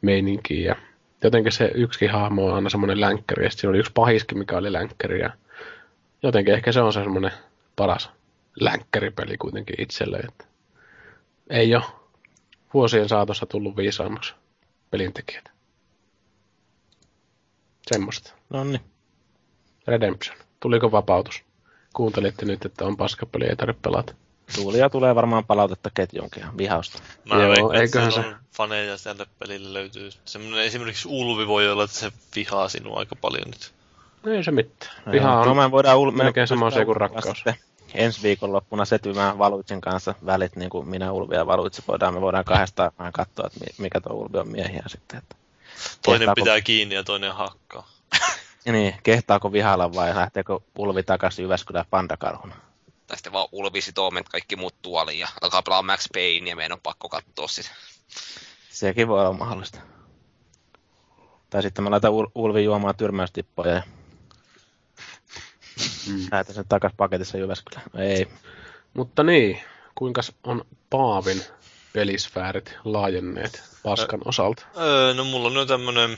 meininkiin. Ja jotenkin se yksikin hahmo on aina semmoinen länkkäri, ja siinä oli yksi pahiskin, mikä oli länkkäri, ja jotenkin ehkä se on se semmoinen paras länkkäripeli kuitenkin itselle, että ei ole vuosien saatossa tullut viisaammaksi pelintekijät. Semmoista. No niin. Redemption. Tuliko vapautus? Kuuntelitte nyt, että on paskapeli, ei tarvitse pelata. Tuulia tulee varmaan palautetta ketjunkin vihausta. Mä Joo, veikkaan, eiköhän on faneja tälle pelille löytyy. Semmoinen esimerkiksi Ulvi voi olla, että se vihaa sinua aika paljon nyt. No ei se mitään. Viha on no, me voidaan ul- melkein sama asia kuin rakkaus. sitten Ensi viikonloppuna setymään Valuitsin kanssa välit, niin kuin minä, Ulvi ja Valuitsi voidaan, me voidaan kahdestaan vähän katsoa, että mi- mikä tuo Ulvi on miehiä sitten. Että Toinen Kehtaako- pitää kiinni ja toinen hakkaa. [laughs] Niin, kehtaako vihailla vai lähteekö Ulvi takaisin Jyväskylään pandakarhuna? Tai sitten vaan Ulvi sitoo meidät kaikki muut tuoliin ja alkaa pelaa Max Payne ja meidän on pakko katsoa sitä. Sekin voi olla mahdollista. Tai sitten mä laitan Ul- Ulvi juomaan tyrmäystippoja ja [laughs] Mm. lähetän sen takas paketissa Jyväskylään. No ei. Mutta niin, kuinka on Paavin pelisfäärit laajenneet paskan osalta? Öö, no mulla on nyt tämmönen, öö,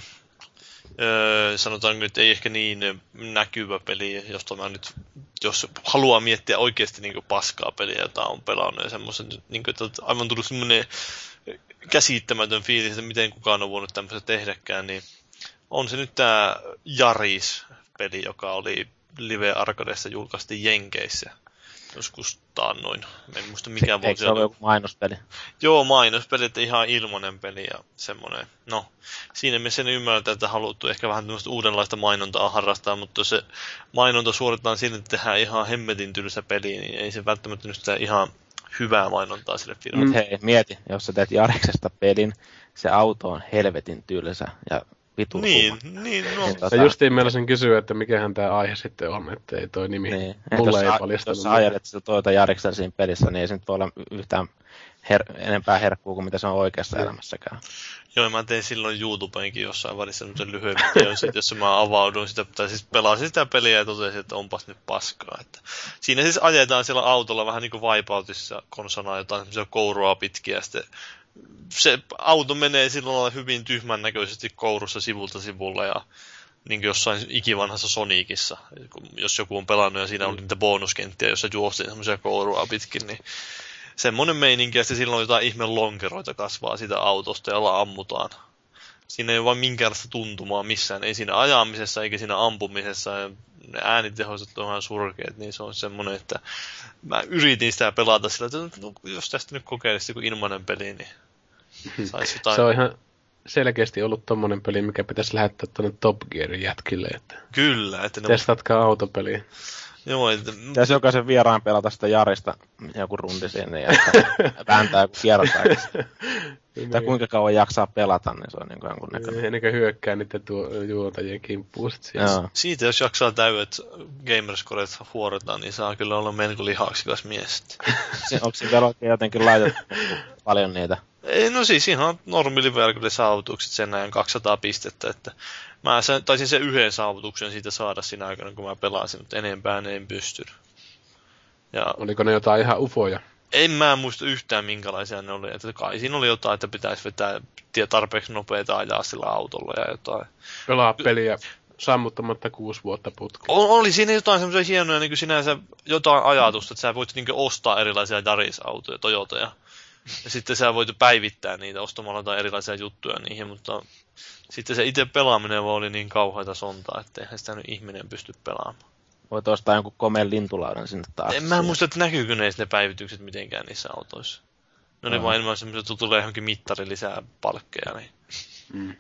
sanotaan nyt ei ehkä niin näkyvä peli, josta mä nyt, jos haluaa miettiä oikeasti niin paskaa peliä, jota on pelannut ja semmoisen, niin kuin, että aivan tullut semmoinen käsittämätön fiilis, että miten kukaan on voinut tämmöistä tehdäkään, niin on se nyt tämä Jaris-peli, joka oli Live Arcadessa julkaistiin Jenkeissä joskus taannoin. En muista mikä Eikö vuosi se ole joku mainospeli? Joo, mainospeli, että ihan ilmanen peli ja semmoinen. No, siinä me sen ymmärretään, että haluttu ehkä vähän tämmöistä uudenlaista mainontaa harrastaa, mutta jos se mainonta suoritetaan sillä, että tehdään ihan hemmetin tylsä peli, niin ei se välttämättä nyt sitä ihan hyvää mainontaa sille firmalle. Mut hei, mieti, jos sä teet Jariksesta pelin, se auto on helvetin tylsä ja vitu Niin, ruma. niin, no. Niin, tota- Ja justiin meinasin kysyä, että mikähän tämä aihe sitten on, että ei toi nimi Niin. mulle ei paljastanut. Jos sä ajelet sitä Toyota Jariksella siinä pelissä, niin ei se nyt voi olla yhtään her- enempää herkkuu kuin mitä se on oikeassa Niin. elämässäkään. Joo, mä tein silloin YouTubeenkin jossain välissä semmoisen lyhyen videon, sit, jossa mä avauduin sitä, tai siis pelasin sitä peliä ja totesin, että onpas nyt paskaa. Että siinä siis ajetaan siellä autolla vähän niin kuin Wipeoutissa konsana jotain semmoisia kourua pitkiä, ja sitten se auto menee silloin lailla hyvin tyhmän näköisesti kourussa sivulta sivulle ja niin kuin jossain ikivanhassa Sonicissa, jos joku on pelannut ja siinä oli niitä bonuskenttiä, jossa juostiin semmoisia kourua pitkin, niin semmoinen meininki, että silloin jotain ihme lonkeroita kasvaa siitä autosta, jolla ammutaan. Siinä ei ole vain minkäänlaista tuntumaa missään, ei siinä ajamisessa eikä siinä ampumisessa. Ja ne äänitehoiset on ihan surkeat, niin se on semmoinen, että mä yritin sitä pelata sillä, että no, jos tästä nyt kokeilisi joku ilmainen peli, niin saisi [laughs] jotain. Se on ihan selkeästi ollut tommonen peli, mikä pitäisi lähettää tuonne Top Gearin jätkille, että Kyllä, että ne testatkaa autopeliä. Joo, että, Pitäisi jokaisen vieraan pelata sitä Jarista joku rundi sinne ja [laughs] vääntää joku kierrotaaksi. Tai kuinka kauan jaksaa pelata, niin se on niin kuin jonkun näköinen. Ennen kuin hyökkää niiden tuo, juontajien kimppuun sit siellä. Joo. siitä jos jaksaa täydet gamerscoret huorata, niin saa kyllä olla melko lihaksikas mies. [laughs] Onko siinä jotenkin laitettu paljon niitä? Ei, no siis ihan normiliverkille saavutukset sen ajan 200 pistettä, että mä sen, taisin sen yhden saavutuksen siitä saada siinä aikana, kun mä pelasin, mutta enempää en pystynyt. Ja Oliko ne jotain ihan ufoja? en mä muista yhtään minkälaisia ne oli, että kai siinä oli jotain, että pitäisi vetää tie tarpeeksi nopeita ajaa sillä autolla ja jotain. Pelaa peliä sammuttamatta kuusi vuotta putkeen. Oli siinä jotain semmoisia hienoja niin kuin sinänsä jotain ajatusta, että sä voit niin ostaa erilaisia Daris-autoja, Toyotoja. Ja sitten sä voit päivittää niitä ostamalla jotain erilaisia juttuja niihin, mutta sitten se itse pelaaminen vaan oli niin kauheita sontaa, että eihän sitä nyt ihminen pysty pelaamaan. Voit ostaa jonkun komeen lintulaudan sinne taas. En mä muista, että näkyykö ne, ne päivitykset mitenkään niissä autoissa. No ne Joo. vaan enemmän semmoiset, että tulee johonkin mittari lisää palkkeja. Niin. Mm.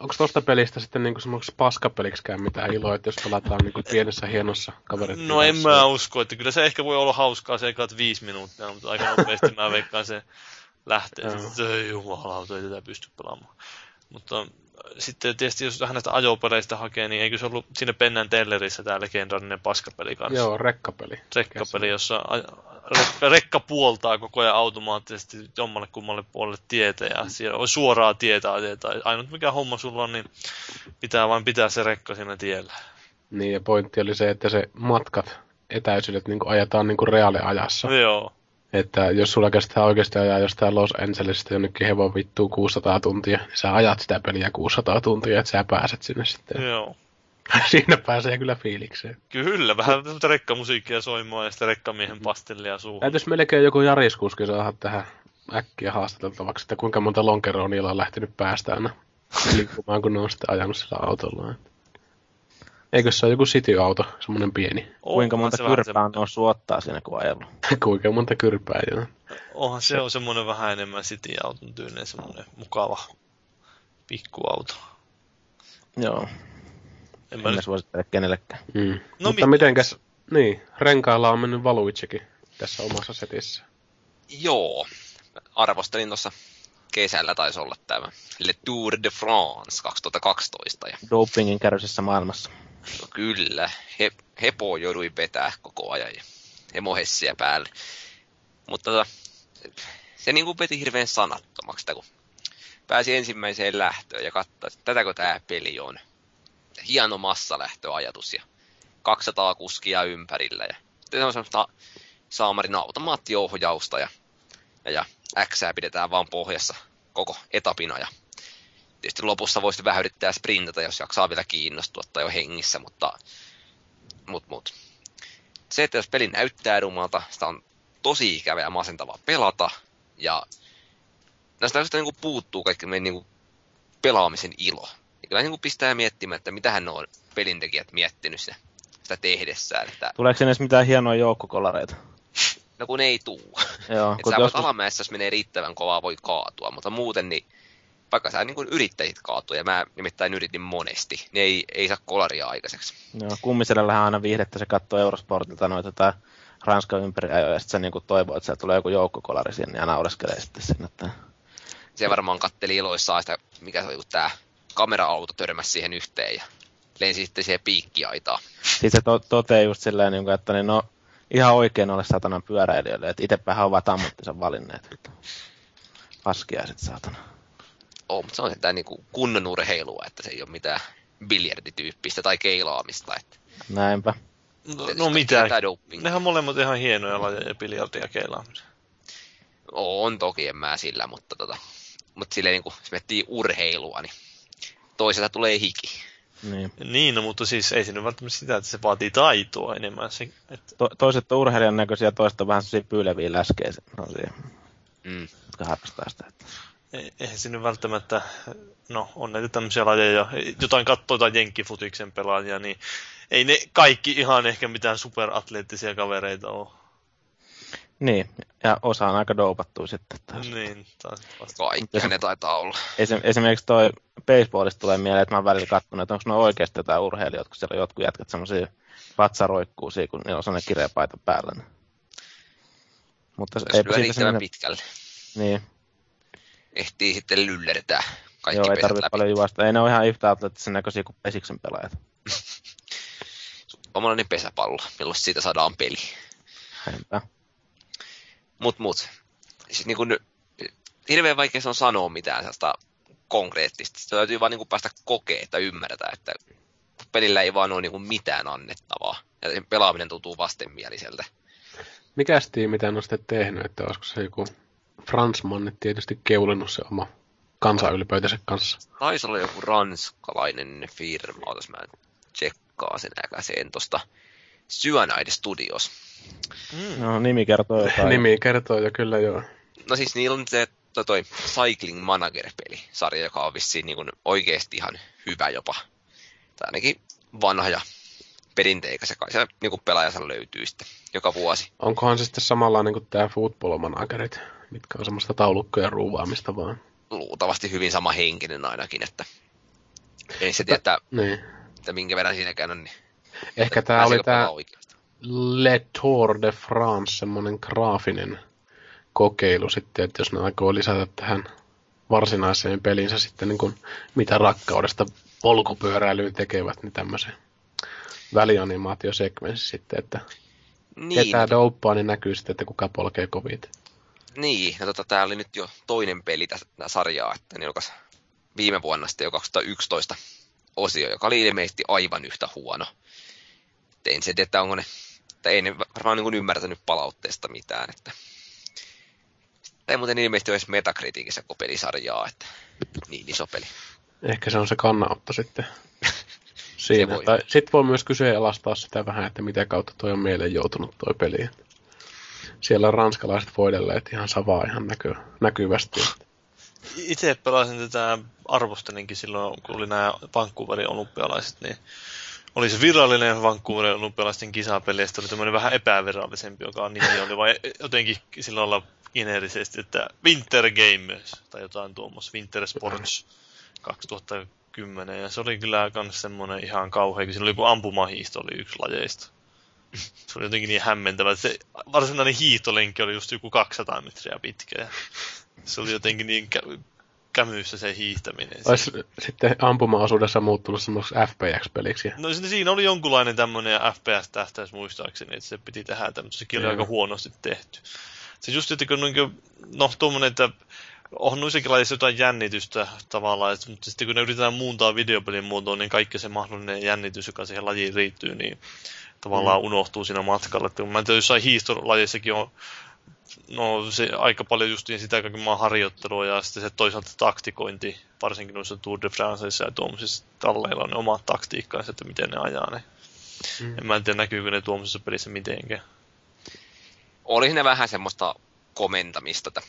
Onks tosta pelistä sitten niinku semmoiksi paskapeliksikään mitään iloa, että jos pelataan niinku pienessä hienossa kaverit? no en mä usko, että kyllä se ehkä voi olla hauskaa se ekat viisi minuuttia, mutta aika nopeasti mä veikkaan se lähtee. Sitten, ei jumalauta, ei tätä pysty pelaamaan. Mutta sitten tietysti jos vähän näistä ajopeleistä hakee, niin eikö se ollut siinä Pennan Tellerissä tämä legendaarinen paskapeli kanssa? Joo, rekkapeli. rekkapeli, jossa rekka, rekka puoltaa koko ajan automaattisesti jommalle kummalle puolelle tietä ja siellä on suoraa tietä ajetaan. Ainut mikä homma sulla on, niin pitää vain pitää se rekka siinä tiellä. Niin, ja pointti oli se, että se matkat, etäisyydet niinku ajetaan niinku reaaliajassa. Joo, Että jos sulla kestää oikeasti ajaa jostain Los Angelesista jonnekin hevon vittuun 600 tuntia, niin sä ajat sitä peliä 600 tuntia, että sä pääset sinne sitten. joo. [laughs] Siinä pääsee kyllä fiilikseen. Kyllä, vähän tämmöistä rekkamusiikkia soimaan ja sitten rekkamiehen pastellia suuhun. Täytyisi melkein joku Jariskuski saada tähän äkkiä haastateltavaksi, että kuinka monta lonkeroa niillä on lähtenyt päästä aina [laughs] liikkumaan, kun ne on sitten ajanut sillä autolla. Eikö se ole joku city-auto, semmoinen pieni? Kuinka Onhan monta se kyrpää on semmoinen- noussut ottaa siinä, kun ajellut? [laughs] kuinka monta kyrpää joo. Onhan se on semmoinen vähän enemmän city-auton tyylinen semmoinen mukava pikkuauto. Joo, En mä en mä nyt... suosittele kenellekään. Mm. No Mutta mit- mitenkäs, niin, renkailla on mennyt valuitsekin tässä omassa setissä. Joo. Arvostelin tuossa kesällä taisi olla tämä Le Tour de France 2012. Ja Dopingin kärjisessä maailmassa. No kyllä, he, hepo joudui vetää koko ajan ja hemohessiä päälle. Mutta tota, se niin kuin veti hirveän sanattomaksi, sitä, kun pääsi ensimmäiseen lähtöön ja katsoa, että tätäkö tämä peli on. Hieno massalähtöajatus ja 200 kuskia ympärillä ja sitten se on semmoista saamarin automaattiohjausta ja, ja, ja X pidetään vaan pohjassa koko etapina ja tietysti lopussa voisi vähän yrittää sprintata, jos jaksaa vielä kiinnostua tai jo hengissä, mutta mut, mut. se, että jos peli näyttää rumalta, sitä on tosi ikävä ja masentavaa pelata ja näistä asioista niin puuttuu kaikki meidän niin pelaamisen ilo. Ja kyllä niin pistää miettimään, että mitähän ne on pelintekijät miettinyt sitä, sitä tehdessään. Että, Tuleeko sinne edes mitään hienoja joukkokolareita? no kun ei tuu. Joo, Että kun sä joskus, alamäessä, jos menee riittävän kovaa, voi kaatua, mutta muuten niin vaikka sä niin kuin yrittäisit kaatua, ja mä nimittäin yritin monesti, niin ei, ei saa kolaria aikaiseksi. joo, kummisellähän aina viihdettä, se katsoo Eurosportilta noita tai Ranskan ympäriajoja, ja sitten se niinku toivoo, että sieltä tulee joku joukkokolari sinne ja naureskelee sitten sinne. Että... Se varmaan katteli iloissaan sitä, mikä se oli, kun tää kamera-auto törmäsi siihen yhteen ja lensi sitten siihen piikkiaitaan. Sitten se to- toteaa just silleen, niinku, että niin no, ihan oikein ole satanan pyöräilijöille, että itsepähän ovat ammattinsa valinneet. Että Paskiaiset saatana. Oo, mutta se on sitä niin kuin kunnon urheilua, että se ei ole mitään biljardityyppistä tai keilaamista. Että Näinpä. No, no mitä? Nehän on molemmat ihan hienoja lajeja, biljardia ja keilaaminen. On toki, en mä sillä, mutta, tota, mutta silleen niin kuin, jos miettii urheilua, niin toiselta tulee hiki. Niin. Niin, no, mutta siis ei siinä välttämättä sitä, että se vaatii taitoa enemmän. Se, että... To, toiset on urheilijan näköisiä, toiset on vähän sellaisia pyyleviä läskejä, sellaisia, Mm. jotka harrastaa sitä. Että. Ei- Eihän siinä välttämättä, no on näitä tämmöisiä lajeja, jotain katsoo jotain jenkkifutiksen pelaajia, niin ei ne kaikki ihan ehkä mitään superatleettisia kavereita ole. Niin, ja osa on aika doupattu sitten taas. Niin, taas vasta. Kaikkihan ne taitaa olla. Esim, esimerkiksi toi baseballista tulee mieleen, että mä oon välillä katsonut, että onko ne oikeasti jotain urheilijoita, kun siellä on jotkut jätkät semmoisia vatsaroikkuusia, kun niillä on sellainen kireä paita päällä. niin. Mutta eipä lyö siitä sinne, pitkälle. niin, Ehtii sitten lyllertää kaikki joo, ei tarvitse läpi. paljon juosta. Ei ne ole ihan yhtä atleettisen näköisiä kuin pesiksen pelaajat. Suomalainen pesäpallo, milloin siitä saadaan peli. Enpä. Mut mut. Siis niin kun, hirveän vaikea se on sanoa mitään sellaista konkreettista. Sitä täytyy vaan niin kuin päästä kokee, että ymmärtää, että pelillä ei vaan ole niin kuin mitään annettavaa. Ja sen pelaaminen tuntuu vastenmieliseltä. Mikäs tiimi tämän on sitten tehnyt, että olisiko se joku Fransmanni tietysti keulinut se oma kansanylpeytensä kanssa. Taisi olla joku ranskalainen firma, otas mä tsekkaan sen äkäseen tosta Cyanide Studios. Mm. No, nimi kertoo [laughs] jotain. Nimi kertoo jo kyllä joo. No siis niillä on se toi, toi Cycling Manager-peli, sarja, joka on vissiin niin kuin oikeasti ihan hyvä jopa. Tai ainakin vanha ja perinteikäs, ja kai se niin kuin pelaajansa löytyy sitten joka vuosi. Onkohan se sitten samanlainen kuin tämä Football Managerit, mitkä on semmoista taulukkojen ruuvaamista vaan. Luultavasti hyvin sama henkinen ainakin, että ei se tiedä, että, Niin. että minkä verran siinäkään on, niin Ehkä tämä oli tämä. Le Tour de France, semmoinen graafinen kokeilu sitten, että jos ne aikoo lisätä tähän varsinaiseen pelinsä sitten niin kuin, mitä rakkaudesta polkupyöräilyyn tekevät, niin tämmöisen välianimaatiosekvenssi sitten, että Niin, ketään douppaa, niin näkyy sitten, että kuka polkee kovit. Niin, no tota, tää oli nyt jo toinen peli tästä sarjaa, että ne julkaisi viime vuonna sitten jo 2011 osio, joka oli ilmeisesti aivan yhtä huono. Et en se tiedä, että onko ne, että ei ne varmaan niin ymmärtänyt palautteesta mitään, että ei muuten ilmeisesti ole edes Metacriticissa koko pelisarjaa, että niin iso peli. Ehkä se on se kannanotto sitten [laughs] siinä. voi. Tai sitten voi myös kyseenalaistaa sitä vähän, että mitä kautta toi on mieleen joutunut toi peli. Siellä ranskalaiset voidelleet ihan savaa ihan näky, näkyvästi. Itse pelasin tätä, arvostelinkin silloin, kun oli nämä Vancouverin olympialaiset, niin oli se virallinen Vancouverin olympialaisten kisapeli, ja oli tämmöinen vähän epävirallisempi, joka nimi oli vai jotenkin sillä lailla geneerisesti, että Winter Games, tai jotain tuommoista, Winter Sports 2010, ja se oli kyllä myös semmoinen ihan kauhea, kun siinä oli joku ampumahiihto oli yksi lajeista. Se oli jotenkin niin hämmentävä, se varsinainen hiihtolenkki oli just joku 200 metriä pitkä, ja se oli jotenkin niin kä- kämyssä se hiihtäminen. Olisi sitten ampuma-osuudessa muuttunut semmoiseksi FPX-peliksi. No si- siinä oli jonkunlainen tämmöinen FPS-tähtäys muistaakseni, että se piti tehdä tämmöistä, sekin oli Joo. aika huonosti tehty. Se just, että kun niinku, no tuommoinen, että on noissakin lajissa jotain jännitystä tavallaan, että, mutta sitten kun ne yritetään muuntaa videopelin muotoon, niin kaikki se mahdollinen jännitys, joka siihen lajiin riittyy, niin tavallaan Mm. unohtuu siinä matkalla. Että mä en tiedä, jossain hiihtolajissakin on No se aika paljon justiin sitä kaiken harjoittelua ja sitten se toisaalta taktikointi, varsinkin noissa Tour de Franceissa ja tuommoisissa talleilla on ne omat taktiikkansa, että miten ne ajaa ne. Mm. En mä en tiedä näkyykö ne tuommoisessa pelissä mitenkään. Oli siinä vähän semmoista komentamista, että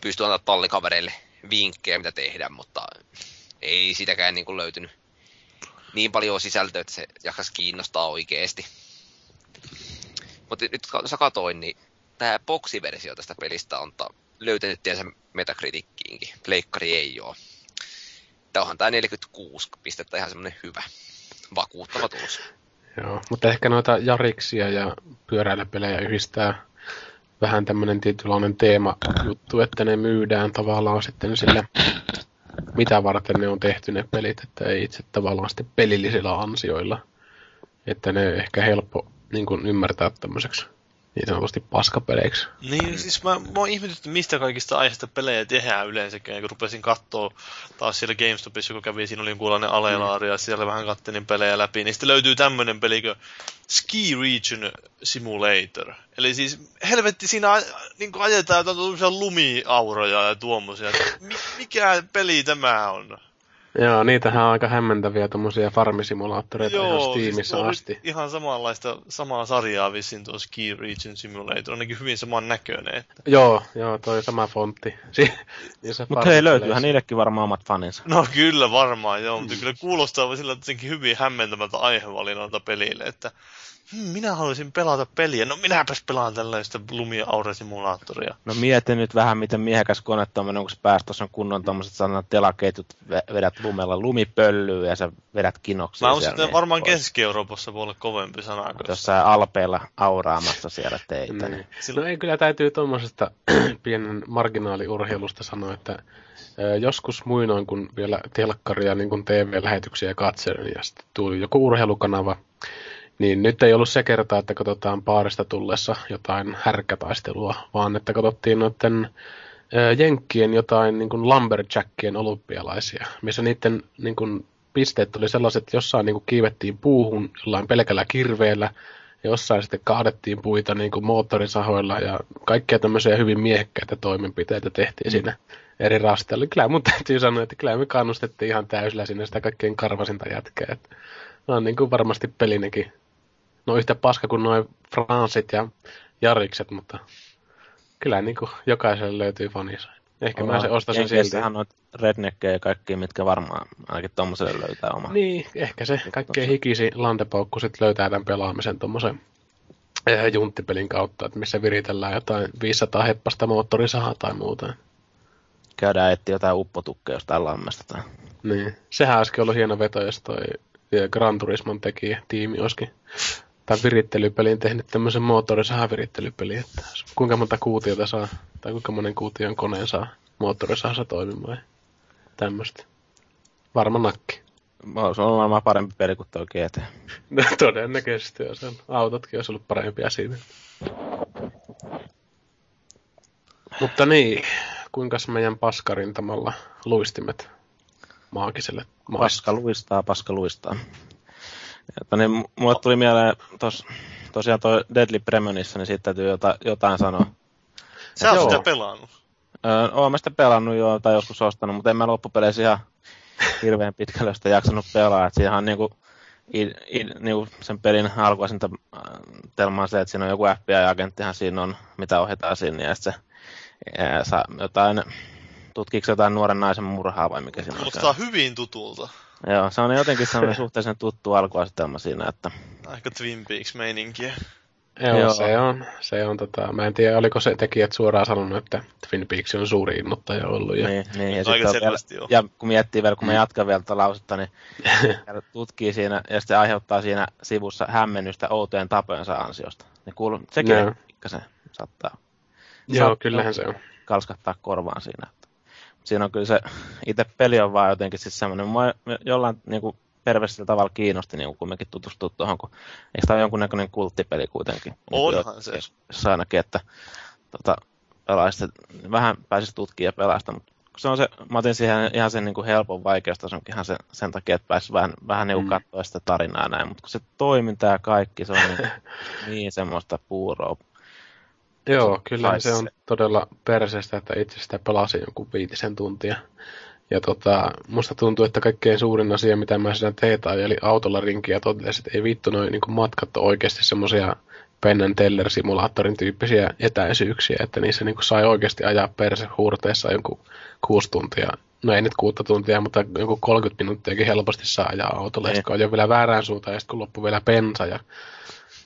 pystyy antaa tallikavereille vinkkejä, mitä tehdä, mutta ei sitäkään niin kuin löytynyt niin paljon sisältöä, että se jaksaisi kiinnostaa oikeasti. Mutta nyt sä katoin, niin tämä boksiversio tästä pelistä on ta- löytänyt tiensä Metacritickiinkin. Pleikkari ei ole. Tämä onhan tämä 46 pistettä ihan semmoinen hyvä, vakuuttava tulos. Joo, mutta ehkä noita jariksia ja pyöräilypelejä yhdistää vähän tämmöinen tietynlainen teema-juttu, että ne myydään tavallaan sitten sillä, mitä varten ne on tehty ne pelit, että ei itse tavallaan sitten pelillisillä ansioilla. Että ne ehkä helppo niin kuin ymmärtää tämmöiseksi niin sanotusti paskapeleiksi. Niin, siis mä, mä oon ihmetytty, mistä kaikista aiheista pelejä tehdään yleensäkään, kun rupesin kattoo taas siellä GameStopissa, kun kävi, siinä oli jonkunlainen alelaari ja siellä vähän kattelin pelejä läpi, niin sitten löytyy tämmönen peli kuin Ski Region Simulator. Eli siis helvetti siinä a- niin ajetaan jotain lumiauroja ja tuommoisia. Mi- mikä peli tämä on? Joo, niitähän on aika hämmentäviä tommosia farmisimulaattoreita ihan Steamissa tuo on asti. ihan samanlaista, samaa sarjaa vissiin tuo Ski Region Simulator, ainakin hyvin saman näköinen. Että. Joo, joo, toi sama fontti. [laughs] Si- Mutta hei, löytyyhän niillekin varmaan omat faninsa. No kyllä varmaan, joo, mutta kyllä kuulostaa sillä jotenkin hyvin hämmentävältä aihevalinnalta pelille, että hmm, minä haluaisin pelata peliä, no minäpäs pelaan tällaista lumia aurasimulaattoria. No mieti nyt vähän, miten miehekäs kone tommonen, kun sä tuossa on kunnon tommoset sanat telaketjut, ve- vedät lumella lumipöllyä ja sä vedät kinoksia Mä uskon, että niin varmaan pois. Keski-Euroopassa voi olla kovempi sana. Jossain alpeilla auraamassa siellä teitä. Niin. Niin. No ei, kyllä täytyy tuommoisesta [clears throat] pienen marginaaliurheilusta sanoa, että joskus muinoin, kun vielä telkkaria niin kuin TV-lähetyksiä katselin ja sitten tuli joku urheilukanava, niin nyt ei ollut se kerta, että katsotaan paarista tullessa jotain härkätaistelua, vaan että katsottiin noiden ö, jenkkien jotain niin kuin lumberjackien olympialaisia, missä niiden niin kuin, pisteet oli sellaiset, että jossain niin kuin, kiivettiin puuhun jollain pelkällä kirveellä, ja jossain sitten kaadettiin puita niin kuin moottorisahoilla ja kaikkea tämmöisiä hyvin miehekkäitä toimenpiteitä tehtiin siinä eri rasteilla. Kyllä mun täytyy sanoa, että kyllä me kannustettiin ihan täysillä sinne sitä kaikkein karvasinta jätkää. Että on niin kuin varmasti pelinenkin. No yhtä paska kuin noin Fransit ja Jarikset, mutta kyllä niin kuin jokaiselle löytyy faninsa. Ehkä mä sen ostaisin silti. On redneckejä ja kaikki, mitkä varmaan ainakin tommoselle löytää oma. Niin, ehkä se kaikkein hikisi landepaukku sit löytää tämän pelaamisen tuommoisen eh, junttipelin kautta, että missä viritellään jotain 500 heppasta moottorisahaa tai muuta. Käydään etsiä jotain uppotukkeja jostain lammesta. Tai... Niin. Sehän olisikin ollut hieno veto, jos toi eh, Gran Turismon tekijä tiimi olisikin tai virittelypelin tehnyt tämmöisen moottorisahan virittelypelin, että kuinka monta kuutiota saa, tai kuinka monen kuution koneen saa moottorisahassa toimimaan ja tämmöistä. Varma nakki. Se on varmaan parempi peli kuin tuo GT. No, todennäköisesti on sen. Autotkin olisi ollut parempia siinä. Mutta niin, kuinka meidän paskarintamalla luistimet maagiselle maistuu? Paska luistaa, paska luistaa. Että niin, mu- mulle tuli mieleen tos, tosiaan toi Deadly Premonition, niin siitä täytyy jota, jotain sanoa. Sä oot sitä pelannut. Öö, oon mä sitä pelannut jo tai joskus ostanut, mutta en mä loppupeleissä ihan hirveän pitkälle sitä jaksanut pelaa. Et siinähän on niinku, i, i, niinku sen pelin alkuasinta telma on se, että siinä on joku FBI-agenttihan siinä on, mitä ohjataan sinne, ja sitten se ää, saa jotain, tutkiiko se jotain nuoren naisen murhaa vai mikä siinä on. Kuulostaa hyvin tutulta. Joo, se on jotenkin [laughs] sellainen suhteellisen tuttu alkuasetelma siinä, että Aika Twin Peaks-meininkiä. Joo, Joo. se on. Se on tota, mä en tiedä, oliko se tekijät suoraan sanonut, että Twin Peaks on suuri innoittaja ollut. Ja, niin, niin, ja, Aika vielä, ja kun miettii vielä, kun mä jatkan vielä tuota lausetta, niin [laughs] tutkii siinä ja sitten aiheuttaa siinä sivussa hämmennystä outojen tapojensa ansiosta. Niin kuulu, sekin no. pikkasen saattaa Joo, Saat- kyllähän se on. kalskattaa korvaan siinä. Siinä on kyllä se, itse peli on vaan jotenkin siis semmoinen, mua jollain niin kuin perversillä tavalla kiinnosti niin kumminkin tutustua tuohon, kun eikö tämä ole jonkunnäköinen kulttipeli kuitenkin? Onhan niin se. Jos ainakin, että tota, pelaisit, vähän pääsisi tutkimaan ja pelasta, mutta se on se, mä otin siihen ihan sen niin kuin helpon vaikeustason ihan sen, sen takia, että pääsisi vähän, vähän niin Mm. katsoa sitä tarinaa näin, mutta kun se toiminta ja kaikki, se on niin, [laughs] niin semmoista puuroa. Joo, kyllä se on todella perseestä, että itse sitä pelasin joku viitisen tuntia. Ja tota, musta tuntuu, että kaikkein suurin asia, mitä mä siinä teetaan, eli autolla rinkiä totesin, että ei vittu noin niin matkat ole oikeasti semmoisia Penn Teller-simulaattorin tyyppisiä etäisyyksiä, että niissä niin sai oikeasti ajaa perse huurteessa jonkun kuusi tuntia. No ei nyt kuutta tuntia, mutta joku 30 minuuttiakin helposti saa ajaa autolla. Ja Niin. kun on jo vielä väärään suuntaan, ja sitten kun loppui vielä pensa ja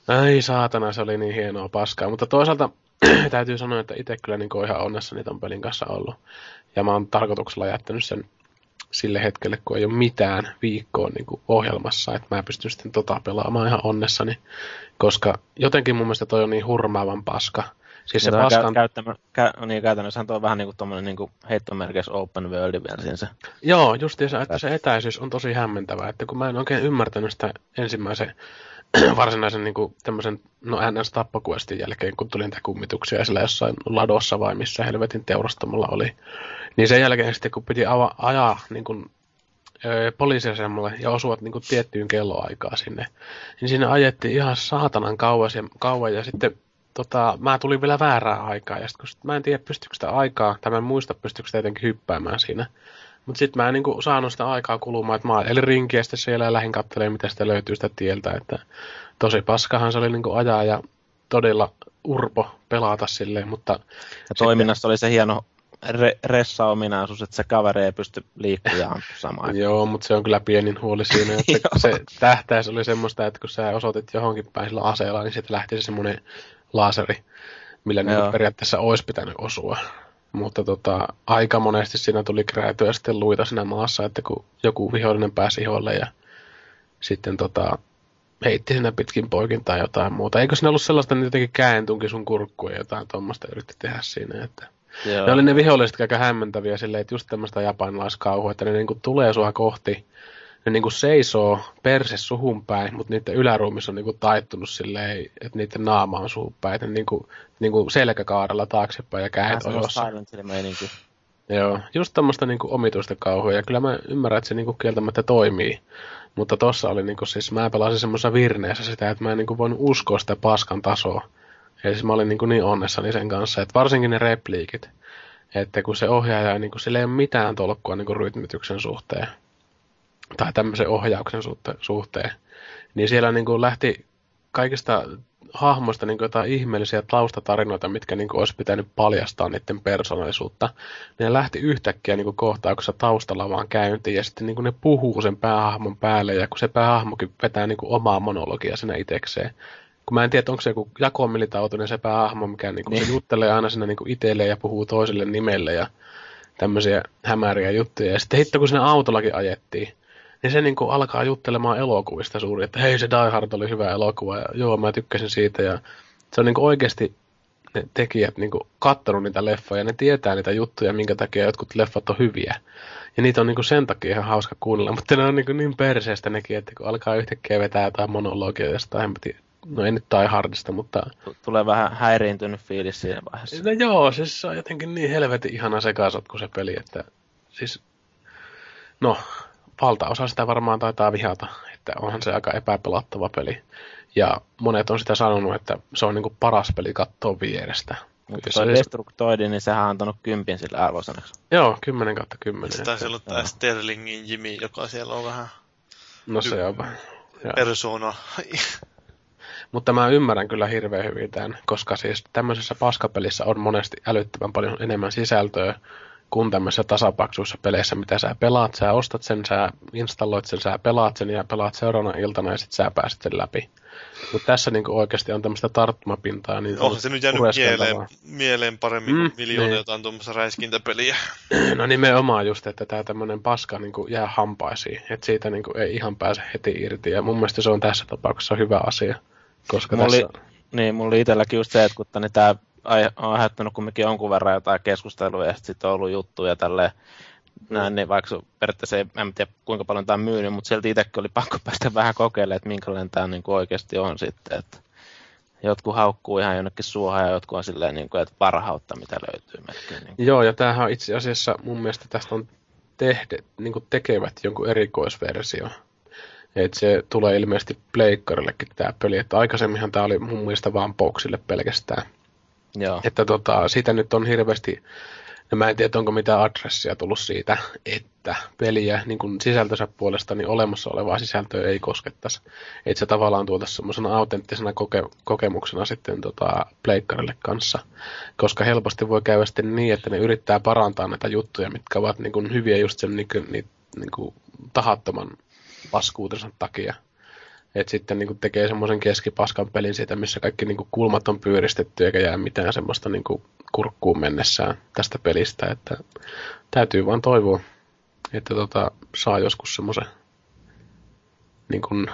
Ai saatana, se oli niin hienoa paskaa. Mutta toisaalta täytyy sanoa, että itse kyllä niin ihan onnessani ton pelin kanssa ollut. Ja mä oon tarkoituksella jättänyt sen sille hetkelle, kun ei ole mitään viikkoa niin kuin ohjelmassa, että mä pystyn sitten tota pelaamaan ihan onnessani. Koska jotenkin mun mielestä toi on niin hurmaavan paska. Siis se on paskan... Käy, käyttämä, kä, niin käytännössä tuo on vähän niin kuin niin kuin heittomerkeissä open world se. Joo, justiinsa, että se etäisyys on tosi hämmentävä, että kun mä en oikein ymmärtänyt sitä ensimmäisen [clears throat] varsinaisen niin kuin, tämmöisen, no NS tappokuestin jälkeen, kun tuli niitä kummituksia sillä jossain ladossa vai missä helvetin teurastamalla oli. Niin sen jälkeen sitten, kun piti ava, ajaa niin kuin, poliisiasemalle ja osuvat niin kuin, tiettyyn kelloaikaa sinne, niin sinne ajettiin ihan saatanan kauan ja, kauan ja sitten tota, mä tulin vielä väärää aikaa ja sitten kun sit, mä en tiedä pystyykö sitä aikaa, tai mä en muista pystyykö sitä jotenkin hyppäämään siinä. Mutta sitten mä en niinku saanut sitä aikaa kulumaan, että mä eli rinkiä sitten siellä ja lähdin katselemaan, mitä sitä löytyy sitä tieltä. Että tosi paskahan se oli niinku ajaa ja todella urpo pelata silleen, mutta... Ja toiminnassa oli se hieno re- ressa-ominaisuus, että se kaveri ei pysty liikkumaan [laughs] samaan. Joo, mutta se on kyllä pienin huoli siinä, [laughs] että se tähtäys oli semmoista, että kun sä osoitit johonkin päin sillä aseella, niin sitten lähti se semmoinen laaseri, millä niin periaatteessa olisi pitänyt osua. Mutta tota, aika monesti siinä tuli kräätyä sitten luita siinä maassa, että kun joku vihollinen pääsi iholle ja sitten tota, heitti sinne pitkin poikin tai jotain muuta. Eikö siinä ollut sellaista, että jotenkin kääntunkin sun kurkkuun ja jotain tuommoista yritti tehdä siinä, että Joo. Ne oli ne viholliset aika hämmentäviä silleen, että just tämmöistä japanilaiskauhua, että ne niinku tulee sua kohti ne niinku seisoo perse suhun päin, mutta niiden yläruumissa on niinku taittunut silleen, että niiden naama on suhun päin. Että niinku, niinku selkäkaarella taaksepäin ja kädet ojossa. Joo, just tämmöistä niinku omituista kauhua, ja kyllä mä ymmärrän, että se niinku kieltämättä toimii. Mutta tossa oli niinku siis, mä pelasin semmoisessa virneessä sitä, että mä en niinku voinut uskoa sitä paskan tasoa. Eli siis mä olin niinku niin onnessani sen kanssa, että varsinkin ne repliikit. Että kun se ohjaaja, niin kuin, sillä ei ole mitään tolkkua niin kuin rytmityksen suhteen tai tämmöisen ohjauksen suhteen, niin siellä niin kuin lähti kaikista hahmoista niin kuin jotain ihmeellisiä taustatarinoita, mitkä niin kuin olisi pitänyt paljastaa niiden persoonallisuutta. Ne lähti yhtäkkiä niin kuin kohtauksessa taustalla vaan käyntiin ja sitten niin kuin ne puhuu sen päähahmon päälle ja kun se päähahmokin vetää niin kuin omaa monologia siinä itsekseen. Kun mä en tiedä, onko se joku jakomilitautoinen se päähahmo, mikä niin kuin se juttelee aina sinne niin kuin itselleen ja puhuu toiselle nimelle ja tämmöisiä hämäriä juttuja. Ja sitten hitto, kun sinne autollakin ajettiin, niin se niin kuin alkaa juttelemaan elokuvista suuri, että hei se Die Hard oli hyvä elokuva ja joo mä tykkäsin siitä ja se on niin kuin oikeasti ne tekijät niin kuin kattonut niitä leffoja ja ne tietää niitä juttuja, minkä takia jotkut leffat on hyviä. Ja niitä on niin kuin sen takia ihan hauska kuunnella, mutta ne on niin, kuin niin perseestä nekin, että kun alkaa yhtäkkiä vetää jotain monologia jostain, no ei nyt Die Hardista, mutta... Tulee vähän häiriintynyt fiilis siinä vaiheessa. No joo, siis se on jotenkin niin helvetin ihana sekasotku se peli, että siis... No, valtaosa sitä varmaan taitaa vihata, että onhan se aika epäpelattava peli. Ja monet on sitä sanonut, että se on niinku paras peli katsoa vierestä. Mutta tuo siis... Destructoidi, niin sehän on antanut kympin sille arvosanaksi. Joo, 10 kautta 10. Sitten siellä on tämä Sterlingin Jimmy, joka siellä on vähän... No se on vähän. Persona. [laughs] Mutta mä ymmärrän kyllä hirveän hyvin tämän, koska siis tämmöisessä paskapelissä on monesti älyttömän paljon enemmän sisältöä kuin tämmöisissä tasapaksuissa peleissä, mitä sä pelaat. Sä ostat sen, sä installoit sen, sä pelaat sen ja pelaat seuraavana iltana ja sitten sä pääset sen läpi. Mutta tässä niinku oikeasti on tämmöistä tarttumapintaa. Niin Onhan se nyt jäänyt mieleen, mieleen paremmin mm, kuin miljoona niin. jotain tuommoista räiskintäpeliä. [clears throat] No nimenomaan just, että tämä tämmöinen paska niinku jää hampaisiin. Että siitä niinku ei ihan pääse heti irti. Ja mun mielestä se on tässä tapauksessa hyvä asia. Koska mulla tässä... oli, niin, mulla oli itselläkin just se, että kun tämä on aiheuttanut kumminkin jonkun verran jotain keskustelua ja sitten on ollut juttuja tälleen näin, niin vaikka periaatteessa ei, en tiedä kuinka paljon tämä on myynyt, mutta sieltä itsekin oli pakko päästä vähän kokeilemaan, että minkälainen tämä niin oikeasti on sitten, että jotkut haukkuu ihan jonnekin suohon ja jotkut on silleen, niin kuin, että parhautta, mitä löytyy melkein. Niin Joo, ja tämähän on itse asiassa mun mielestä tästä on tehde, niin kuin tekevät jonkun erikoisversio. Et se tulee ilmeisesti pleikkarillekin tämä peli, että aikaisemminhan tämä oli mun mielestä vaan boxille pelkästään. Joo. Että tota, siitä nyt on hirveästi, no mä en tiedä, onko mitään adressia tullut siitä, että peliä niin kuin sisältönsä puolesta niin olemassa olevaa sisältöä ei koskettaisi. Että se tavallaan tuotaisi semmoisena autenttisena koke- kokemuksena sitten tota, pleikkarille kanssa. Koska helposti voi käydä sitten niin, että ne yrittää parantaa näitä juttuja, mitkä ovat niin kuin hyviä just sen niin kuin, niin, niin kuin tahattoman paskuutensa takia. Että sitten niin tekee semmoisen keskipaskan pelin siitä, missä kaikki niin kulmat on pyöristetty eikä jää mitään semmoista niin kurkkuun mennessään tästä pelistä. Että täytyy vaan toivoa, että tota, saa joskus semmoisen niin kuin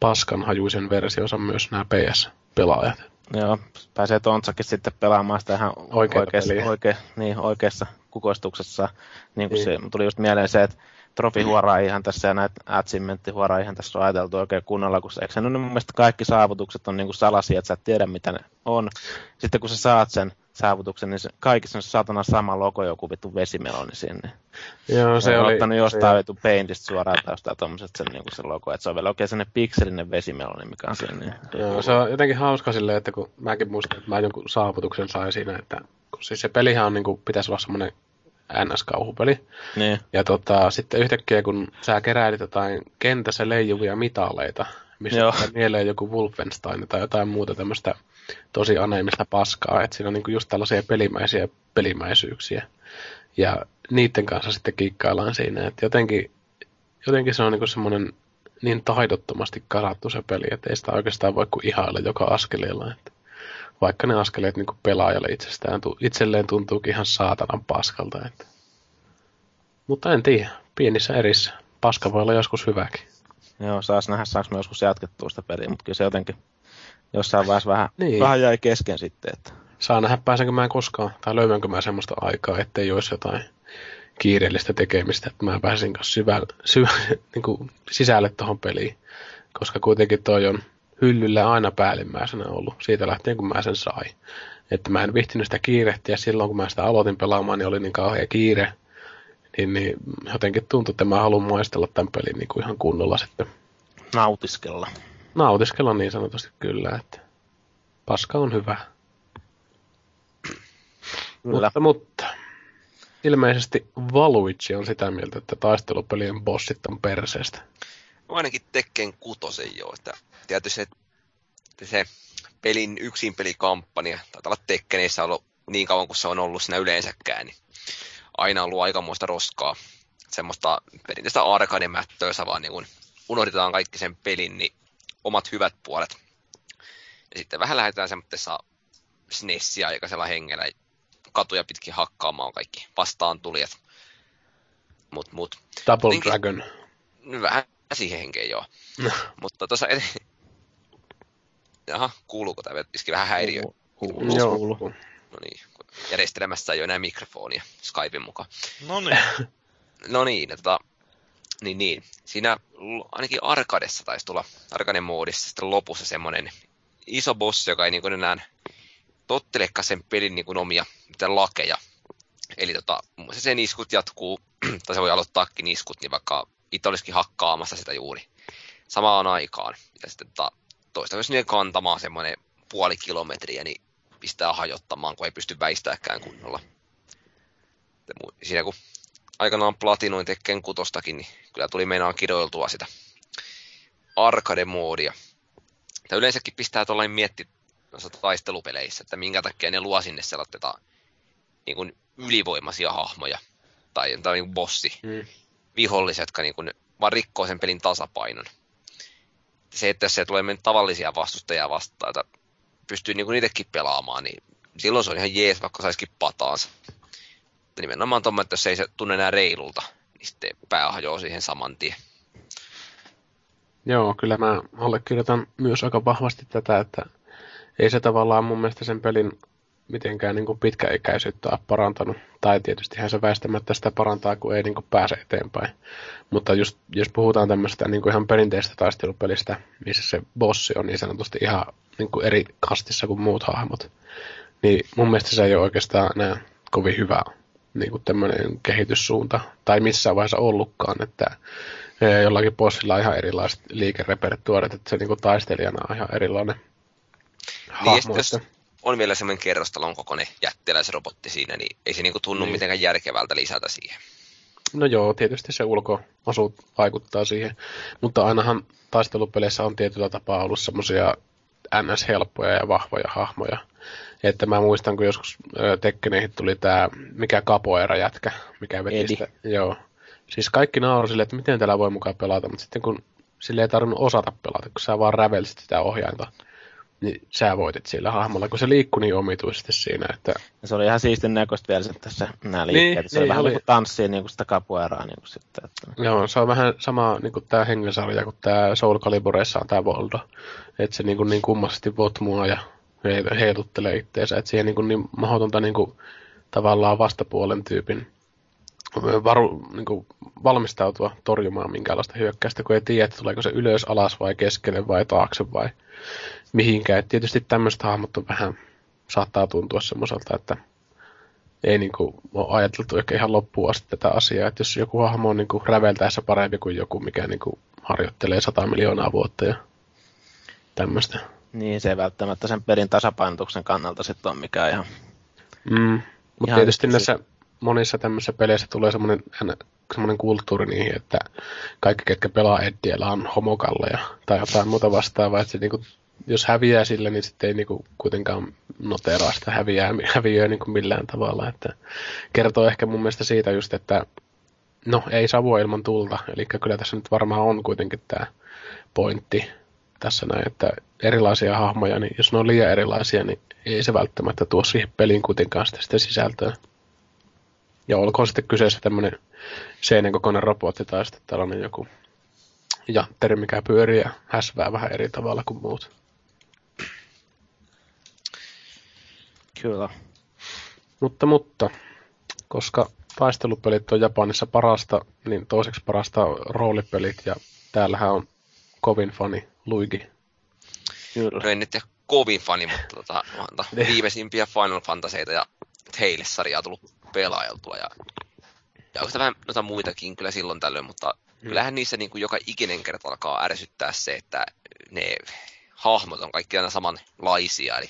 paskanhajuisen versionsa myös nämä PS-pelaajat. Joo, pääsee Tontsakin sitten pelaamaan sitä ihan oikeassa, oikeassa, oike, niin, oikeassa kukoistuksessa, niin kuin Niin. se tuli just mieleen se, että trofihuoraa ihan tässä ja näitä achievementtihuoraa ihan tässä on ajateltu oikein kunnolla, kun se, eikö nyt mun mielestä kaikki saavutukset on niin kuin salaisia, että sä et tiedä mitä ne on. Sitten kun sä saat sen saavutuksen, niin se, kaikissa on se saatana sama logo, joku vittu vesimeloni sinne. Joo, Se on oli... ottanut jostain vitu Paintista suoraan taustaa tommoset sen, niin se logo, että se on vielä oikein sellainen pikselinen vesimeloni, mikä on siinä. Niin. Joo, se on jotenkin hauska silleen, että kun mäkin muistan, että mä jonkun saavutuksen sain siinä, että kun siis se pelihän on niin kuin, pitäisi olla semmoinen NS-kauhupeli. niin. Ja tota, sitten yhtäkkiä, kun sä keräilit jotain kentässä leijuvia mitaleita, missä Joo. mieleen joku Wolfenstein tai jotain muuta tämmöistä tosi aneemista paskaa, että siinä on niinku just tällaisia pelimäisiä pelimäisyyksiä. Ja niiden kanssa sitten kikkaillaan siinä, että jotenkin, jotenkin se on niinku semmoinen niin taidottomasti kasattu se peli, että ei sitä oikeastaan voi kuin ihailla joka askeleella. Että vaikka ne askeleet niinku pelaajalle itsestään, itselleen tuntuukin ihan saatanan paskalta. Että. Mutta en tiedä, pienissä erissä. Paska voi olla joskus hyväkin. Joo, saas nähdä, saaks me joskus jatkettua sitä peliä, mutta kyllä se jotenkin jossain vaiheessa vähän, Niin. niin. vähän jäi kesken sitten. Että. Saa nähdä, pääsenkö mä koskaan, tai löydänkö mä semmoista aikaa, ettei olisi jotain kiireellistä tekemistä, että mä pääsin kanssa syvälle, syvä, [laughs] niin kuin sisälle tuohon peliin. Koska kuitenkin toi on hyllyllä aina päällimmäisenä ollut, siitä lähtien kun mä sen sain. Että mä en vihtinyt sitä kiirehtiä silloin, kun mä sitä aloitin pelaamaan, niin oli niin kauhea kiire. Niin, niin jotenkin tuntui, että mä haluan maistella tämän pelin niin kuin ihan kunnolla sitten. Nautiskella. Nautiskella niin sanotusti kyllä, että paska on hyvä. Kyllä. Mutta, mutta ilmeisesti Valuigi on sitä mieltä, että taistelupelien bossit on perseestä. No ainakin Tekken kutosen jo, että tietysti se, se pelin yksin pelikampanja, taitaa olla Tekkeneissä ollut niin kauan kuin se on ollut siinä yleensäkään, niin aina ollut aikamoista roskaa. Semmoista perinteistä arcade-mättöä, jossa vaan niin unohdetaan kaikki sen pelin, niin omat hyvät puolet. Ja sitten vähän lähdetään semmoisessa SNESiä aikaisella hengellä katuja pitkin hakkaamaan kaikki vastaan tulijat. Mut, mut. Double Jotenkin- Dragon. Vähän siihen henkeen joo. [laughs] Mutta tuossa Jaha, kuuluuko tämä? Iski vähän häiriö. Kuuluu, Joo. kuuluu. No niin, järjestelmässä ei ole enää mikrofonia Skypein mukaan. No niin. No niin, tota, niin, niin. Siinä ainakin Arkadessa taisi tulla, Arkaden moodissa sitten lopussa semmoinen iso bossi, joka ei niin kuin enää tottelekaan sen pelin niin kuin omia lakeja. Eli tota, muassa sen iskut jatkuu, [clears throat] tai se voi aloittaakin iskut, niin vaikka itse olisikin hakkaamassa sitä juuri samaan aikaan. Ja sitten tota, toista myös niiden kantamaan semmoinen puoli kilometriä, niin pistää hajottamaan, kun ei pysty väistääkään kunnolla. Siinä kun aikanaan platinoin Tekken kutostakin, niin kyllä tuli meinaa kidoiltua sitä arcade-moodia. Ja yleensäkin pistää tuollainen mietti noissa taistelupeleissä, että minkä takia ne luo sinne sellaista niin kuin ylivoimaisia hahmoja. Tai, tai niin kuin bossi, Mm. viholliset, jotka niin kuin vaan rikkoo sen pelin tasapainon. Se, että se tulee men- tavallisia vastustajia vastaan, että pystyy niin kuin itsekin pelaamaan, niin silloin se on ihan jees, vaikka saisikin pataansa. Nimenomaan tuommoinen, että jos ei se tunne enää reilulta, niin sitten pää hajoaa siihen saman tien. Joo, kyllä mä allekirjoitan myös aika vahvasti tätä, että ei se tavallaan mun mielestä sen pelin mitenkään niin kuin pitkäikäisyyttä ole parantanut. Tai tietystihän se väistämättä sitä parantaa, kun ei niin kuin pääse eteenpäin. Mutta just, jos puhutaan tämmöistä niin kuin ihan perinteistä taistelupelistä, missä se bossi on niin sanotusti ihan niin kuin eri kastissa kuin muut hahmot, niin mun mielestä se ei ole oikeastaan enää kovin hyvä niin kuin tämmöinen kehityssuunta. Tai missään vaiheessa ollutkaan, että eh, jollakin bossilla on ihan erilaiset liikerepertuaarit, että se niin kuin taistelijana on ihan erilainen Niin, hahmo. sitten jos on vielä semmoinen kerrostalon kokoinen jättiläisrobotti siinä, niin ei se niinku tunnu Niin. mitenkään järkevältä lisätä siihen. No joo, tietysti se ulko-osuut vaikuttaa siihen, mutta ainahan taistelupeleissä on tietyllä tapaa ollut semmoisia NS-helppoja ja vahvoja hahmoja. Että mä muistan, kun joskus Tekkeneihin tuli tää, mikä kapoera jätkä, mikä veti Edi. sitä. Joo. Siis kaikki nauru silleen, että miten täällä voi mukaan pelata, mutta sitten kun sille ei tarvinnut osata pelata, kun sä vaan rävelsit sitä ohjainta, niin sä voitit sillä hahmolla, kun se liikkui niin omituisesti siinä, että Ja se oli ihan siistin näköistä vielä sitten tässä nämä Niin, liikkeet. se oli niin vähän oli. niin kuin tanssii niin kuin sitä kapueraa niin kuin sitten. Että... Joo, se on vähän sama niin kuin tämä hengelsarja kuin tämä Soul Caliburessa on tämä Voldo. Että se niin, kuin, niin kummasti votmua ja he- heiluttelee itteensä. Että siihen niin, kuin, niin mahdotonta niin kuin, tavallaan vastapuolen tyypin varu, niin kuin valmistautua torjumaan minkäänlaista hyökkäystä, kun ei tiedä, että tuleeko se ylös, alas vai keskelle vai taakse vai mihinkään. Et tietysti tämmöiset hahmot on vähän, saattaa tuntua semmoiselta, että ei niin kuin, ole ajateltu ehkä ihan loppuun asti tätä asiaa, että jos joku hahmo on niin kuin, räveltäessä parempi kuin joku, mikä niin kuin, harjoittelee 100 miljoonaa vuotta ja tämmöistä. Niin, se ei välttämättä sen pelin tasapainotuksen kannalta sitten on mikään ihan... Mm. Mutta tietysti tosi- näissä monissa tämmöisissä peleissä tulee semmoinen, semmoinen kulttuuri niihin, että kaikki, ketkä pelaa Eddiellä, on homokalleja tai jotain muuta vastaavaa. Että se, niinku, jos häviää sille, niin sitten ei niinku, kuitenkaan noteraa sitä häviää, häviöä niinku millään tavalla. Että kertoo ehkä mun mielestä siitä just, että no ei savua ilman tulta. Eli kyllä tässä nyt varmaan on kuitenkin tämä pointti tässä näin, että erilaisia hahmoja, niin jos ne on liian erilaisia, niin ei se välttämättä tuo siihen peliin kuitenkaan sitä, sitä sisältöä. Ja olkoon sitten kyseessä tämmöinen seinän kokoinen robotti tai sitten tällainen joku jantteri, mikä pyörii ja häsvää vähän eri tavalla kuin muut. Kyllä. Mutta, mutta, koska taistelupelit on Japanissa parasta, niin toiseksi parasta on roolipelit ja täällähän on kovin fani Luigi. Kyllä. No en nyt tiedä kovin fani, mutta tota, monta viimeisimpiä Final Fantasyita ja Tales-sarjaa tullut pelailtua. Ja, ja onko vähän noita muitakin kyllä silloin tällöin, mutta Hmm. kyllähän niissä niin kuin joka ikinen kerta alkaa ärsyttää se, että ne hahmot on kaikki aina samanlaisia. Eli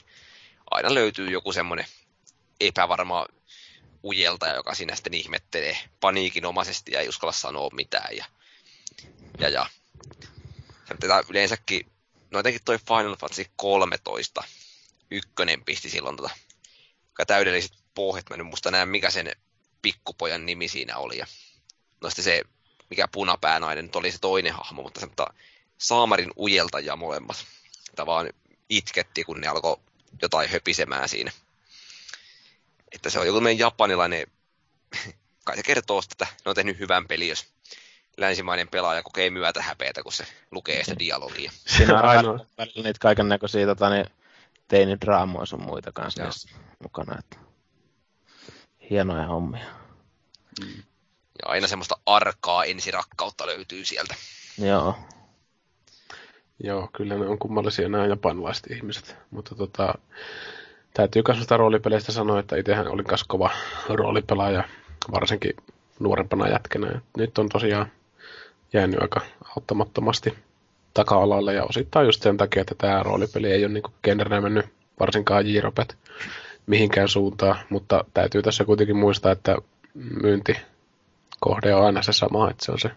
aina löytyy joku semmoinen epävarma ujeltaja, joka siinä sitten ihmettelee paniikinomaisesti ja ei uskalla sanoa mitään. Ja, ja, ja. tätä yleensäkin, no jotenkin toi Final Fantasy 13 ykkönen pisti silloin tota, täydelliset pohjat. Mä en muista enää, mikä sen pikkupojan nimi siinä oli. Ja no sitten se, mikä punapäänainen nyt oli se toinen hahmo, mutta semmoista Saamarin ujeltajia molemmat. Että vaan itketti, kun ne alkoi jotain höpisemään siinä. Että se on joku meidän japanilainen, [laughs] kai se kertoo sitä, että ne on tehnyt hyvän peli, jos länsimainen pelaaja kokee myötä häpeätä, kun se lukee sitä dialogia. Siinä on [laughs] Ainoa. aina välillä niitä kaiken näköisiä tota, niin, teinidraamoja sun muita kanssa mukana. Että... Hienoja hommia. Ja aina semmoista arkaa ensirakkautta löytyy sieltä. Joo. Joo, kyllä ne on kummallisia nämä japanilaiset ihmiset. Mutta tota, täytyy myös roolipeleistä sanoa, että itsehän olin myös kova roolipelaaja, varsinkin nuorempana jätkänä. Nyt on tosiaan jäänyt aika auttamattomasti taka-alalle ja osittain just sen takia, että tämä roolipeli ei ole niin genrenä mennyt varsinkaan J-Ropet mihinkään suuntaan, mutta täytyy tässä kuitenkin muistaa, että myyntikohde on aina se sama, että se on se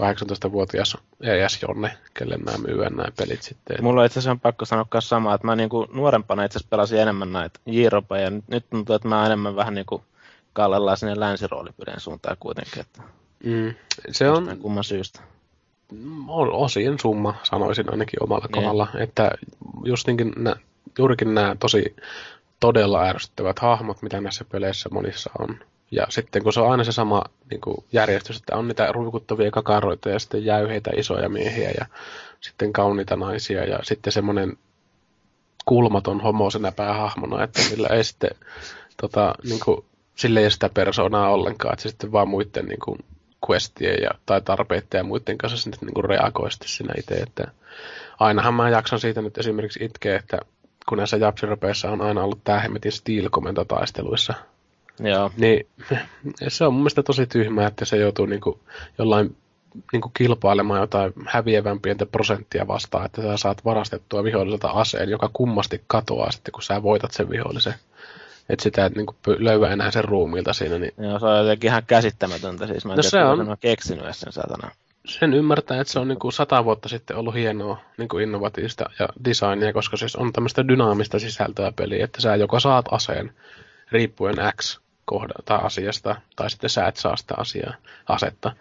12-18-vuotias ES-jonne, kelle nämä myyvät nämä pelit sitten. Mulla on itse asiassa on pakko sanoa myös samaa, että mä niinku nuorempana itse asiassa pelasin enemmän näitä j ja nyt, tuntuu, että mä enemmän vähän niinku kallellaan sinne länsiroolipelien suuntaan kuitenkin, että Mm, se on, kumman syystä. on osien summa, sanoisin ainakin omalla Niin. kohdalla, että just niinkin nä, juurikin nämä tosi todella ärsyttävät hahmot, mitä näissä peleissä monissa on. Ja sitten kun se on aina se sama niin kuin järjestys, että on niitä ruikuttavia kakaroita ja sitten jäyheitä isoja miehiä ja sitten kauniita naisia ja sitten semmoinen kulmaton homo senä päähahmona, että millä ei sitten tota, niin kuin, sille ei ole sitä persoonaa ollenkaan, että se sitten vaan muiden niin kuin, questien ja, tai tarpeiden ja muiden kanssa sitten niin kuin reagoi sitten siinä itse, että ainahan mä jaksan siitä nyt esimerkiksi itkeä, että kun näissä japsiropeissa on aina ollut tämä hemmetin steel-komento taisteluissa, Joo. niin [laughs] se on mun mielestä tosi tyhmää, että se joutuu niinku jollain niinku kilpailemaan jotain häviävän pientä prosenttia vastaan, että sä saat varastettua viholliselta aseen, joka kummasti katoaa sitten, kun sä voitat sen vihollisen. Että sitä et niinku löyä enää sen ruumiilta siinä, niin Joo, se on jotenkin ihan käsittämätöntä. Siis mä en No tiedä, se on. sen on keksinyt edes sen satana. sen ymmärtää, että se on niinku sata vuotta sitten ollut hienoa niinku innovatiivista ja designia, koska siis on tämmöistä dynaamista sisältöä peliä, että sä joko saat aseen riippuen X kohda, tai asiasta, tai sitten sä et saa sitä asiaa, asetta.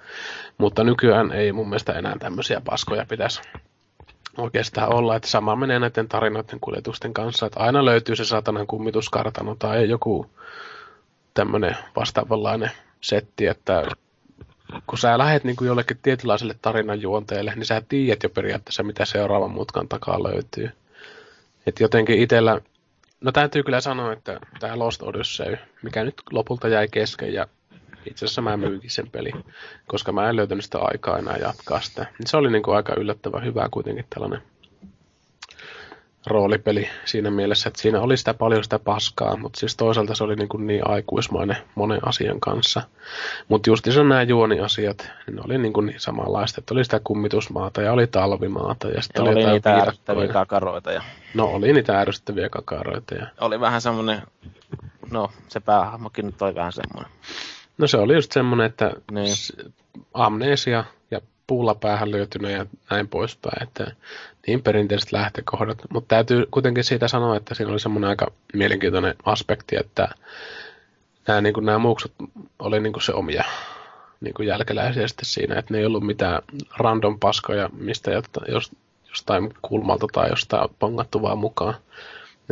Mutta nykyään ei mun mielestä enää tämmöisiä paskoja pitäisi oikeastaan olla, että sama menee näiden tarinoiden kuljetusten kanssa, että aina löytyy se satanan kummituskartano tai joku tämmöinen vastaavanlainen setti, että kun sä lähet niin kuin jollekin tietynlaiselle tarinan juonteelle, niin sä tiedät jo periaatteessa, mitä seuraavan mutkan takaa löytyy. Et jotenkin itsellä No täytyy kyllä sanoa, että tämä Lost Odyssey, mikä nyt lopulta jäi kesken ja itse asiassa mä myynkin sen peli, koska mä en löytänyt sitä aikaa enää jatkaa sitä. Niin Se oli niin kuin aika yllättävän hyvä kuitenkin tällainen roolipeli siinä mielessä, että siinä oli sitä paljon sitä paskaa, mutta siis toisaalta se oli niin, kuin niin aikuismainen monen asian kanssa. Mutta just nämä juoniasiat, niin ne oli niin, kuin niin samanlaista, että oli sitä kummitusmaata ja oli talvimaata ja sitten Ja oli, oli niitä ärsyttäviä kakaroita ja No oli niitä ärsyttäviä kakaroita ja oli vähän semmonen, no se päähahmokin nyt oli vähän semmonen. No se oli just semmoinen, että Niin. amnesia puulla päähän lyötynä ja näin poispäin, että niin perinteiset lähtökohdat. Mutta täytyy kuitenkin siitä sanoa, että siinä oli semmoinen aika mielenkiintoinen aspekti, että nämä, niin nämä muuksut oli niin se omia niin jälkeläisiä sitten siinä, että ne ei ollut mitään random paskoja mistä jostain kulmalta tai jostain pongattu vaan mukaan.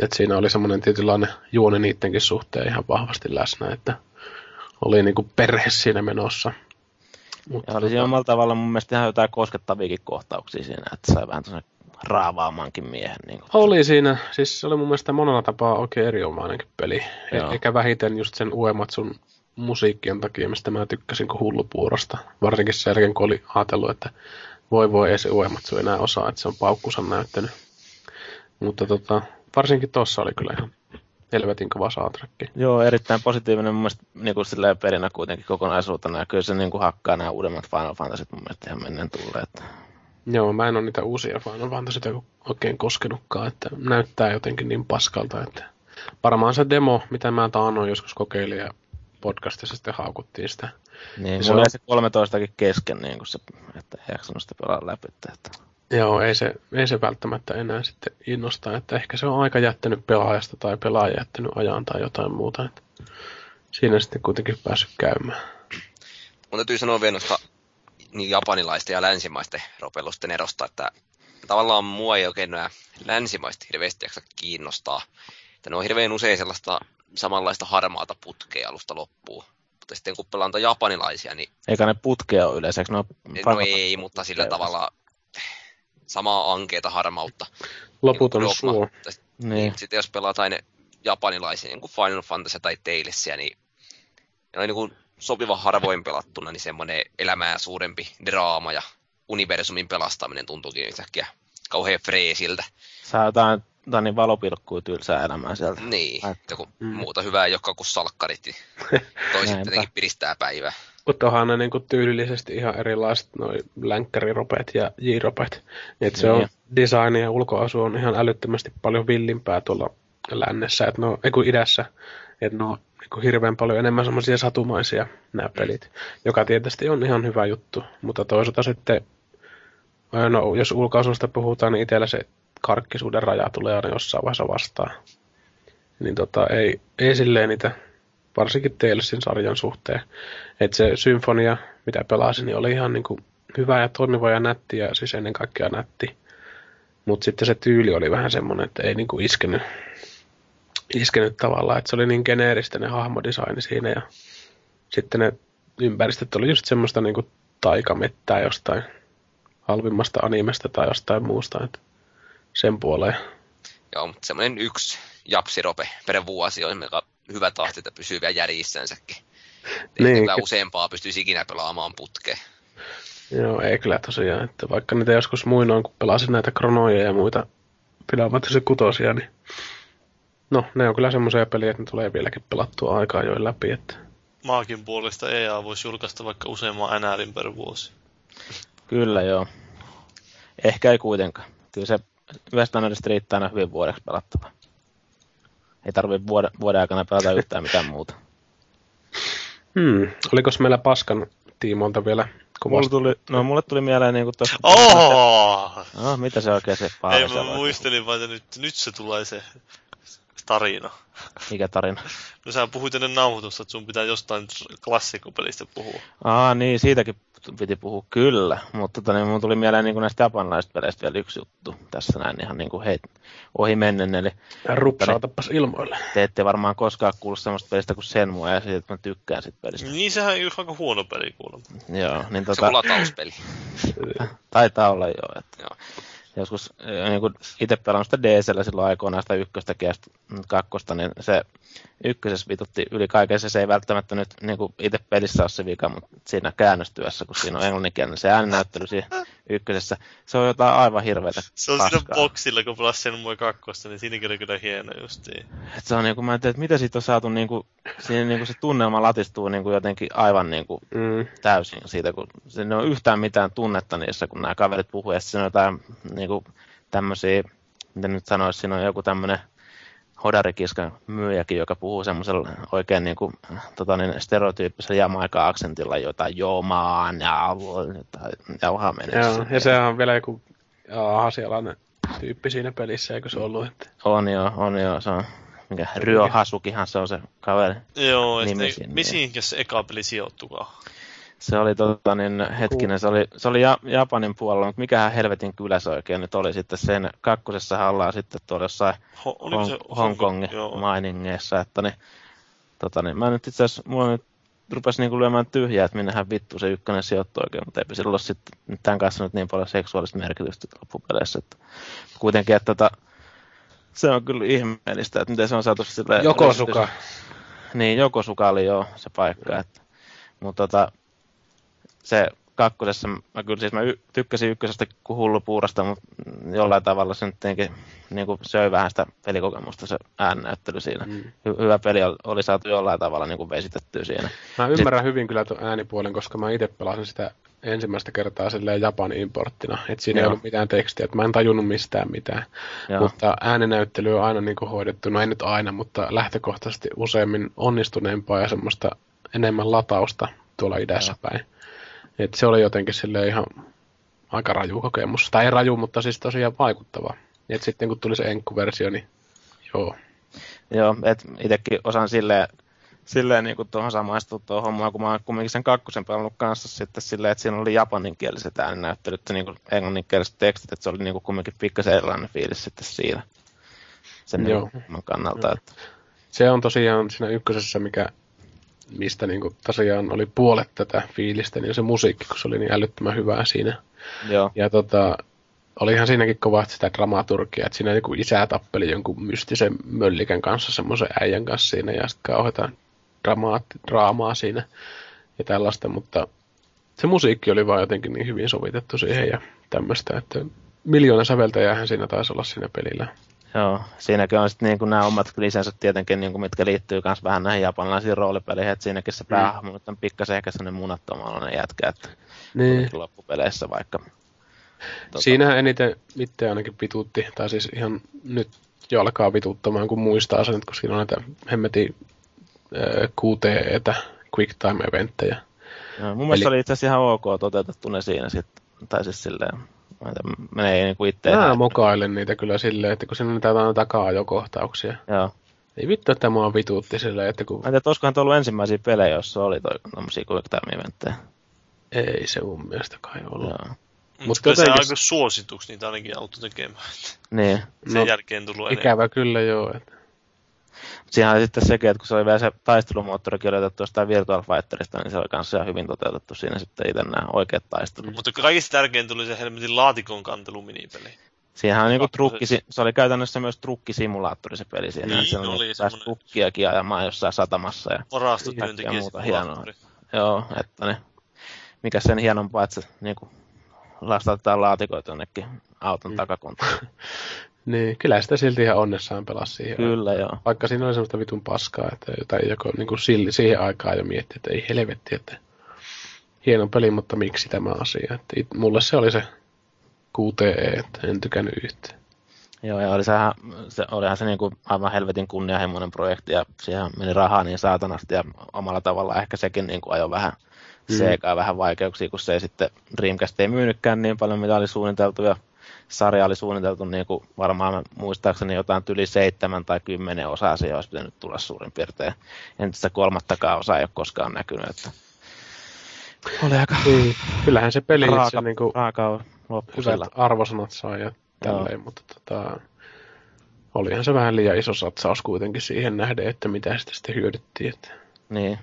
Et siinä oli semmoinen tietynlainen juoni niidenkin suhteen ihan vahvasti läsnä, että oli niinku perhe siinä menossa. Mutta Ja oli siinä omalla tavalla mun mielestä ihan jotain koskettaviakin kohtauksia siinä, että sai vähän tuollainen raavaamankin miehen. Niin kuin. Oli siinä, siis se oli mun mielestä monella tapaa oikein erinomainenkin peli. E- eikä vähiten just sen Uematsun musiikkien takia, mistä mä tykkäsin kuin hullupuurosta. Varsinkin sen jälkeen, kun oli ajatellut, että voi voi ei se Uematsu enää osaa, että se on paukkusa näyttänyt. Mutta tota, varsinkin tossa oli kyllä ihan helvetin kova soundtrack. Joo, erittäin positiivinen mun mielestä niin kuin perinä kuitenkin kokonaisuutena. Ja kyllä se niin kuin hakkaa nämä uudemmat Final Fantasyt mun mielestä ihan menneen tulleet. Joo, mä en ole niitä uusia Final Fantasyitä oikein koskenutkaan, että näyttää jotenkin niin paskalta, että varmaan se demo, mitä mä taannoin joskus kokeilin ja podcastissa sitten haukuttiin sitä. Niin, Se mulla on- se 13 kesken, niin kuin se, että ei jaksanut sitä pelaa läpi. Että. Joo, ei se, ei se välttämättä enää sitten innosta, että ehkä se on aika jättänyt pelaajasta tai pelaaja jättänyt ajan tai jotain muuta. Että siinä sitten kuitenkin päässyt käymään. Mun täytyy sanoa vielä noista niin japanilaisten ja länsimaisten ropelusten erosta, että tavallaan mua ei oikein nämä länsimaiset hirveästi jaksa kiinnostaa. Että ne on hirveän usein sellaista samanlaista harmaata putkea alusta loppuun. Mutta sitten kun pelaan japanilaisia, niin Eikä ne putkea ole yleensä, ne ole no ei, mutta sillä tavalla samaa ankeeta harmautta. Loputon Niin suo. Tai Niin. Niin. Sitten jos pelataan ne japanilaisia, niin kuin Final Fantasy tai Talesia, niin ne on niin kuin sopiva harvoin pelattuna, niin semmoinen elämää suurempi draama ja universumin pelastaminen tuntuukin yhtäkkiä kauhean freesiltä. Saa jotain, jotain niin valopilkkuu tylsää elämää sieltä. Niin, joku Mm. muuta hyvää joka kuin salkkarit, niin [laughs] toiset tietenkin piristää päivää. Mutta onhan ne niinku tyylillisesti ihan erilaiset noi länkkäriropet ja j-ropet. Et se Niin. on design ja ulkoasu on ihan älyttömästi paljon villimpää tuolla lännessä, että no, ei kun idässä. Että ne on niinku hirveän paljon enemmän semmoisia satumaisia nämä pelit, joka tietysti on ihan hyvä juttu. Mutta toisaalta sitten, no, jos ulkoasusta puhutaan, niin itsellä se karkkisuuden raja tulee aina jossain vaiheessa vastaan. Niin tota, ei, ei silleen niitä, varsinkin Talesin sarjan suhteen. Että se symfonia, mitä pelasin, niin oli ihan niinku hyvä ja toimiva ja nätti ja siis ennen kaikkea nätti. Mutta sitten se tyyli oli vähän semmoinen, että ei niinku iskenyt, iskenyt tavallaan, että se oli niin geneeristä ne hahmodesigni siinä ja sitten ne ympäristöt oli just semmoista niinku taikamettää jostain halvimmasta animesta tai jostain muusta, että sen puoleen. Joo, mutta semmoinen yksi japsirope per vuosi aika hyvä tahti, että pysyy vielä järjissänsäkin. Ei Niin, kyllä ky- useampaa pystyisi ikinä pelaamaan putkeen. Joo, ei kyllä tosiaan. Että vaikka niitä joskus muinoin, kun pelasin näitä kronoja ja muita pidämättä kutosia, niin no, ne on kyllä semmoisia peliä, että ne tulee vieläkin pelattua aikaa jo läpi. Että... Maakin puolesta EA voisi julkaista vaikka useamman NRin per vuosi. Kyllä joo. Ehkä ei kuitenkaan. Kyllä se yhdestä näistä riittää aina hyvin vuodeksi pelattavaa. Ei tarvitse vuoden, vuoden aikana pelata yhtään mitään muuta. Hmm, oliko meillä paskan tiimoilta vielä Mulle tuli, no mulle tuli mieleen niinku tossa... Oh! No, mitä se oikein se Ei, Paavo mä muistelin vaan, että nyt, nyt se tulee se tarina. Mikä tarina? No sä puhuit ennen nauhoitusta, että sun pitää jostain klassikopelistä puhua. Aa, niin, siitäkin piti puhua kyllä, mutta tota, niin mun tuli mieleen niin näistä japanilaisista peleistä vielä yksi juttu tässä näin ihan niin kuin hei, ohi mennen, eli Rupsautapas ilmoille. te ette varmaan koskaan kuullut semmoista pelistä kuin Senmue ja siitä, että mä tykkään siitä pelistä. Niin sehän on aika huono peli kuulemma. Joo, niin Se tota, on latauspeli. [laughs] taitaa olla joo. Että, Joo. joskus niin kuin itse pelannut sitä DSL silloin aikoinaan sitä ykköstä ja kakkosta, niin se ykkösessä vitutti yli kaiken. Se, se ei välttämättä nyt niin kuin itse pelissä ole se vika, mutta siinä käännöstyössä, kun siinä on englanninkielinen se ääninäyttely siinä ykkösessä, se on jotain aivan hirveätä Se on paskaa. siinä boksilla, kun pelasi sen mui kakkosta, niin siinäkin oli kyllä hieno justiin. Et se on niin kuin, mä en tiedä, että mitä siitä on saatu, niin kuin, siinä niin kuin se tunnelma latistuu niin kuin jotenkin aivan niin kuin Mm. täysin siitä, kun siinä ei ole yhtään mitään tunnetta niissä, kun nämä kaverit puhuu, ja siinä on jotain niin kuin, tämmöisiä, miten nyt sanoisi, siinä on joku tämmöinen hodarikiskan myyjäkin, joka puhuu semmoisella oikein niin kuin, tota niin, stereotyyppisellä jamaika-aksentilla jotain joomaan ja jauhaa menee. Joo, ja sehän on vielä joku aasialainen tyyppi siinä pelissä, eikö se ollut? Että... On joo, on joo, se on, mikä Ryo Hasukihan se on se kaveri. Joo, Nimi sinne. mihin se eka peli sijoittukaan? Se oli tota, niin, hetkinen, se oli, se oli ja, Japanin puolella, mutta mikähän helvetin kylä se oikein nyt oli sitten sen kakkosessa ollaan sitten tuolla jossain Ho, Hong, se Hongkongin Joo. mainingeissa, että niin, tota, niin, mä nyt itse asiassa, mulla nyt rupesi niinku lyömään tyhjää, että minnehän vittu se ykkönen sijoittui oikein, mutta eipä sillä ole sitten tämän kanssa nyt niin paljon seksuaalista merkitystä loppupeleissä, että kuitenkin, että tota, se on kyllä ihmeellistä, että miten se on saatu silleen... Jokosuka. Niin, Jokosuka oli jo se paikka, että, mutta tota, se kakkosessa, mä kyllä siis mä y- tykkäsin ykkösestä kuin hullu puurasta, mutta jollain tavalla se nyt tietenkin niin kuin söi vähän sitä pelikokemusta se äännäyttely siinä. Mm. Hy- hyvä peli oli, saatu jollain tavalla niin kuin vesitettyä siinä. Mä ymmärrän hyvin kyllä tuon äänipuolen, koska mä itse pelasin sitä ensimmäistä kertaa silleen Japanin importtina. Että siinä ei Joo. ollut mitään tekstiä, että mä en tajunnut mistään mitään. Joo, Mutta ääninäyttely on aina niin kuin hoidettu, no ei nyt aina, mutta lähtökohtaisesti useimmin onnistuneempaa ja semmoista enemmän latausta tuolla idässä Joo. päin. Et se oli jotenkin sille ihan aika raju kokemus. Tai ei raju, mutta siis tosiaan vaikuttava. Et sitten kun tuli se enkkuversio, niin joo. Joo et itsekin osaan silleen, silleen niin kuin tuohon samaistua tuohon hommaan, kun mä oon kumminkin sen kakkosen pelannut kanssa sitten silleen, että siinä oli japaninkieliset ääninäyttelyt ja niin kuin englanninkieliset tekstit, että se oli niin kuin kumminkin pikkasen erilainen fiilis sitten siinä. Sen Joo. niin kannalta, että Se on tosiaan siinä ykkösessä, mikä, mistä niin kuin tosiaan oli puolet tätä fiilistä, niin se musiikki, kun se oli niin älyttömän hyvää siinä. joo, Ja tota, olihan siinäkin kovasti sitä dramaturgia, että siinä joku isä tappeli jonkun mystisen möllikän kanssa, semmoisen äijän kanssa siinä, ja sitten kauheita dramaatti, draamaa siinä ja tällaista, mutta se musiikki oli vaan jotenkin niin hyvin sovitettu siihen ja tämmöistä, että miljoona säveltäjäähän siinä taisi olla siinä pelillä. Joo, siinäkin on sitten niin nämä omat lisänsä tietenkin, niin kuin, mitkä liittyy myös vähän näihin japanilaisiin roolipeleihin, että siinäkin se päähahmo nyt on pikkasen ehkä sellainen munattomalainen jätkä, että Niin. loppupeleissä vaikka. Tota, Siinähän eniten itse ainakin vituutti, tai siis ihan nyt jo alkaa vituttamaan, kun muistaa sen, että kun siinä on näitä hemmetin äh, QTEtä, Quick Time Eventtejä. Joo, mun mielestä Eli- oli itse asiassa ihan ok toteutettu ne siinä sitten, tai siis silleen, mä menee niin kuin itse. Mä mokailen niitä kyllä silleen, että kun siinä on niitä takaa jo kohtauksia. Joo. Ei vittu, että mua vituutti silleen, että kun Mä en tiedä, olisikohan tuo ollut ensimmäisiä pelejä, joissa oli toi, tommosia quick time eventtejä. ei se mun mielestä kai ollut. Joo. Mutta Mut kyllä se jotenkin- aika suosituksi niitä ainakin auttoi tekemään. Niin. Sen No, jälkeen tullut enemmän. Ikävä kyllä joo. Että. Siinä oli sitten sekin, että kun se oli vielä se taistelumoottori kirjoitettu jostain Virtual Fighterista, niin se oli kanssa ihan hyvin toteutettu siinä sitten itse nämä oikeat taistelut. Mutta kaikista tärkein tuli se helmetin laatikon kantelu minipeli. Siinähän on niinku trukki, se oli käytännössä myös trukkisimulaattori se peli siinä. Niin, että siellä oli semmoinen- trukkiakin ajamaan jossain satamassa. Ja, Varastotyöntekijä muuta hienoa. joo, että ne, mikä sen hienompaa, että se niinku lastatetaan laatikoita jonnekin auton Mm. takakonttiin. [laughs] Niin, kyllä sitä silti ihan onnessaan pelasi siihen. Kyllä, joo. Vaikka siinä oli semmoista vitun paskaa, että jotain joko niin kuin silti, siihen aikaan jo mietti, että ei helvetti, että hieno peli, mutta miksi tämä asia. Että it, mulle se oli se QTE, että en tykännyt yhtään. Joo, ja oli sehän, se, olihan se niinku aivan helvetin kunnianhimoinen projekti, ja siihen meni rahaa niin saatanasti, ja omalla tavalla ehkä sekin niinku ajoi vähän Mm. Segaa vähän vaikeuksia, kun se ei sitten Dreamcast ei myynytkään niin paljon, mitä oli suunniteltu, ja sarja oli suunniteltu niin kuin varmaan muistaakseni jotain yli seitsemän tai kymmenen osaa siihen olisi pitänyt tulla suurin piirtein. Entistä kolmattakaan osaa ei ole koskaan näkynyt, että oli aika Niin. Kyllähän se peli raaka, itse niin kuin, raaka loppu hyvät arvosanat sai ja tälleen, mutta tota, olihan se vähän liian iso satsaus kuitenkin siihen nähden, että mitä sitä sitten hyödyttiin. Että. Niin.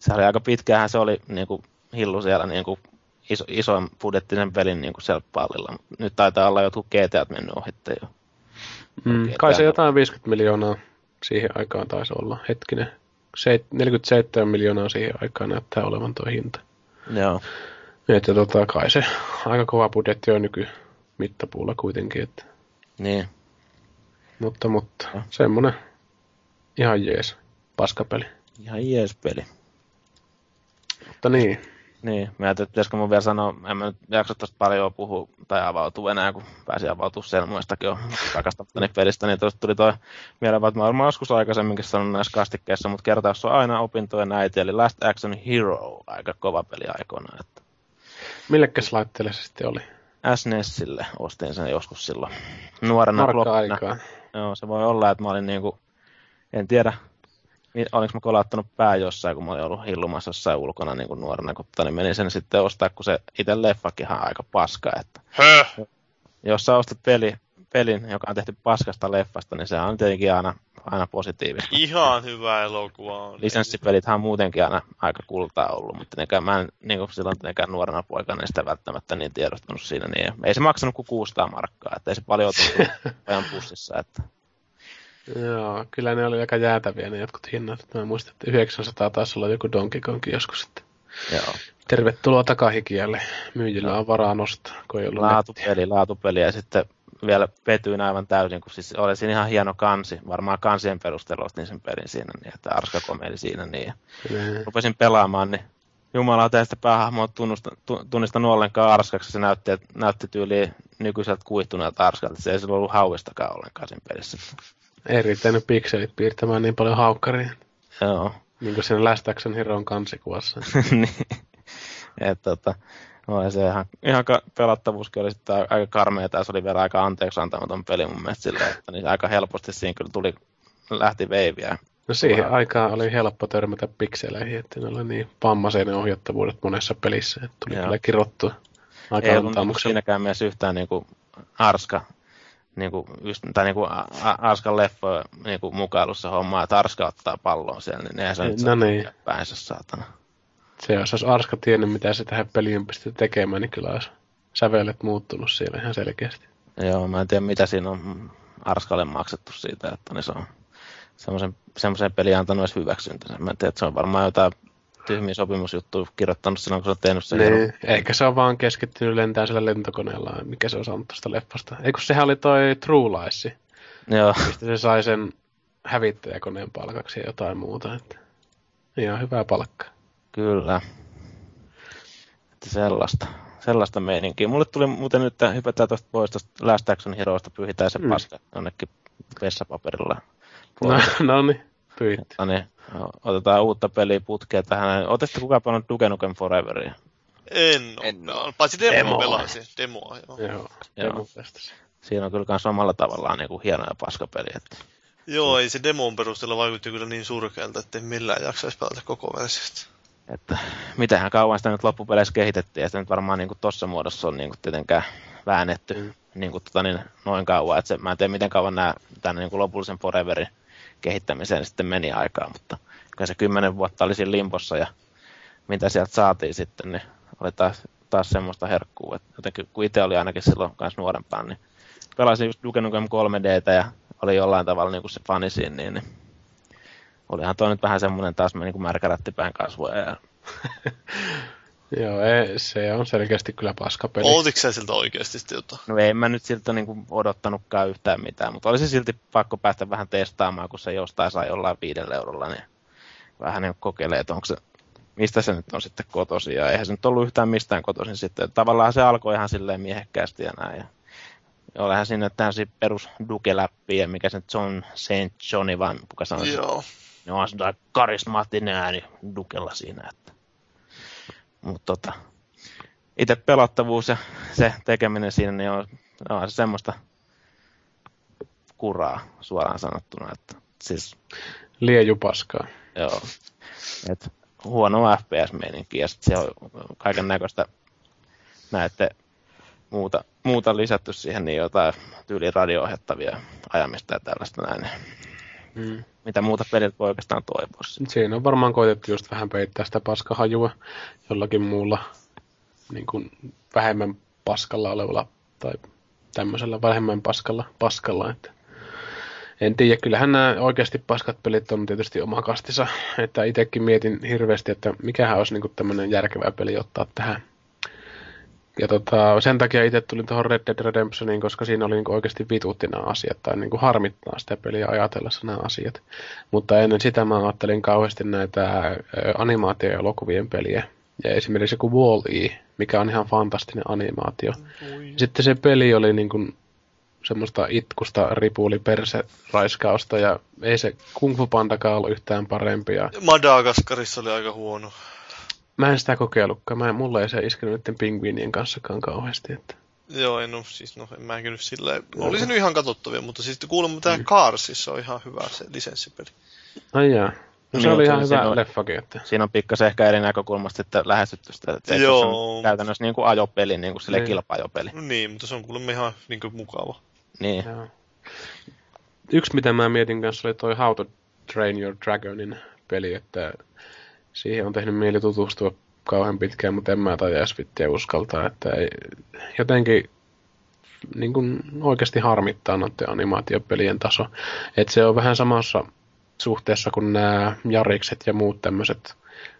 Se oli aika pitkähän se oli niin kuin, hillu siellä niin kuin, iso, ison budjettisen pelin niin selppaalilla. Nyt taitaa olla jotkut GTA mennyt ohitte jo. Mm, Okei, kai se jotain 50 miljoonaa siihen aikaan taisi olla. Hetkinen. Seit- 47 miljoonaa siihen aikaan näyttää olevan tuo hinta. Joo. Että tota, kai se aika kova budjetti on nyky mittapuulla kuitenkin. Että. Niin. Mutta, mutta Ja. semmonen ihan jees paskapeli. Ihan jees peli. Mutta niin, Niin, mä ajattelin, että pitäisikö mun vielä sanoa, en mä nyt jaksa tosta paljon puhua tai avautua enää, kun pääsin avautua Selmoistakin jo rakastavani pelistä, niin tuosta tuli toi mieleen, että mä varmaan joskus aikaisemminkin sanonut näissä kastikkeissa, mutta kertaus on aina opintojen äiti, eli Last Action Hero, aika kova peli aikoinaan, että millekäs laitteelle se sitten oli? SNESille ostin sen joskus silloin nuorena Markka aikaa. Joo, se voi olla, että mä olin niinku, en tiedä, olinko mä kolauttanut pää jossain, kun mä olin ollut hillumassa jossain ulkona niin kuin nuorena, kun tota, niin menin sen sitten ostaa, kun se itse leffakin on aika paska, että Höh! jos sä ostat peli, pelin, joka on tehty paskasta leffasta, niin se on tietenkin aina, aina positiivista. Ihan hyvä elokuva on. Lisenssipelithän on muutenkin aina aika kultaa ollut, mutta nekään, mä en niin kuin silloin nekään nuorena poikana niin sitä välttämättä niin tiedostanut siinä. Niin ei se maksanut kuin 600 markkaa, että ei se paljon tullut [laughs] ajan pussissa. Että, Joo, kyllä ne oli aika jäätäviä ne jotkut hinnat. Mä muistan, että 900 taisi olla joku Donkey Kong joskus sitten. joo. Tervetuloa takahikijalle. Myyjillä on varaa nostaa, kun ei ollut nettiä. laatupeli, laatupeli ja sitten vielä petyin aivan täysin, kun siis oli siinä ihan hieno kansi. Varmaan kansien perusteella ostin sen pelin siinä, niin että Arska komeli siinä. Niin. Ne- rupesin pelaamaan, niin Jumala teistä päähahmoa tunnusta, tu, tunnistanut ollenkaan Arskaksi. Se näytti, näytti tyyliin nykyiseltä kuihtuneelta Arskalta. Se ei sillä ollut hauistakaan ollenkaan siinä pelissä. Ei riittänyt pikselit piirtämään niin paljon haukkaria. Joo. Niin kuin siinä Last Action Heroon kansikuvassa. [laughs] niin. Et, tota, oli se ihan, ihan ka- pelattavuuskin oli sitten aika karmea, ja se oli vielä aika anteeksi antamaton peli mun mielestä silleen, että niin aika helposti siinä kyllä tuli, lähti veiviä. No siihen aikaan oli helppo törmätä pikseleihin, että ne oli niin pammaseinen ohjattavuudet monessa pelissä, että tuli Joo. kyllä kirottua aika Ei ollut niinku siinäkään mielessä yhtään niinku Arska, niinku, just, tai A- A- Arskan leffa niinku mukailussa hommaa, että Arska ottaa pallon siellä, niin eihän se nyt No saa niin. päänsä saatana. Se, jos olisi Arska tiennyt, mitä se tähän peliin pystyi tekemään, niin kyllä olisi sävelet muuttunut siellä ihan selkeästi. Joo, mä en tiedä mitä siinä on Arskalle maksettu siitä, että niin se on semmoisen, semmoisen pelin antanut edes hyväksyntänsä. Mä en tiedä, että se on varmaan jotain tyhmiä sopimusjuttuja kirjoittanut silloin, kun se on tehnyt sen. Niin, ehkä se on vaan keskittynyt lentää sillä lentokoneella, mikä se on saanut tuosta leffasta. Eikö sehän oli toi True Lies, Joo, mistä se sai sen hävittäjäkoneen palkaksi ja jotain muuta. Että ihan hyvää palkkaa. kyllä. Että sellaista, sellaista meininkiä. Mulle tuli muuten nyt, että hypätään tuosta pois tuosta Last Action Heroista, pyhitään se Mm. paska jonnekin vessapaperilla. No, pois. [laughs] no niin, pyyhitty. No niin, otetaan uutta peliä putkeen tähän. Otetko kukaan pelannut Duke Nukem Foreveria? En oo En pelannut. Paitsi demoa Demoa. pelasin. Demoa, joo. Joo, Joo. demo. Siinä on kyllä myös samalla tavallaan niin kuin hieno ja paskapeli. Että Joo, ei se demon perusteella vaikutti kyllä niin surkealta, että millään jaksaisi pelata koko versiosta. että mitähän kauan sitä nyt loppupeleissä kehitettiin, ja sitä nyt varmaan niin tuossa muodossa on niin kuin tietenkään väännetty Mm. niin kuin, tota, niin, noin kauan. Että se, mä en tiedä, miten kauan nämä tänne niin kuin lopullisen Foreverin kehittämiseen sitten meni aikaa, mutta kyllä se kymmenen vuotta oli siinä limpossa, ja mitä sieltä saatiin sitten, niin oli taas, taas semmoista herkkuu, että jotenkin kun itse oli ainakin silloin myös nuorempana, niin pelasin just Duke Nukem 3Dtä ja oli jollain tavalla niin kuin se fani siinä, niin, niin olihan toi nyt vähän semmoinen taas niin kuin märkärättipään kasvoja ja [laughs] Joo, ei, se on selkeästi kyllä paskapeli. Ootitko sä siltä oikeasti sitten jotain? No ei mä nyt siltä niinku odottanutkaan yhtään mitään, mutta olisi silti pakko päästä vähän testaamaan, kun se jostain sai jollain viidellä eurolla, niin vähän niin kokeilee, että onko se, mistä se nyt on sitten kotoisin, ja eihän se nyt ollut yhtään mistään kotoisin sitten. Tavallaan se alkoi ihan silleen miehekkäästi ja näin, ja Olehan siinä tämmöisiä perus Duke-läppiä, mikä se John St. Johnny vai kuka sanoi, Joo. ne on sellainen karismaattinen ääni Dukella siinä. Että. Mutta tota, itse pelattavuus ja se tekeminen siinä, niin on, on se semmoista kuraa suoraan sanottuna. Että, siis, Liejupaskaa. joo, et huono FPS-meininki ja sitten siellä on kaiken näköistä näette muuta, muuta lisätty siihen, niin jotain tyyli radio-ohjattavia ajamista ja tällaista näin. Mm. Mitä muuta pelit voi oikeastaan toivoa. Siinä on varmaan koitettu just vähän peittää sitä paskahajua jollakin muulla niin kuin vähemmän paskalla olevalla tai tämmöisellä vähemmän paskalla, paskalla että en tiedä, kyllähän nämä oikeasti paskat pelit on tietysti oma kastissa, että itsekin mietin hirveästi, että mikähän olisi niin tämmöinen järkevä peli ottaa tähän. Ja tota, sen takia itse tulin tuohon Red Dead Redemptioniin, koska siinä oli niin oikeasti vituutti nämä asiat, tai niin harmittaa sitä peliä ajatellessa nämä asiat. Mutta ennen sitä mä ajattelin kauheasti näitä animaatio- ja elokuvien peliä. Ja esimerkiksi joku Wall-E, mikä on ihan fantastinen animaatio. Sitten se peli oli niin kuin semmoista itkusta ripuli perse raiskausta ja ei se Kung Fu Pandakaan ollut yhtään parempi. Ja... Madagaskarissa oli aika huono. Mä en sitä kokeillutkaan. Mä en, mulle ei se iskenyt niiden pingviinien kanssakaan kauheasti. Että... Joo, en ole siis, no en mäkin nyt silleen, oli se nyt ihan katsottavia, mutta siis kuulemma tämä mm. Carsissa on ihan hyvä se lisenssipeli. Ai jaa. No se niin, oli ihan hyvä on, leffakin. Että... Siinä on pikkasen ehkä eri näkökulmasta että lähestytty sitä. Että Joo. Se on käytännössä niin kuin ajopeli, niin kuin sille niin. kilpaajopeli. Niin, mutta se on kuulemma ihan niin kuin mukava. Niin. Joo. Yksi, mitä mä mietin kanssa, oli toi How to Train Your Dragonin peli, että siihen on tehnyt mieli tutustua kauhean pitkään, mutta en mä taida edes uskaltaa, että ei, jotenkin niin kuin oikeasti harmittaa noiden animaatiopelien taso. Että se on vähän samassa suhteessa kuin nämä Jarikset ja muut tämmöiset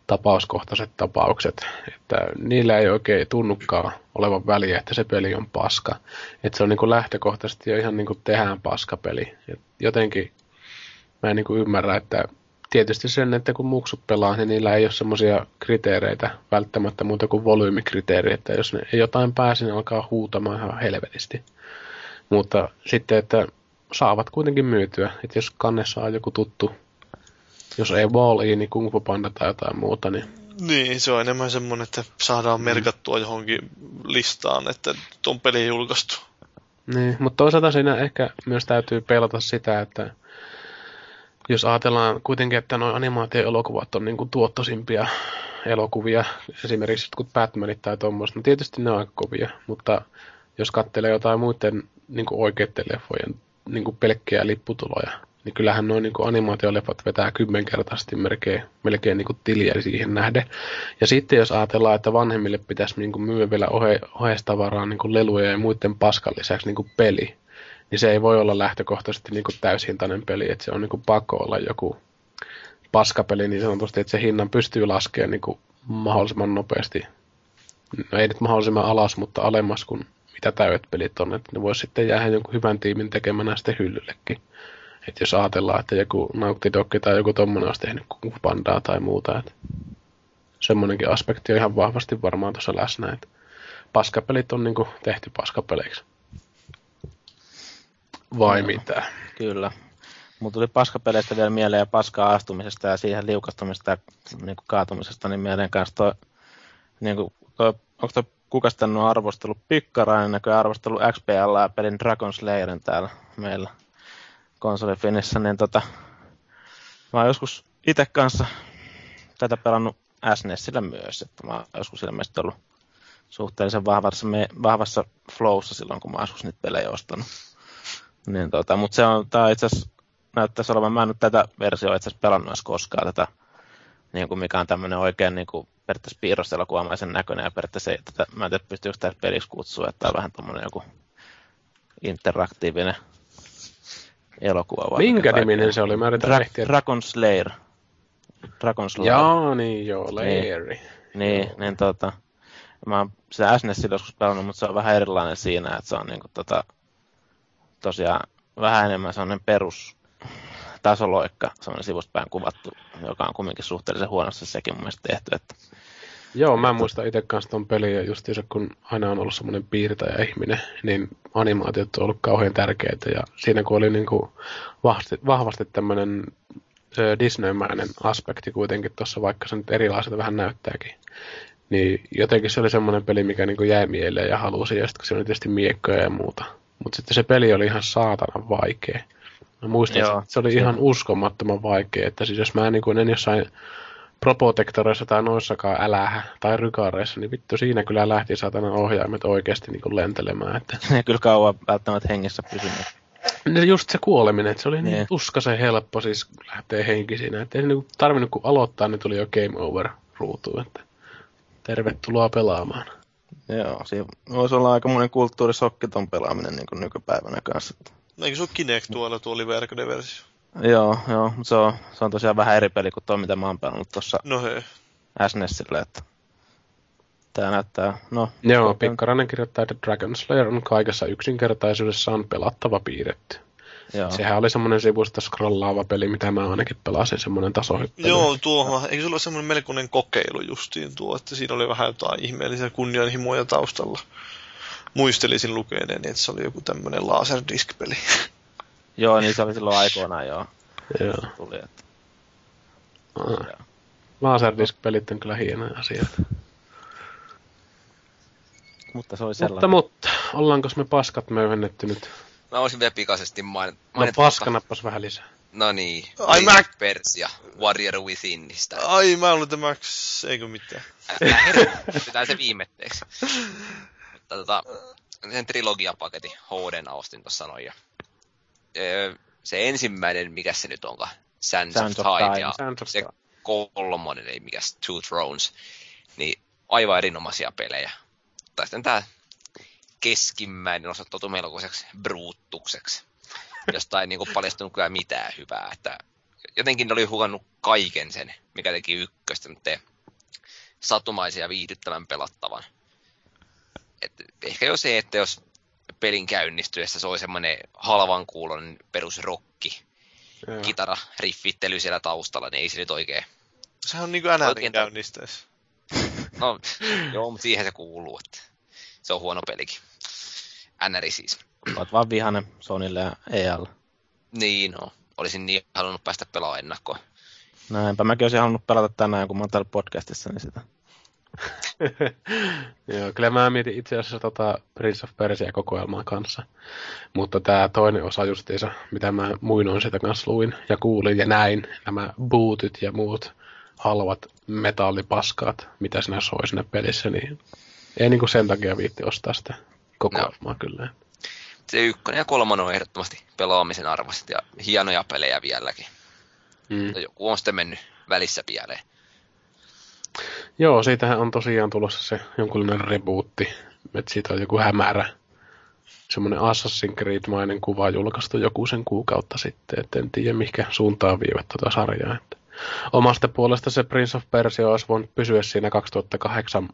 tapauskohtaiset tapaukset, että niillä ei oikein tunnukaan olevan väliä, että se peli on paska. Että se on niin kuin lähtökohtaisesti jo ihan niin kuin tehdään paskapeli. Et jotenkin mä en niin kuin ymmärrä, että tietysti sen, että kun muksut pelaa, niin niillä ei ole semmoisia kriteereitä välttämättä muuta kuin volyymikriteeri, että jos ne jotain pääsi, niin alkaa huutamaan ihan helvetisti. Mutta sitten, että saavat kuitenkin myytyä, että jos kannessa on joku tuttu jos ei wall niin Kung Fu Panda tai jotain muuta, niin... Niin, se on enemmän semmoinen, että saadaan mm. merkattua johonkin listaan, että on peli julkaistu. Niin, mutta toisaalta siinä ehkä myös täytyy pelata sitä, että jos ajatellaan kuitenkin, että nuo animaatio-elokuvat on niin kuin tuottosimpia elokuvia, esimerkiksi jotkut Batmanit tai tuommoista, no tietysti ne on aika kovia, mutta jos katselee jotain muiden niin kuin oikeiden leffojen niin kuin pelkkiä lipputuloja, niin kyllähän noin niin animaatioleffat vetää kymmenkertaisesti melkein, melkein niin kuin tiliä siihen nähden. Ja sitten jos ajatellaan, että vanhemmille pitäisi niin kuin myydä vielä ohe, ohjeistavaraa niin kuin leluja ja muiden paskan lisäksi niin kuin peli, niin se ei voi olla lähtökohtaisesti niin kuin täyshintainen peli, että se on niin kuin pakko olla joku paskapeli niin sanotusti, että se hinnan pystyy laskemaan niin kuin mahdollisimman nopeasti. No ei nyt mahdollisimman alas, mutta alemmas kuin mitä täydet pelit on, että ne voisi sitten jäädä jonkun hyvän tiimin tekemänä sitten hyllyllekin. Että jos ajatellaan, että joku Naughty Dog tai joku tommonen olisi tehnyt Pandaa tai muuta, että semmoinenkin aspekti on ihan vahvasti varmaan tuossa läsnä, että paskapelit on niinku tehty paskapeleiksi. Vai no, mitä? Kyllä. Mutta tuli paskapeleistä vielä mieleen ja paskaa astumisesta ja siihen liukastumisesta ja niin kuin kaatumisesta, niin mieleen kanssa toi, niin kuin, toi, onko toi kuka sitten on arvostellut Pikkarainen näköjään arvostellut XPL ja pelin Dragon Slayerin täällä meillä konsolifinissä, niin tota, mä oon joskus itse kanssa tätä pelannut SNESillä myös, että mä oon joskus ilmeisesti ollut suhteellisen vahvassa, me, vahvassa flowssa silloin, kun mä joskus niitä pelejä ostanut. Niin tota, mutta se on, tää itse asiassa näyttäisi olevan, mä en nyt tätä versiota itse asiassa pelannut edes koskaan, tätä, niin kuin mikä on tämmöinen oikein niin kuin, periaatteessa piirrostelokuvamaisen näköinen, ja periaatteessa ei, tätä, mä en tiedä, pystyykö tämä peliksi kutsua, että tämä on vähän tämmöinen joku interaktiivinen elokuva. Minkä niminen se oli? Mä Dra- Dragon Slayer. Dragon Slayer. Joo, niin joo, Layeri. Niin, niin, niin tota, mä oon sitä SNESillä joskus pelannut, mutta se on vähän erilainen siinä, että se on niinku tota, tosiaan vähän enemmän sellainen perus tasoloikka, sellainen sivuspäin kuvattu, joka on kumminkin suhteellisen huonosti sekin mun mielestä tehty, että Joo, mä muistan itse kanssa ton pelin ja justiinsa kun aina on ollut semmoinen piirtäjä ihminen, niin animaatiot on ollut kauhean tärkeitä ja siinä kun oli niin kuin vahvasti, vahvasti tämmöinen Disney-mäinen aspekti kuitenkin tuossa, vaikka se nyt erilaiselta vähän näyttääkin, niin jotenkin se oli semmoinen peli, mikä niin kuin jäi mieleen ja halusi, ja sitten kun se oli tietysti miekkoja ja muuta. Mutta sitten se peli oli ihan saatanan vaikea. Mä muistan, Joo, että se oli se... ihan uskomattoman vaikea, että siis jos mä niin kuin en jossain Protektoreissa tai noissakaan älähä tai rykaareissa, niin vittu siinä kyllä lähti satana ohjaimet oikeasti niin kuin lentelemään. Että... [laughs] Ne kyllä kauan välttämättä hengissä pysynyt. Ne just se kuoleminen, että se oli niin tuskaisen helppo siis lähtee henki siinä. Että ei se niin tarvinnut kun aloittaa, niin tuli jo game over ruutuun. Että tervetuloa pelaamaan. Joo, siinä voisi olla aika monen kulttuurisokki ton pelaaminen niin kuin nykypäivänä kanssa. Eikö se ole Kinect tuolla tuo verkkoinen versio? Joo, joo, mutta se on, se on tosiaan vähän eri peli kuin tuo, mitä mä oon pelannut tuossa No hei. SNESille, että tää näyttää, no... Joo, Pikkarainen kirjoittaa, että Dragon Slayer on kaikessa yksinkertaisuudessaan pelattava piirretty. Joo. Sehän oli semmoinen sivusta scrollaava peli, mitä mä ainakin pelasin, semmoinen tasohyppely. Joo, tuo, eikö se ollut semmoinen melkoinen kokeilu justiin tuo, että siinä oli vähän jotain ihmeellisiä kunnianhimoja taustalla. Muistelisin lukeneeni, että se oli joku tämmöinen laserdisk-peli. [laughs] Joo, niin se oli silloin aikoinaan joo. Joo. Tuli, että... Ah. Laserdisk-pelit on kyllä hienoja asioita. Mutta se oli Mutta, sellainen. mutta, ollaanko me paskat möyhennetty nyt? Mä voisin vielä pikaisesti main- No mainita. paskanappas vähän lisää. No niin. Ai, Prince mä- Persia, Warrior Withinistä. Ai, mä olin tämä, eikö mitään. Herää, se viimetteeksi. Mutta tota, sen trilogiapaketin HD ostin tuossa noin. Ja, öö, se ensimmäinen, mikä se nyt onkaan? Sands, Sands of of Time, Time. ja Sands of se kolmonen, eli mikä Two Thrones. Niin aivan erinomaisia pelejä. Tai sitten tää keskimmäinen osoittautui melkoiseksi bruuttukseksi. Josta ei niinku paljastunut kyllä mitään hyvää. Että jotenkin ne oli hukannut kaiken sen, mikä teki ykköstä, mutta satumaisen ja viihdyttävän pelattavan. Et ehkä jo se, että jos pelin käynnistyessä se oli semmoinen halvan kuulon perusrokki, Joo. kitara, riffittely siellä taustalla, niin ei se nyt oikein. Sehän on niinku NRin Oikein- käynnistäessä. No, joo, mutta siihen se kuuluu, että se on huono pelikin. NRI siis. Oot vaan vihanen Sonille ja EAlle. Niin, no. Olisin niin halunnut päästä pelaamaan ennakkoon. Näinpä mäkin olisin halunnut pelata tänään, kun mä oon täällä podcastissa, niin sitä. [laughs] Joo, kyllä mä mietin itse asiassa tota Prince of Persia kokoelmaa kanssa. Mutta tämä toinen osa justiinsa, mitä mä muinoin sitä kanssa luin ja kuulin ja näin, nämä bootit ja muut halvat metallipaskaat, mitä sinä soi siinä pelissä, niin ei niinku sen takia viitti ostaa sitä kokoelmaa kyllä. Se ykkönen ja kolmonen on ehdottomasti pelaamisen arvoiset ja hienoja pelejä vieläkin. Mm. Joku on sitten mennyt välissä pieleen. Joo, siitähän on tosiaan tulossa se jonkunlainen rebootti, että siitä on joku hämärä semmoinen Assassin's Creed-mainen kuva julkaistu joku sen kuukautta sitten, että en tiedä mihinkä suuntaan viivät tuota sarjaa. Että omasta puolesta se Prince of Persia olisi voinut pysyä siinä 2008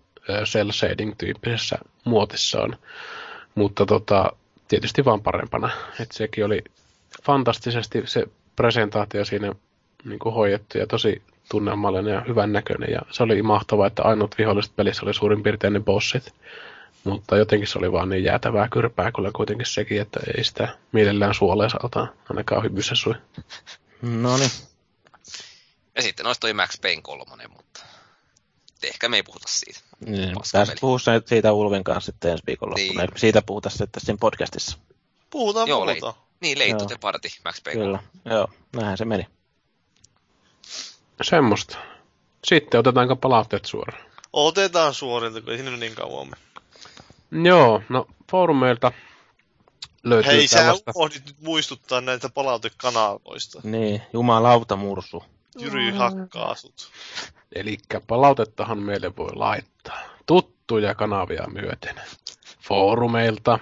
cell shading tyyppisessä muotissaan, mutta tota, tietysti vaan parempana. Että sekin oli fantastisesti se presentaatio siinä niin kuin hoidettu ja tosi tunnelmallinen ja hyvän näköinen. Ja se oli mahtavaa, että ainut viholliset pelissä oli suurin piirtein ne bossit. Mutta jotenkin se oli vaan niin jäätävää kyrpää kyllä kuitenkin sekin, että ei sitä mielellään suoleen saata ainakaan hyvyssä sui. No niin. Ja sitten olisi toi Max Payne kolmonen, mutta ehkä me ei puhuta siitä. niin peli. puhua se- siitä Ulvin kanssa sitten ensi viikonloppuna. Niin. Niin. Siitä puhuta sitten siinä podcastissa. Puhutaan, Joo, puhutaan. Niin, Leittu Joo. te parti, Max Payne. Kyllä. Joo, näinhän se meni. Semmosta. Sitten otetaanko palautteet suoraan? Otetaan suorilta, kun ei sinne niin kauan mene. Joo, no foorumeilta löytyy Hei, sä tällaista. unohdit nyt muistuttaa näitä palautekanavoista. Niin, jumalauta mursu. Jyri hakkaa sut. Eli palautettahan meille voi laittaa tuttuja kanavia myöten. Foorumeilta,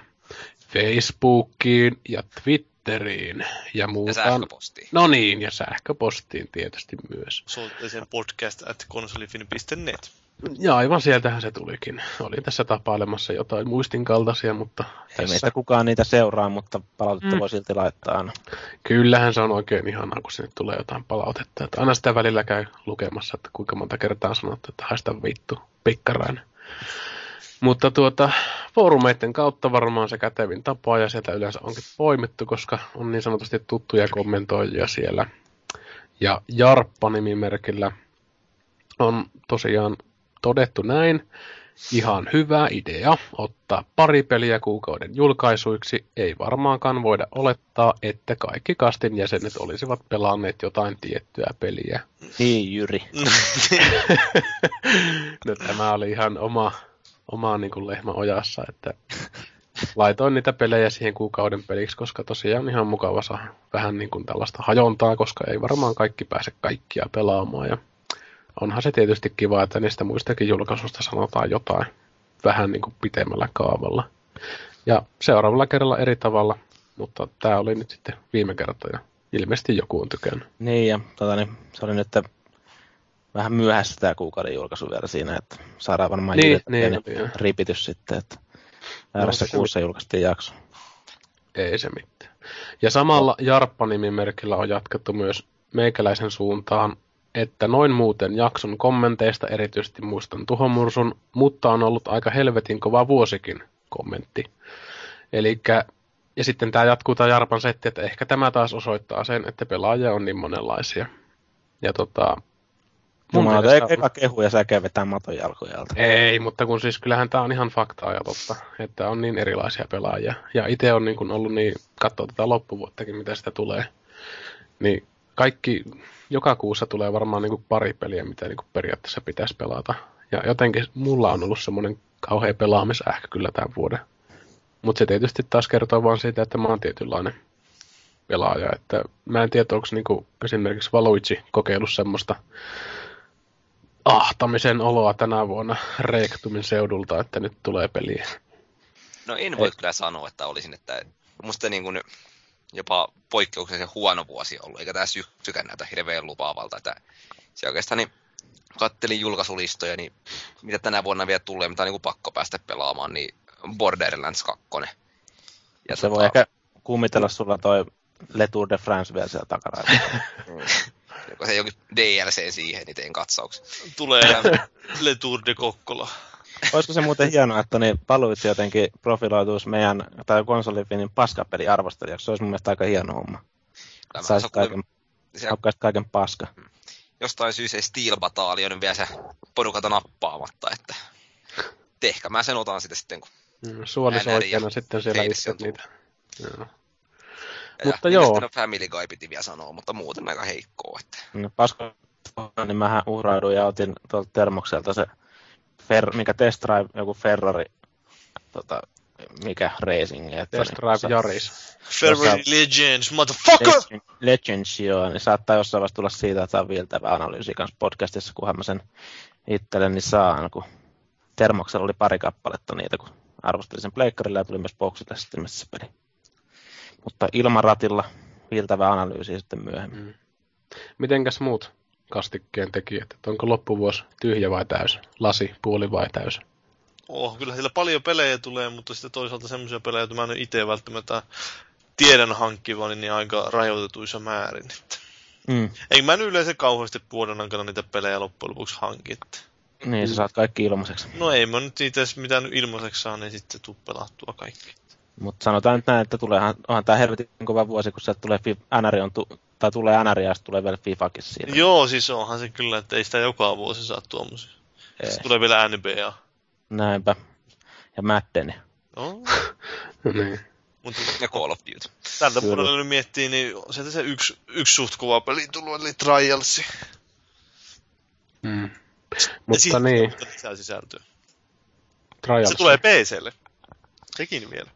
Facebookiin ja Twitteriin ja Ja muuta. sähköpostiin. No niin, ja sähköpostiin tietysti myös. Soitteeseen podcast at konsolifin.net. Ja aivan sieltähän se tulikin. Olin tässä tapailemassa jotain muistin kaltaisia, mutta Ei tässä, meistä kukaan niitä seuraa, mutta palautetta Mm. voi silti laittaa aina. kyllähän se on oikein ihanaa, kun sinne tulee jotain palautetta. Että aina sitä välillä käy lukemassa, että kuinka monta kertaa on sanottu, että haista vittu, pikkarainen. Mutta tuota, foorumeiden kautta varmaan se kätevin tapa ja sieltä yleensä onkin poimittu, koska on niin sanotusti tuttuja kommentoijia siellä. Ja Jarppa-nimimerkillä on tosiaan todettu näin. Ihan hyvä idea ottaa pari peliä kuukauden julkaisuiksi. Ei varmaankaan voida olettaa, että kaikki kastin jäsenet olisivat pelanneet jotain tiettyä peliä. Niin, Jyri. [laughs] no, tämä oli ihan oma, oma niin kuin lehmä ojassa, että laitoin niitä pelejä siihen kuukauden peliksi, koska tosiaan ihan mukava saa vähän niin kuin tällaista hajontaa, koska ei varmaan kaikki pääse kaikkia pelaamaan. Ja onhan se tietysti kiva, että niistä muistakin julkaisusta sanotaan jotain. vähän niin kuin pitemmällä kaavalla. Ja seuraavalla kerralla eri tavalla, mutta tämä oli nyt sitten viime kerta ja ilmeisesti joku on tykännyt. Niin, ja tota, niin, se oli nyt vähän myöhässä tämä kuukauden julkaisu vielä siinä, että saadaan varmaan Niin, niin, joo. ripitys sitten, että No, väärässä se kuussa julkaistiin jakso. Ei se mitään. Ja samalla Jarppa-nimimerkillä on jatkettu myös meikäläisen suuntaan, että noin muuten jakson kommenteista erityisesti muistan tuhomursun, mutta on ollut aika helvetin kova vuosikin kommentti. Elikkä, ja sitten tämä jatkuu tämä Jarpan setti, että ehkä tämä taas osoittaa sen, että pelaajia on niin monenlaisia. Ja tota, mun Jumala, mielestä- eka kehu ja sä vetää maton jalkojalta. ei, mutta kun siis kyllähän tämä on ihan faktaa ja totta, että on niin erilaisia pelaajia. Ja itse on niin kun ollut niin, katsoo tätä loppuvuottakin, mitä sitä tulee, niin kaikki, joka kuussa tulee varmaan niin kuin pari peliä, mitä niin kuin periaatteessa pitäisi pelata. Ja jotenkin mulla on ollut semmoinen kauhea pelaamisähkö kyllä tämän vuoden. Mutta se tietysti taas kertoo vaan siitä, että mä oon tietynlainen pelaaja. Että mä en tiedä, onko niinku esimerkiksi Valuigi kokeillut semmoista ahtamisen oloa tänä vuonna Reektumin seudulta, että nyt tulee peliä. No en voi kyllä sanoa, että olisin, että musta niin kuin jopa poikkeuksellisen huono vuosi ollut, eikä tämä syksykään näytä hirveän lupaavalta, että se oikeastaan niin kattelin julkaisulistoja, niin mitä tänä vuonna vielä tulee, mitä on niin kuin pakko päästä pelaamaan, niin Borderlands 2. Ja Se voi ehkä kummitella sulla toi Le Tour de France vielä siellä takarailla. [laughs] Joko se jokin DLC siihen, niin tein katsauksen. Tulee [laughs] Le Tour de Kokkola. Olisiko se muuten hienoa, että niin Paluitsi jotenkin profiloituisi meidän, tai konsolifinin paskapeli arvostelijaksi. Se olisi mun mielestä aika hieno homma. Tämä Saisi on kaiken, siellä haukkaisi kaiken paska. jostain syystä ei Steel Battalion vielä se porukalta nappaamatta, että ehkä mä sen otan sitten sitten, kun Mm, ja sitten siellä itse on niitä. Joo. Ja Mutta joo. Sitten on Family Guy piti vielä sanoa, mutta muuten aika heikkoa. Että. No, paska, niin mähän uhrauduin ja otin tuolta Termokselta se, fer, mikä Test Drive, joku Ferrari, tota, mikä racing. Että Test niin, Drive sa- Yaris. Ferrari Legends, motherfucker! Legend- Legends, joo, niin saattaa jossain vaiheessa tulla siitä, että on viiltävä analyysi kanssa podcastissa, kunhan mä sen itselleni saan, kun Termoksella oli pari kappaletta niitä, kun arvostelin sen pleikkarilla ja tuli myös boksille sitten missä se peli. Mutta ilman ratilla viiltävä analyysi sitten myöhemmin. Mm. Mitenkäs muut kastikkeen tekijät? Että onko loppuvuosi tyhjä vai täys? Lasi, puoli vai täys? Oh, kyllä siellä paljon pelejä tulee, mutta sitten toisaalta semmoisia pelejä, joita mä en itse välttämättä tiedän hankkivani niin aika rajoitetuissa määrin. Mm. Ei mä nyt yleensä kauheasti vuoden aikana niitä pelejä loppujen lopuksi hankin. että. Niin, sä saat kaikki ilmaiseksi. No ei mä nyt niitä edes mitään ilmaiseksi saa, niin sitten tuu pelattua kaikki. Mutta sanotaan nyt näin, että tuleehan, onhan tämä helvetin kova vuosi, kun sieltä tulee NR on tu- tai tulee NR ja tulee vielä FIFAkin siinä. Joo, siis onhan se kyllä, että ei sitä joka vuosi saa tuommoisia. Ei. Sitten tulee vielä NBA. Näinpä. Ja Maddeni. No, [laughs] niin. mutta Ja Call of Duty. tältä puolella nyt miettii, niin sieltä se yksi, yksi suht kova peli tullut, eli Trialsi. Mm. Mutta niin, tulee lisää sisältöä. Trials. Se tulee PClle. Sekin vielä.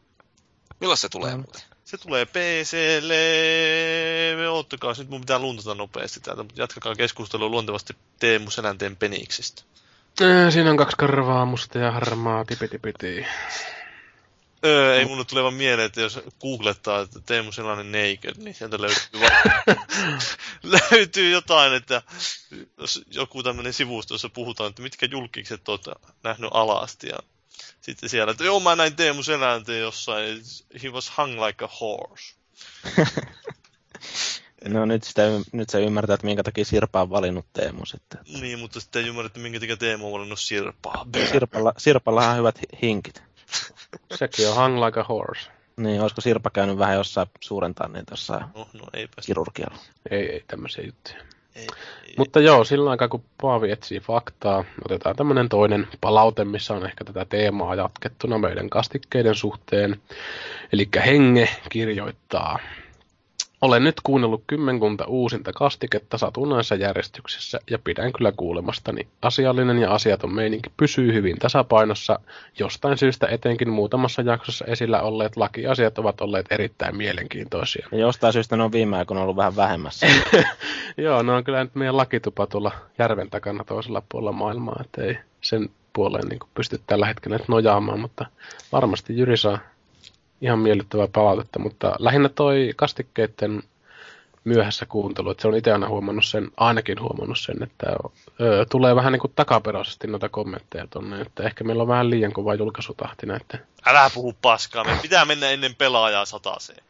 Milloin se tulee muuten? Se tulee PClle. Oottakaa, nyt mun pitää luntata nopeasti täältä, mutta jatkakaa keskustelua luontevasti Teemu Selänteen peniksistä. Siinä on kaksi karvaa, musta ja harmaa, tipiti piti. Öö, ei mulle tule vaan mieleen, että jos googlettaa, että Teemu Selänne naked, niin sieltä löytyy, vaan, [laughs] löytyy jotain, että jos joku tämmöinen sivusto, jossa puhutaan, että mitkä julkikset oot nähnyt alasti, ja sitten siellä, että joo, mä näin Teemu Selänteen jossain, he was hung like a horse. [laughs] No nyt, sitä, nyt sä ymmärtää, että minkä takia Sirpa on valinnut Teemu sitten. Niin, mutta sitten ei ymmärrä, että minkä takia Teemu on valinnut Sirpaa. Sirpalla, Sirpallahan on hyvät hi- hinkit. [laughs] Sekin on hung like a horse. Niin, olisiko Sirpa käynyt vähän jossain suurentaa niitä jossain No, no eipä se. kirurgialla? Ei, ei tämmöisiä juttuja. Ei, ei. Mutta joo, sillä aikaa kun Paavi etsii faktaa, otetaan tämmöinen toinen palaute, missä on ehkä tätä teemaa jatkettuna meidän kastikkeiden suhteen. Eli Henge kirjoittaa. Olen nyt kuunnellut kymmenkunta uusinta kastiketta satunnaisessa järjestyksessä ja pidän kyllä kuulemastani. Asiallinen ja asiaton meininki pysyy hyvin tasapainossa. Jostain syystä etenkin muutamassa jaksossa esillä olleet lakiasiat ovat olleet erittäin mielenkiintoisia. Ja jostain syystä ne on viime aikoina ollut vähän vähemmässä. [laughs] Joo, no on kyllä nyt meidän lakitupa tuolla järven takana toisella puolella maailmaa, että ei sen puoleen niin pysty tällä hetkellä nojaamaan, mutta varmasti Jyri saa ihan miellyttävää palautetta, mutta lähinnä toi kastikkeiden myöhässä kuuntelu, että se on itse aina huomannut sen, ainakin huomannut sen, että ö, tulee vähän niin kuin takaperäisesti noita kommentteja tonne, että ehkä meillä on vähän liian kova julkaisutahti näiden. Älä puhu paskaa, me pitää mennä ennen pelaajaa sataseen.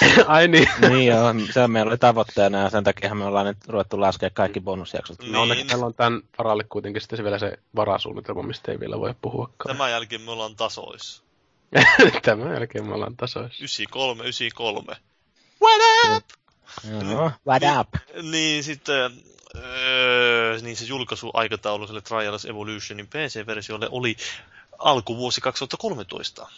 [laughs] Ai niin. niin joo, se meillä oli tavoitteena ja sen takia me ollaan nyt ruvettu laskea kaikki bonusjaksot. Niin. No onneksi meillä on tämän varalle kuitenkin sitten se vielä se varasuunnitelma, mistä ei vielä voi puhuakaan. Tämän jälkeen me ollaan tasoissa. [laughs] Tämän jälkeen me ollaan tasoissa. 93, 93. What up? Joo, what up? Niin sitten, öö, niin se julkaisuaikataulu sille Trials Evolutionin PC-versiolle oli alkuvuosi 2013.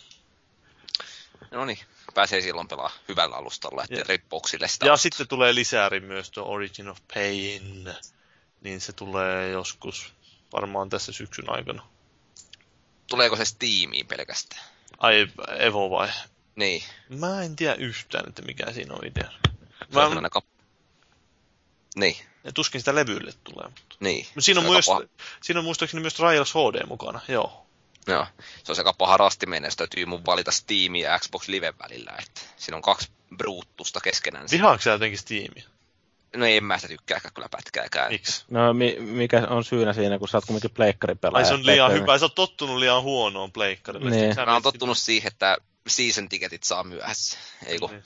No niin, pääsee silloin pelaa hyvällä alustalla, ettei Ja- rippouksille sitä Ja osta. sitten tulee lisääri myös tuo Origin of Pain. Niin se tulee joskus varmaan tässä syksyn aikana. Tuleeko se Steamiin pelkästään? Ai, Evo vai? Niin, Mä en tiedä yhtään, että mikä siinä on idea. se on Mä, kap... Niin, ja tuskin sitä levylle tulee. Mutta niin. Mut siinä on, Se myös, aika siinä on muistaakseni myös Trials HD mukana, joo. Joo, se on aika paha rastiminen, jos täytyy mun valita Steam ja Xbox Live välillä, että siinä on kaksi bruuttusta keskenään. Vihaanko sä jotenkin Steamia? No ei en mä sitä tykkääkään kyllä pätkääkään. Miksi? No mi- mikä on syynä siinä, kun sä oot kuitenkin pleikkaripelaaja? Ai se on liian hyvä, sä oot tottunut liian huonoon pleikkarille. Niin. Mä oon tottunut siihen, että season ticketit saa myöhässä. Ei kun, Niin.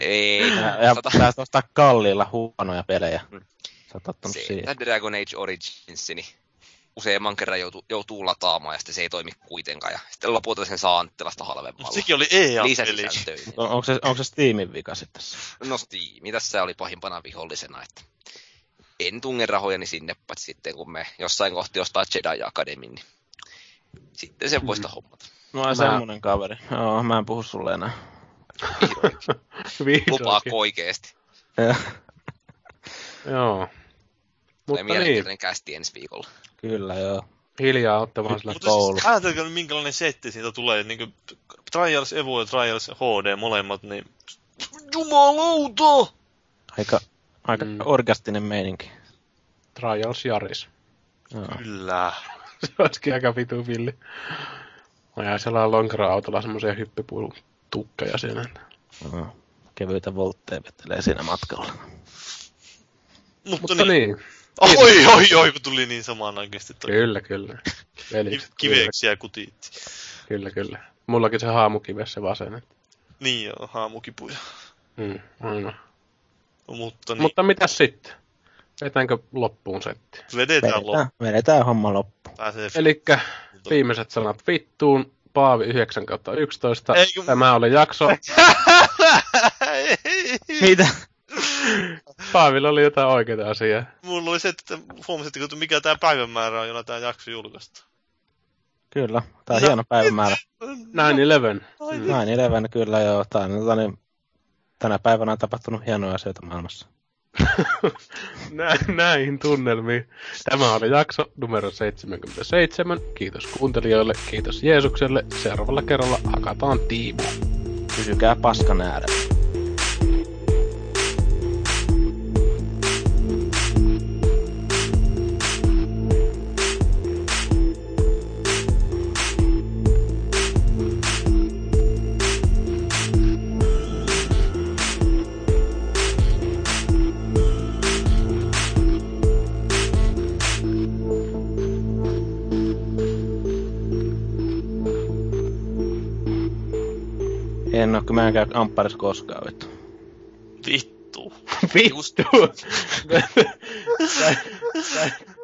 ei. Ja, ja Tota, sä ostaa kalliilla huonoja pelejä. Mm. Sä oot tottunut se, siihen. Dragon Age Origins, niin useamman kerran joutuu, joutuu lataamaan ja sitten se ei toimi kuitenkaan. Ja sitten lopulta sen saa Anttilasta Mut halvemmalla. sekin oli EA-peli. Lisäsisältöihin. On, onko, se, onko se Steamin vika sitten tässä? No Steam, tässä oli pahimpana vihollisena, että en tunge rahojani sinne, paitsi sitten kun me jossain kohti ostaa Jedi Academy, niin sitten sen voista hommata. No Mä- semmonen kaveri. Joo, mä en puhu sulle enää. Vihdoinkin. [laughs] Vihdoinkin. Lupaako oikeesti? Joo. Tulee Mutta niin, mielenkiintoinen kästi ensi viikolla. Kyllä, joo. hiljaa olette vaan sillä Mutta koulu. siis ajatelkaa minkälainen setti siitä tulee. Niin kuin Trials Evo ja Trials HD molemmat, niin jumalauta! Aika, aika Mm. orgastinen meininki. Trials Jaris. Joo. Kyllä. [laughs] Se olisikin aika vitu villi. Mä jäin sellainen lonkero-autolla semmoisia hyppypuun tukkeja siinä. Joo. Kevyitä voltteja vetelee siinä matkalla. Mutta, Mutta niin. niin, Oi, oi, oi, kun tuli niin samanaikaisesti toi kyllä, kyllä. ki- Velikset, kyllä, kiveksi ja kutiitti. kyllä, kyllä. Mullakin se haamukives se vasen. Niin joo, haamukipuja. Mm, aina. Mutta niin, Mutta mitäs sitten? Vetäänkö loppuun setti? vedetään loppuun. Vedetään, vedetään homma loppuun. Elikkä viimeiset sanat vittuun. Paavi 9 kautta 11. Ei, kun- Tämä oli jakso. [laughs] Mitä? Paavilla oli jotain oikeita asiaa. Mulla oli se, että huomasitteko, että mikä tämä päivämäärä on, jolla tämä jakso julkaista. Kyllä, tää on No. hieno päivämäärä. 9-11. Ai Mm. Näin Eleven kyllä joo. Tää on, tota niin, tänä päivänä on tapahtunut hienoja asioita maailmassa. [laughs] Nä, näihin tunnelmiin. Tämä oli jakso numero 77. Kiitos kuuntelijoille, kiitos Jeesukselle. Seuraavalla kerralla hakataan tiimu. Pysykää paskan äärellä. Oo, kun mä en käy ampparissa koskaan, vittu. Vittu. Vittu! [laughs]